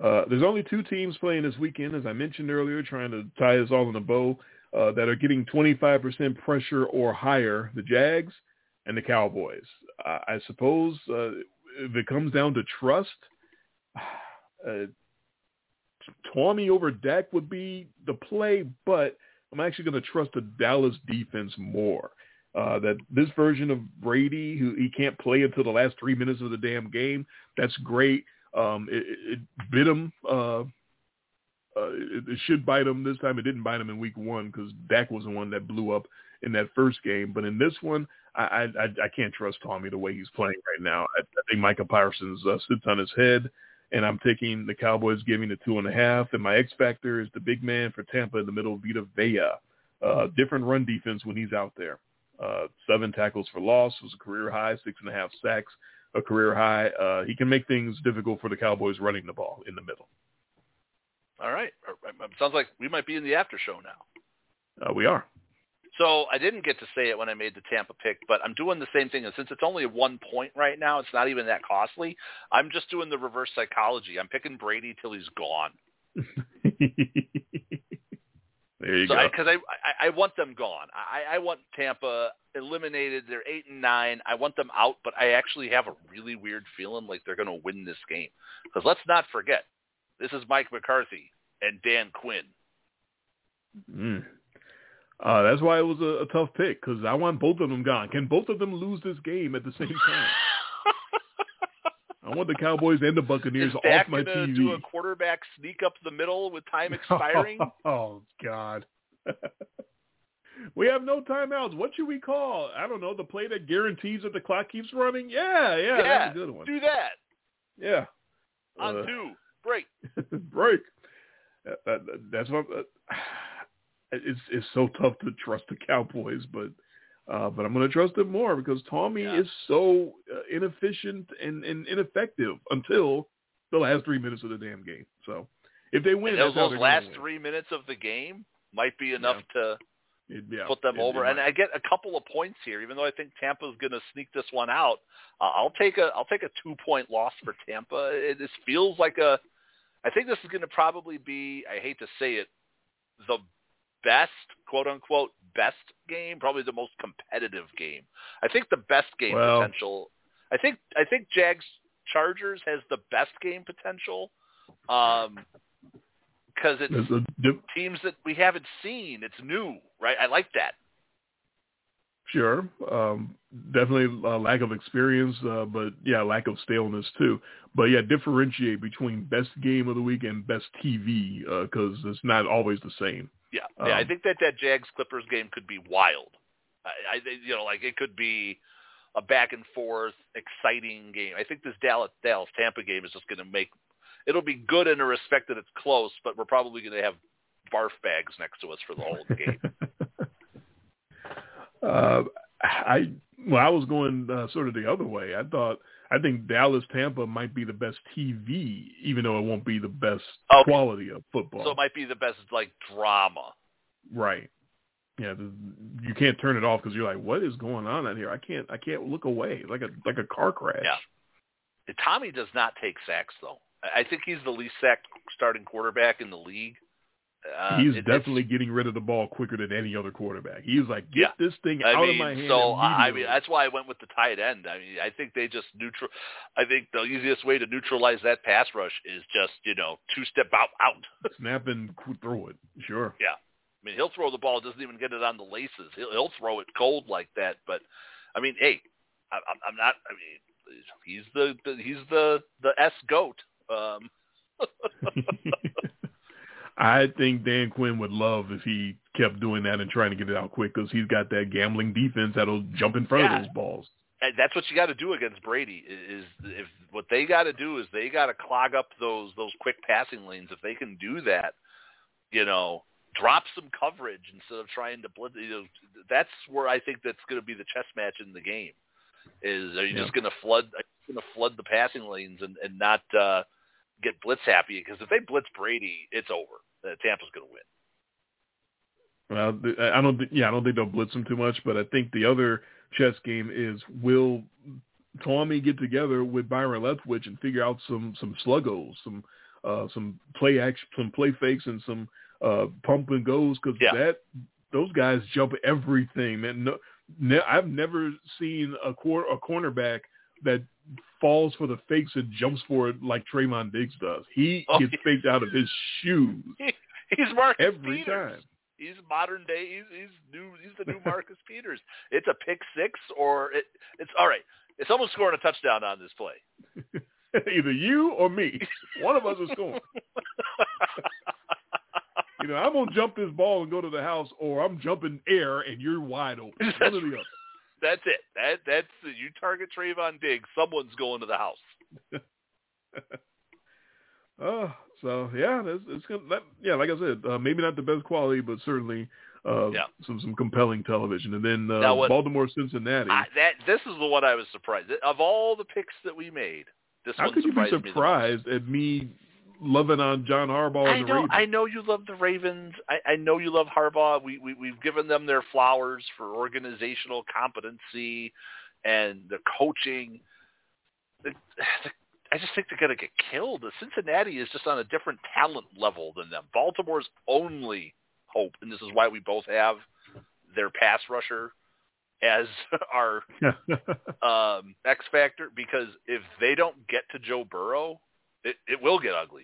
Uh, there's only two teams playing this weekend, as I mentioned earlier, trying to tie this all in a bow, uh, that are getting 25% pressure or higher, the Jags and the Cowboys. Uh, I suppose uh, if it comes down to trust, uh, Tommy over Dak would be the play, but I'm actually going to trust the Dallas defense more. Uh, that this version of Brady, who he can't play until the last three minutes of the damn game, that's great. Um, it, it it bit him. Uh, uh, it, it should bite him this time. It didn't bite him in week one because Dak was the one that blew up in that first game. But in this one, I I, I I can't trust Tommy the way he's playing right now. I, I think Micah Parsons uh, sits on his head, and I'm taking the Cowboys giving the two and a half. And my X factor is the big man for Tampa in the middle, Vita Vea. Uh, different run defense when he's out there. Uh, seven tackles for loss was a career high, six and a half sacks. a career high. Uh, he can make things difficult for the Cowboys running the ball in the middle. All right. Sounds like we might be in the after show now. Uh, we are. So I didn't get to say it when I made the Tampa pick, but I'm doing the same thing. And since it's only one point right now, it's not even that costly. I'm just doing the reverse psychology. I'm picking Brady till he's gone. there you so go. Because I, I, I want them gone. I, I want Tampa eliminated. They're eight and nine. I want them out, but I actually have a really weird feeling like they're going to win this game. Because let's not forget, this is Mike McCarthy and Dan Quinn. Mm. Uh, that's why it was a, a tough pick because I want both of them gone. Can both of them lose this game at the same time? I want the Cowboys and the Buccaneers is Dak off my TV. do a quarterback sneak up the middle with time expiring? oh God. we have no timeouts. What should we call? I don't know. The play that guarantees that the clock keeps running. Yeah, yeah, yeah that's a good one. Do that Yeah. on Uh, two. Break. break. That, that's what. Uh, it's it's so tough to trust the Cowboys, but uh, but I'm going to trust them more because Tommy Yeah. is so uh, inefficient and, and ineffective until the last three minutes of the damn game. So if they win, those, that's how those they're gonna last three minutes of the game might be enough to It- yeah, put them it- over. it and. I get a couple of points here, even though I think Tampa's going to sneak this one out. Uh, I'll take a I'll take a two point loss for Tampa. It this feels like a. I think this is going to probably be. I hate to say it, the best quote unquote best game, probably the most competitive game. I think the best game Well- potential. I think I think Jags Chargers has the best game potential. Um, because it's teams that we haven't seen. It's new, right? I like that. Sure. Um, definitely a lack of experience, uh, but yeah, lack of staleness too. But yeah, differentiate between best game of the week and best TV because it's not always the same. Yeah, yeah. I Um, think that that Jags Clippers game could be wild. I, I you know, like it could be a back and forth, exciting game. I think this Dallas Dallas Tampa game is just going to make it'll be good in the respect that it's close, but we're probably going to have barf bags next to us for the whole game. uh, I well, I was going uh, sort of the other way. I thought I think Dallas Tampa might be the best TV, even though it won't be the best Okay. quality of football. so it might be the best like drama. Right. Yeah, the, you can't turn it off because you're like, what is going on out here? I can't, I can't look away like a like a car crash. Yeah. Tommy does not take sacks though. I I think he's the least sacked starting quarterback in the league. Uh, He's it- definitely getting rid of the ball quicker than any other quarterback. He's like, get Yeah. this thing I out mean, of my hand. so I mean, that's why I went with the tight end. I mean, I think they just neutral. I think the easiest way to neutralize that pass rush is just you know two step out out. snap and throw it. Sure. yeah, I mean he'll throw the ball, doesn't even get it on the laces. He'll he'll throw it cold like that. But I mean, hey, I, I'm I'm not. I mean, he's the, the he's the the S goat. Um, I think Dan Quinn would love if he kept doing that and trying to get it out quick because he's got that gambling defense that'll jump in front Yeah. of those balls. and that's what you got to do against Brady. Is if what they got to do is they got to clog up those those quick passing lanes. If they can do that, you know, drop some coverage instead of trying to blitz. You know, that's where I think that's going to be the chess match in the game. Is are you Yeah. just going to flood going to flood the passing lanes and and not uh, get blitz happy? Because if they blitz Brady, it's over. Uh, Tampa's going to win. Well, I don't. Yeah, I don't think they'll blitz him too much. But I think the other chess game is will Tommy get together with Byron Leftwich and figure out some some sluggos, some uh, some play action, some play fakes, and some uh, pump and goes because Yeah. that those guys jump everything. Man, no, ne- I've never seen a quar a cornerback that falls for the fakes and jumps for it like Trevon Diggs does. He Oh, gets faked out of his shoes He's Marcus every Peters. time. He's modern day. He's, he's new. He's the new Marcus Peters. It's a pick six, or it, it's all right. It's almost scoring a touchdown on this play, Either you or me. One of us is scoring. You know, I'm gonna jump this ball and go to the house, or I'm jumping air and you're wide open. One or the other. That's it. That that's you target Trevon Diggs. Someone's going to the house. Uh, so yeah, it's, it's gonna. That, yeah, like I said, uh, maybe not the best quality, but certainly uh, Yeah. some some compelling television. And then uh, what- Baltimore Cincinnati. I, that this is the one I was surprised of all the picks that we made. This How one could you be surprised me the most. surprised at me loving on John Harbaugh I and the know, Ravens? I know you love the Ravens. I, I know you love Harbaugh. We, we we've given them their flowers for organizational competency and the coaching. The, the, I just think they're going to get killed. The Cincinnati is just on a different talent level than them. Baltimore's only hope, and this is why we both have their pass rusher as our um, X factor, because if they don't get to Joe Burrow, it, it will get ugly.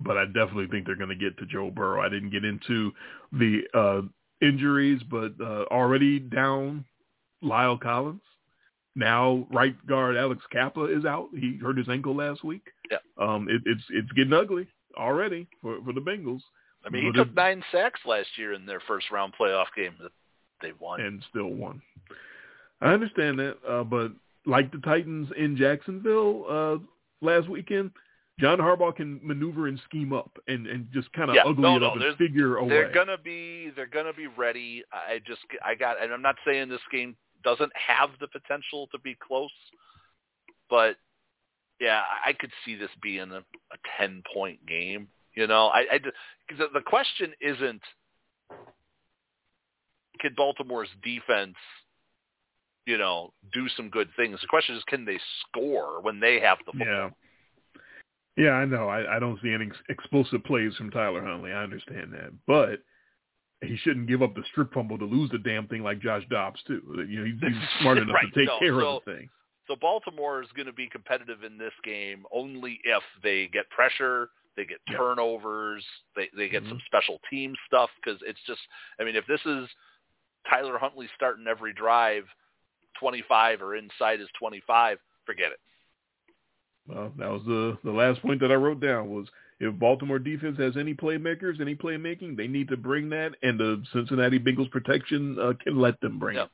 But I definitely think they're going to get to Joe Burrow. I didn't get into the uh, injuries, but uh, already down La'el Collins. Now right guard Alex Cappa is out. He hurt his ankle last week. Yeah. Um, it, it's it's getting ugly already for for the Bengals. I mean, he But took it- nine sacks last year in their first round playoff game that they won. and still won. I understand that, uh, but like the Titans in Jacksonville uh, last weekend, John Harbaugh can maneuver and scheme up and, and just kind of Yeah, ugly no, it no, up and figure a they're gonna be they're gonna be ready. I just I got and I'm not saying this game doesn't have the potential to be close, but yeah, I- could see this being a, a ten point game. You know, I, I 'cause the, question isn't can Baltimore's defense, you know, do some good things. The question is can they score when they have the football. Yeah. Yeah, I know. I, I don't see any ex- explosive plays from Tyler Huntley. I understand that, but he shouldn't give up the strip fumble to lose the damn thing like Josh Dobbs too. You know, he's, he's smart enough Right, to take no, care so- of the thing. So Baltimore is going to be competitive in this game only if they get pressure, they get Yeah. turnovers, they they get Mhm. some special team stuff because it's just I mean if this is Tyler Huntley starting every drive 25 or inside his 25, forget it. Well, that was the the last point that I wrote down was if Baltimore defense has any playmakers, any playmaking, they need to bring that, and the Cincinnati Bengals protection uh, can let them bring Yep. it.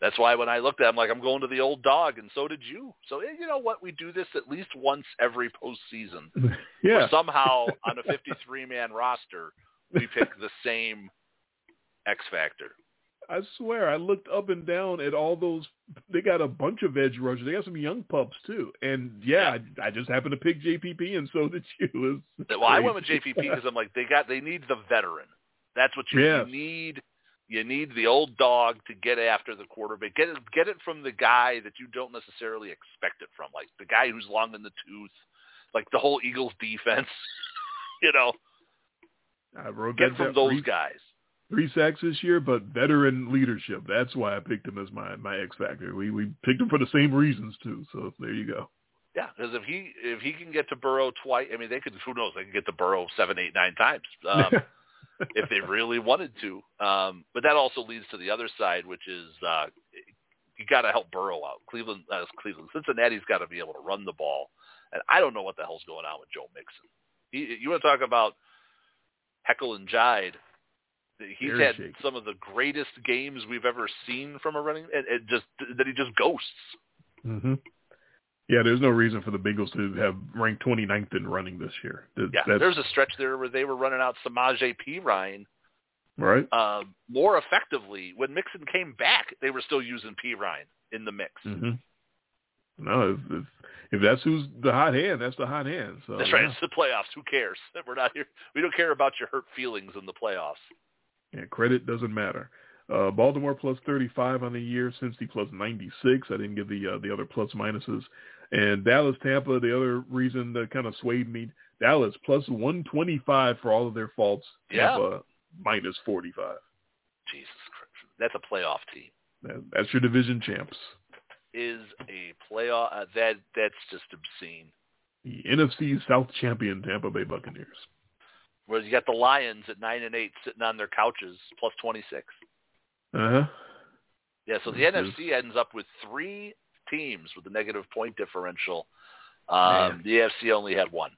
That's why when I looked at I'm like I'm going to the old dog, and so did you. So eh, you know what? We do this at least once every postseason. yeah, somehow on a 53 man roster, we pick the same X factor. I swear, I looked up and down at all those. They got a bunch of edge rushers. They got some young pups too, and yeah, I, I just happened to pick JPP, and so did you. Well, I went with. JPP because I'm like they got they need the veteran. That's what you, Yes. you need. You need the old dog to get after the quarterback. Get it get it from the guy that you don't necessarily expect it from, like the guy who's long in the tooth, like the whole Eagles defense. you know, I wrote get from those three, guys. Three sacks this year, but veteran leadership. That's why I picked him as my my X factor. We we picked him for the same reasons too. So there you go. Yeah, because if he if he can get to Burrow twice, I mean they could. Who knows? They can get to Burrow seven, eight, nine times. Um, if they really wanted to. Um, but that also leads to the other side, which is uh, you got to help Burrow out. Cleveland, uh, Cleveland, Cincinnati's got to be able to run the ball, and I don't know what the hell's going on with Joe Mixon. He, you want to talk about heckle and jive? He's had some of the greatest games we've ever seen from a running, and, and just that he just ghosts. hmm Yeah, there's no reason for the Bengals to have ranked 29th in running this year. That- Yeah, that's, there's a stretch there where they were running out Samaje Perine right. um, more effectively. When Mixon came back, they were still using Perine in the mix. hmm No, if, if if that's who's the hot hand, that's the hot hand. So That's right. yeah. It's the playoffs. Who cares? We're not here. We don't care about your hurt feelings in the playoffs. Yeah, credit doesn't matter. Uh, Baltimore plus 35 on the year, Cincy plus 96. I didn't give the uh, the other plus minuses. And Dallas, Tampa, the other reason that kind of swayed me, Dallas plus 125 for all of their faults. Yeah. Tampa minus 45. Jesus Christ, that's a playoff team. That, that's your division champs. Is a playoff uh, that that's just obscene. The NFC South champion Tampa Bay Buccaneers. Whereas you got the Lions at nine and eight sitting on their couches plus twenty six. Uh-huh. Yeah, so the NFC ends up with three teams with a negative point differential. Um, the AFC only had one.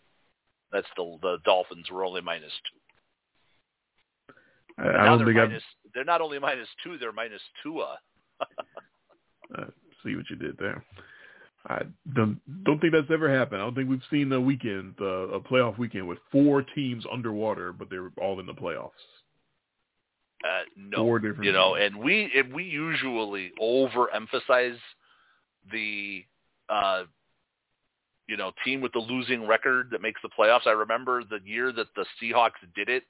That's the the Dolphins were only minus two. I, I now don't they're think minus, they're not only minus two, they're two. Tua. Uh, see what you did there. I don't don't think that's ever happened. I don't think we've seen a weekend, uh, a playoff weekend with four teams underwater, but they're all in the playoffs. Uh, no, Four different you know, teams. and we and we usually overemphasize the uh, you know team with the losing record that makes the playoffs. I remember the year that the Seahawks did it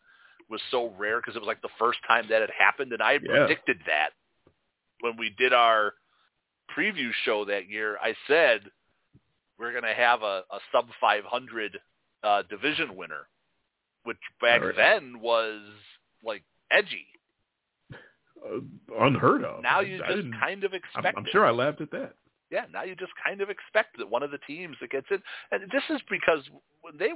was so rare because it was like the first time that had happened, and I Yeah. predicted that when we did our preview show that year. I said we're going to have a, a sub 500 uh, division winner, which back right. then was like edgy. Uh, unheard of. Now you I just didn't- kind of I'm, expect I'm it. sure I laughed at that. Yeah, now you just kind of expect that one of the teams that gets in, and this is because when they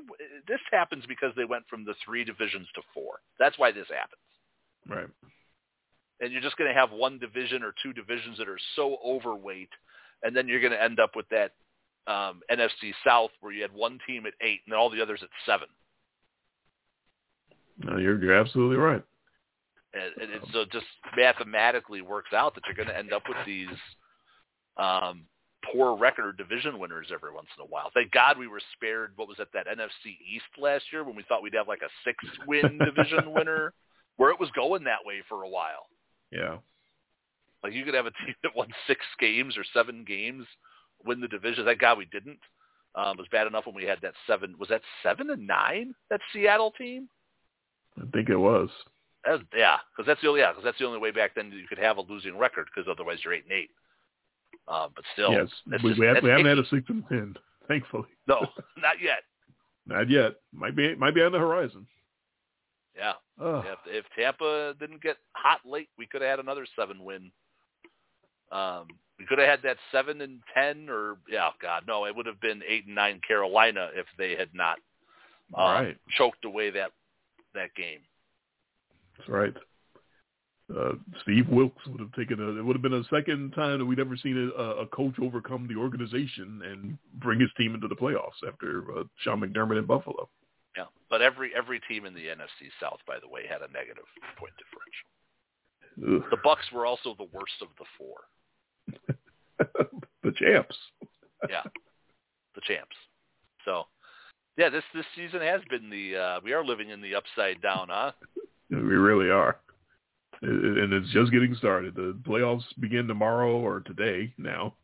this happens because they went from the three divisions to four. That's why this happens. Right. And you're just going to have one division or two divisions that are so overweight, and then you're going to end up with that um, NFC South where you had one team at eight and all the others at seven. No, you're you're absolutely right. and, and it, so it just mathematically works out that you're going to end up with these um, poor record division winners every once in a while. Thank God we were spared. What was it that NFC East last year when we thought we'd have like a six win division winner, where it was going that way for a while. Yeah. Like you could have a team that won six games or seven games win the division. Thank God we didn't. Um, it was bad enough when we had that seven. Was that seven and nine? That Seattle team. I think it was. That was, yeah, because that's the only yeah, because that's the only way back then you could have a losing record because otherwise you're eight and eight. Uh, but still, yes. We, just- we, have, we haven't had a six and ten, thankfully. no, not yet. Not yet. Might be might be on the horizon. Yeah, if, if Tampa didn't get hot late, we could have had another seven win. Um, we could have had that seven and ten, or yeah, God, no, it would have been eight and nine Carolina if they had not um, Right. choked away that that game. That's right. Uh, Steve Wilks would have taken a. It would have been a second time that we'd ever seen a, a coach overcome the organization and bring his team into the playoffs after uh, Sean McDermott in Buffalo. Yeah, but every every team in the NFC South, by the way, had a negative point differential. Ugh. The Bucs were also the worst of the four. the champs. yeah, the champs. So, yeah, this this season has been the uh, we are living in the upside down, huh? We really are. And and it's just getting started. The playoffs begin tomorrow or today now.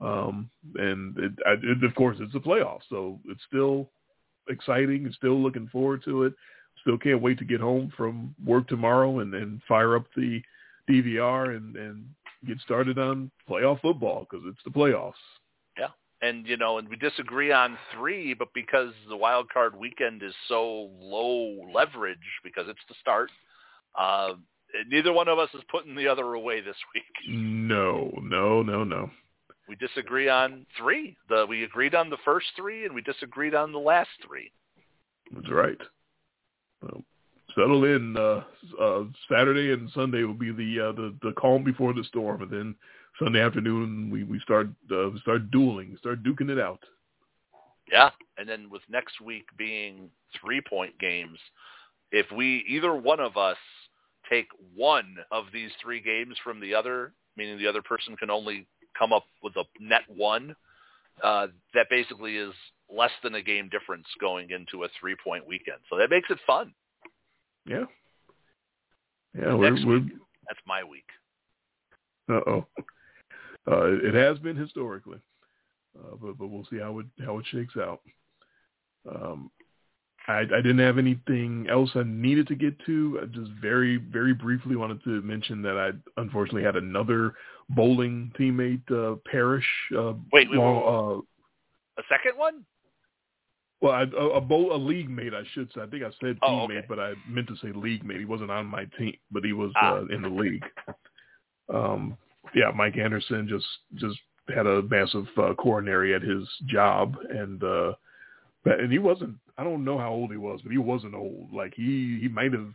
Um, and it, I, it, of course, it's the playoffs, so it's still exciting. and Still looking forward to it. Still can't wait to get home from work tomorrow and, and fire up the DVR and, and get started on playoff football because it's the playoffs. Yeah, and you know, and we disagree on three, but because the wild card weekend is so low leverage because it's the start, uh, neither one of us is putting the other away this week. No, no, no, no. We disagree on three. The we agreed on the first three, and we disagreed on the last three. That's right. Well, settle in. Uh, uh, Saturday and Sunday will be the, uh, the the calm before the storm, and then Sunday afternoon we we start uh, start dueling, start duking it out. Yeah, and then with next week being three-point games, if we either one of us take one of these three games from the other, meaning the other person can only come up with a net one, uh, that basically is less than a game difference going into a three-point weekend. So that makes it fun. Yeah. Yeah, we're, Next we're week. That's my week. uh-oh. Uh, it has been historically, uh, but but we'll see how it how it shakes out. Um, I, I didn't have anything else I needed to get to. I just very very briefly wanted to mention that I unfortunately had another bowling teammate uh, perish. Uh, Wait, wait, while, uh, A second one? well, I, a, a bowl, a league mate, I should say. I think I said Oh, teammate, okay. but I meant to say league mate. He wasn't on my team, but he was Ah. uh, in the league. Um, yeah, Mike Anderson just just had a massive uh, coronary at his job, and uh, and he wasn't. I don't know how old he was, but he wasn't old. Like he he might have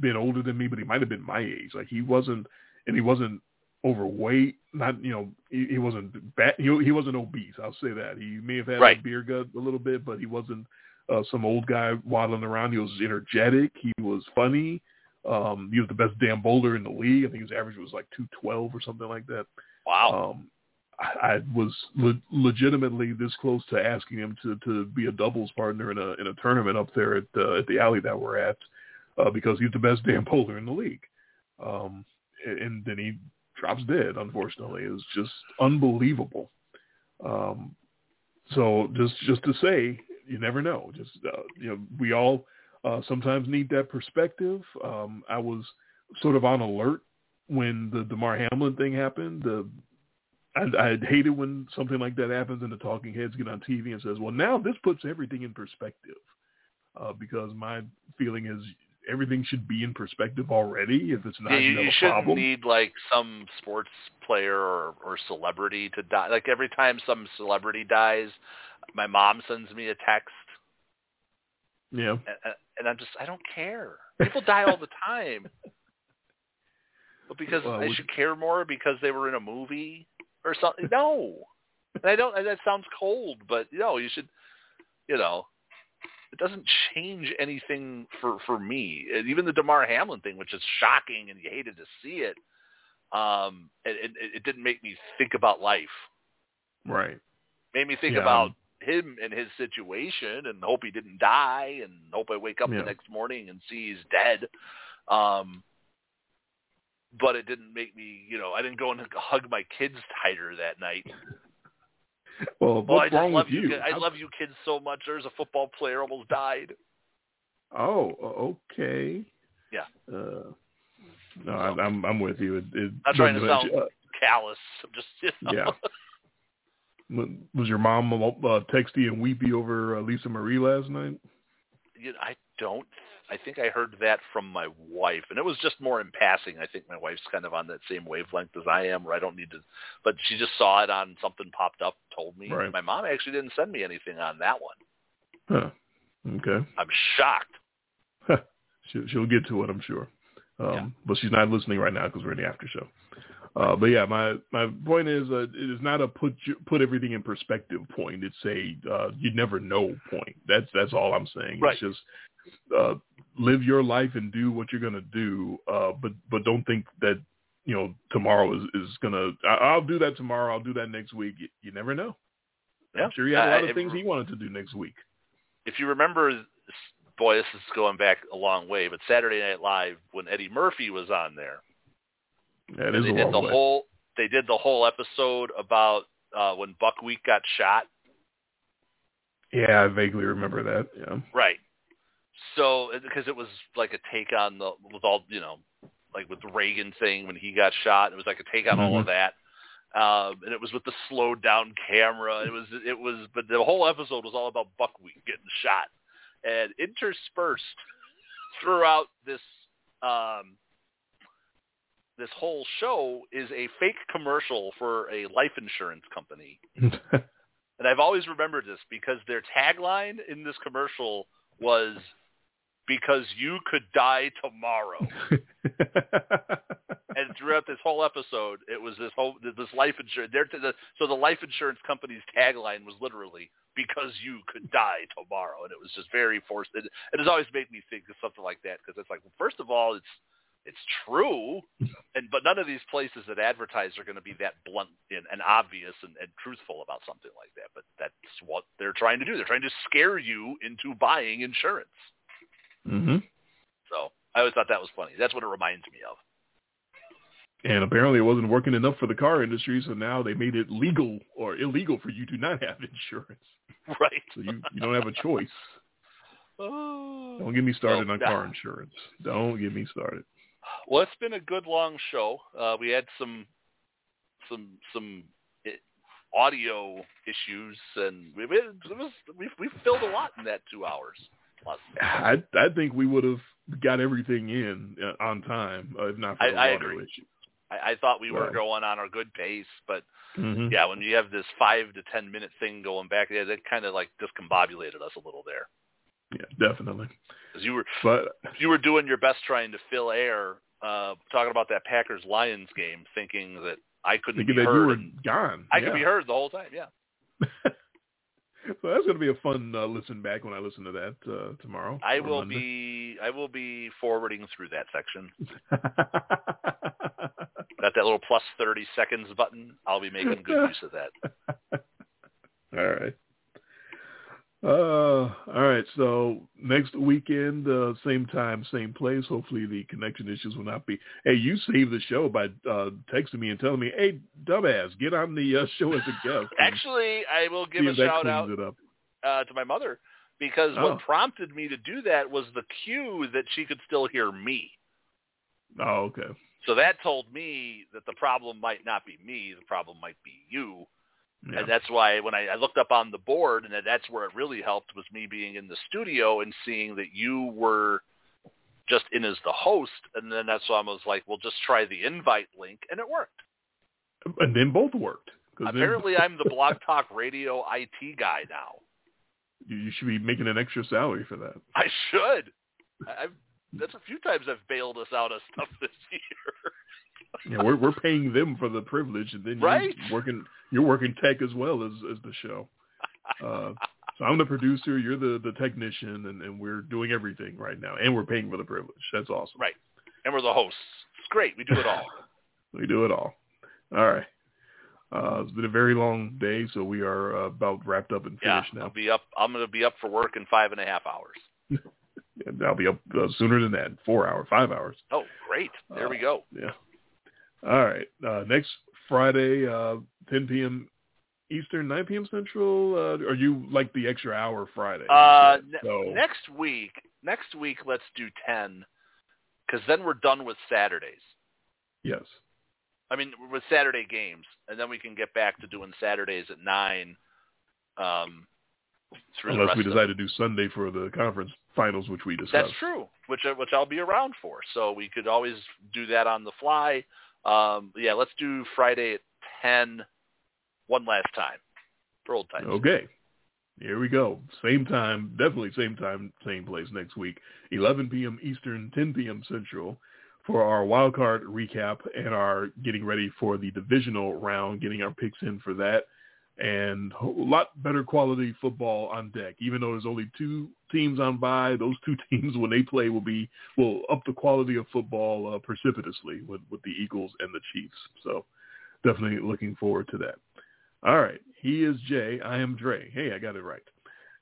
been older than me, but he might have been my age. Like he wasn't, and he wasn't overweight. Not you know he, he wasn't bad. He he wasn't obese. I'll say that. He may have had Right. a beer gut a little bit, but he wasn't uh, some old guy waddling around. He was energetic. He was funny. Um, he was the best damn bowler in the league. I think his average was like two twelve or something like that. Wow. Um, I, was le- legitimately this close to asking him to, to be a doubles partner in a in a tournament up there at uh, at the alley that we're at uh, because he's the best damn bowler in the league. um, and then he drops dead. Unfortunately, it was just unbelievable. Um, so just just to say, you never know. Just uh, you know, we all uh, sometimes need that perspective. Um, I was sort of on alert when the Damar Hamlin thing happened. The I, I it when something like that happens and the talking heads get on TV and says, "Well, now this puts everything in perspective," uh, because my feeling is everything should be in perspective already. If it's not, Yeah, you, you shouldn't problem. need like some sports player or, or celebrity to die. Like every time some celebrity dies, my mom sends me a text, yeah, and, and I'm just I don't care. People die all the time, but because Well, I should care more because they were in a movie or something. No, and I don't. and That sounds cold, but you know, you should. You know, it doesn't change anything for for me. And even the Damar Hamlin thing, which is shocking, and you hated to see it. Um, it, it, it didn't make me think about life. right. Made me think Yeah, about um, him and his situation, and hope he didn't die, and hope I wake up Yeah. the next morning and see he's dead. Um, but it didn't make me, you know, I didn't go and hug my kids tighter that night. Well, Well, I just wrong love with you? I love you kids so much. There's a football player almost died. Oh, okay. Yeah. Uh, no, I, I'm I'm with you. It, it Not trying to sound callous. I'm just, you know. Yeah. Was your mom uh, texty and weepy over uh, Lisa Marie last night? you know, I don't. I think I heard that from my wife, and it was just more in passing. I think my wife's kind of on that same wavelength as I am, where I don't need to. But she just saw it on something popped up, told me. Right. My mom actually didn't send me anything on that one. Huh. Okay. I'm shocked. She'll, she'll get to it, I'm sure. Um, Yeah. But she's not listening right now because we're in the after show. Uh, but yeah, my my point is, uh, it is not a put you, put everything in perspective point. It's a uh, you never know point. That's that's all I'm saying. Right. It's just uh, live your life and do what you're gonna do. Uh, but but don't think that you know tomorrow is is gonna. I, I'll do that tomorrow. I'll do that next week. You, you never know. Yeah. I'm sure he had a lot I- of things he wanted to do next week. If you remember, boy, this is going back a long way, but Saturday Night Live when Eddie Murphy was on there, That is they did the way. whole they did the whole episode about uh, when Buckwheat got shot. yeah, I vaguely remember that. Yeah. Right. So because it was like a take on the with all you know, like with the Reagan thing when he got shot, it was like a take on all of that. Um, and it was with the slowed down camera. It was it was, but the whole episode was all about Buckwheat getting shot, and interspersed throughout this um, this whole show is a fake commercial for a life insurance company. And I've always remembered this because their tagline in this commercial was because you could die tomorrow. and throughout this whole episode, it was this whole this life insurance. The, so the life insurance company's tagline was literally "because you could die tomorrow," and it was just very forced. It, it has always made me think of something like that because it's like, well, first of all, it's it's true, and but none of these places that advertise are going to be that blunt and, and obvious and, and truthful about something like that. But that's what they're trying to do. They're trying to scare you into buying insurance. Hmm So I always thought that was funny. That's what it reminds me of. And apparently it wasn't working enough for the car industry, so now they made it legal or illegal for you to not have insurance. Right. So you, you don't have a choice. Oh. Don't get me started Oh, on no. car insurance. Don't get me started. Well, it's been a good long show. Uh, we had some some some eh, audio issues, and we it was we we filled a lot in that two hours. I I think we would have got everything in uh, on time uh, if not for I- the I agree. issue. I, I thought we were going on our good pace, but hmm yeah, when you have this five to ten minute thing going back, yeah, that kind of like discombobulated us a little there Yeah, definitely. because you were But you were doing your best trying to fill air, uh, talking about that Packers Lions game, thinking that I couldn't be heard. you were gone. I yeah. could be heard the whole time. Yeah. so that's going to be a fun uh, listen back when I listen to that uh, tomorrow. I will Monday. be I will be forwarding through that section. Got that little plus thirty seconds button. I'll be making good use of that. All right. Uh, all right. So next weekend, uh, same time, same place. Hopefully the connection issues will not be. Hey, you saved the show by uh, texting me and telling me, "Hey, dumbass, get on the uh, show as a guest." Actually, I will give a shout out uh, to my mother because Oh. what prompted me to do that was the cue that she could still hear me. Oh, okay. So that told me that the problem might not be me, the problem might be you. Yeah. And that's why when I, I looked up on the board, and that's where it really helped was me being in the studio and seeing that you were just in as the host. And then that's why I was like, well, just try the invite link, and it worked. and then both worked. Apparently, I'm the Blog Talk Radio IT guy now. you you should be making an extra salary for that. I should. I've that's a few times I've bailed us out of stuff this year. Yeah, we're we're paying them for the privilege, and then Right. you're working you're working tech as well as as the show. Uh, so I'm the producer, you're the the technician, and, and we're doing everything right now, and we're paying for the privilege. That's awesome. Right. and we're the hosts. It's great. We do it all. We do it all. All right. Uh, it's been a very long day, so we are uh, about wrapped up and yeah, finished I'll now. be up. I'm going to be up for work in five and a half hours. And I'll be up uh, sooner than that, four hours, five hours. Oh, great. There we Uh, go. Yeah. All right. Uh, next Friday, uh, 10 p.m. Eastern, 9 p.m. Central. Uh, are you like the extra hour Friday? Uh, ne- next week, next week, let's do ten, because then we're done with Saturdays. yes. I mean, with Saturday games, and then we can get back to doing Saturdays at nine. Um, Unless we decide to do Sunday for the conference finals, which we discussed. That's true, which which I'll be around for. So we could always do that on the fly. Um, yeah, let's do Friday at ten, one last time for old times. Okay. Here we go. Same time, definitely same time, same place next week. 11 p.m. Eastern, 10 p.m. Central for our wild card recap and our getting ready for the divisional round, getting our picks in for that. And a lot better quality football on deck. Even though there's only two teams on by, those two teams when they play will be will up the quality of football uh, precipitously with with the Eagles and the Chiefs. So definitely looking forward to that. All right. He is Jay. I am Dre. Hey, I got it right.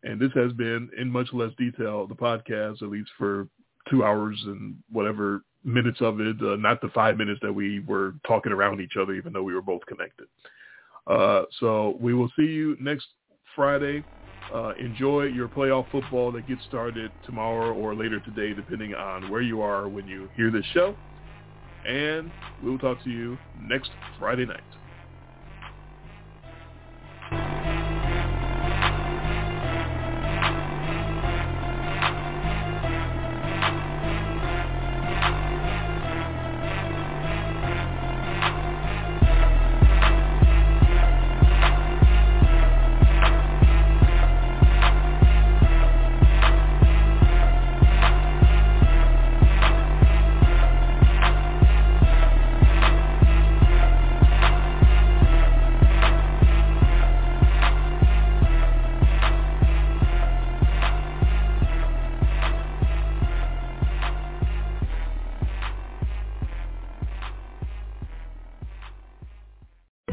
And this has been, in much less detail, the podcast, at least for two hours and whatever minutes of it, uh, not the five minutes that we were talking around each other, even though we were both connected. Uh, so we will see you next Friday. Uh, enjoy your playoff football that gets started tomorrow or later today, depending on where you are when you hear this show. And we'll talk to you next Friday night.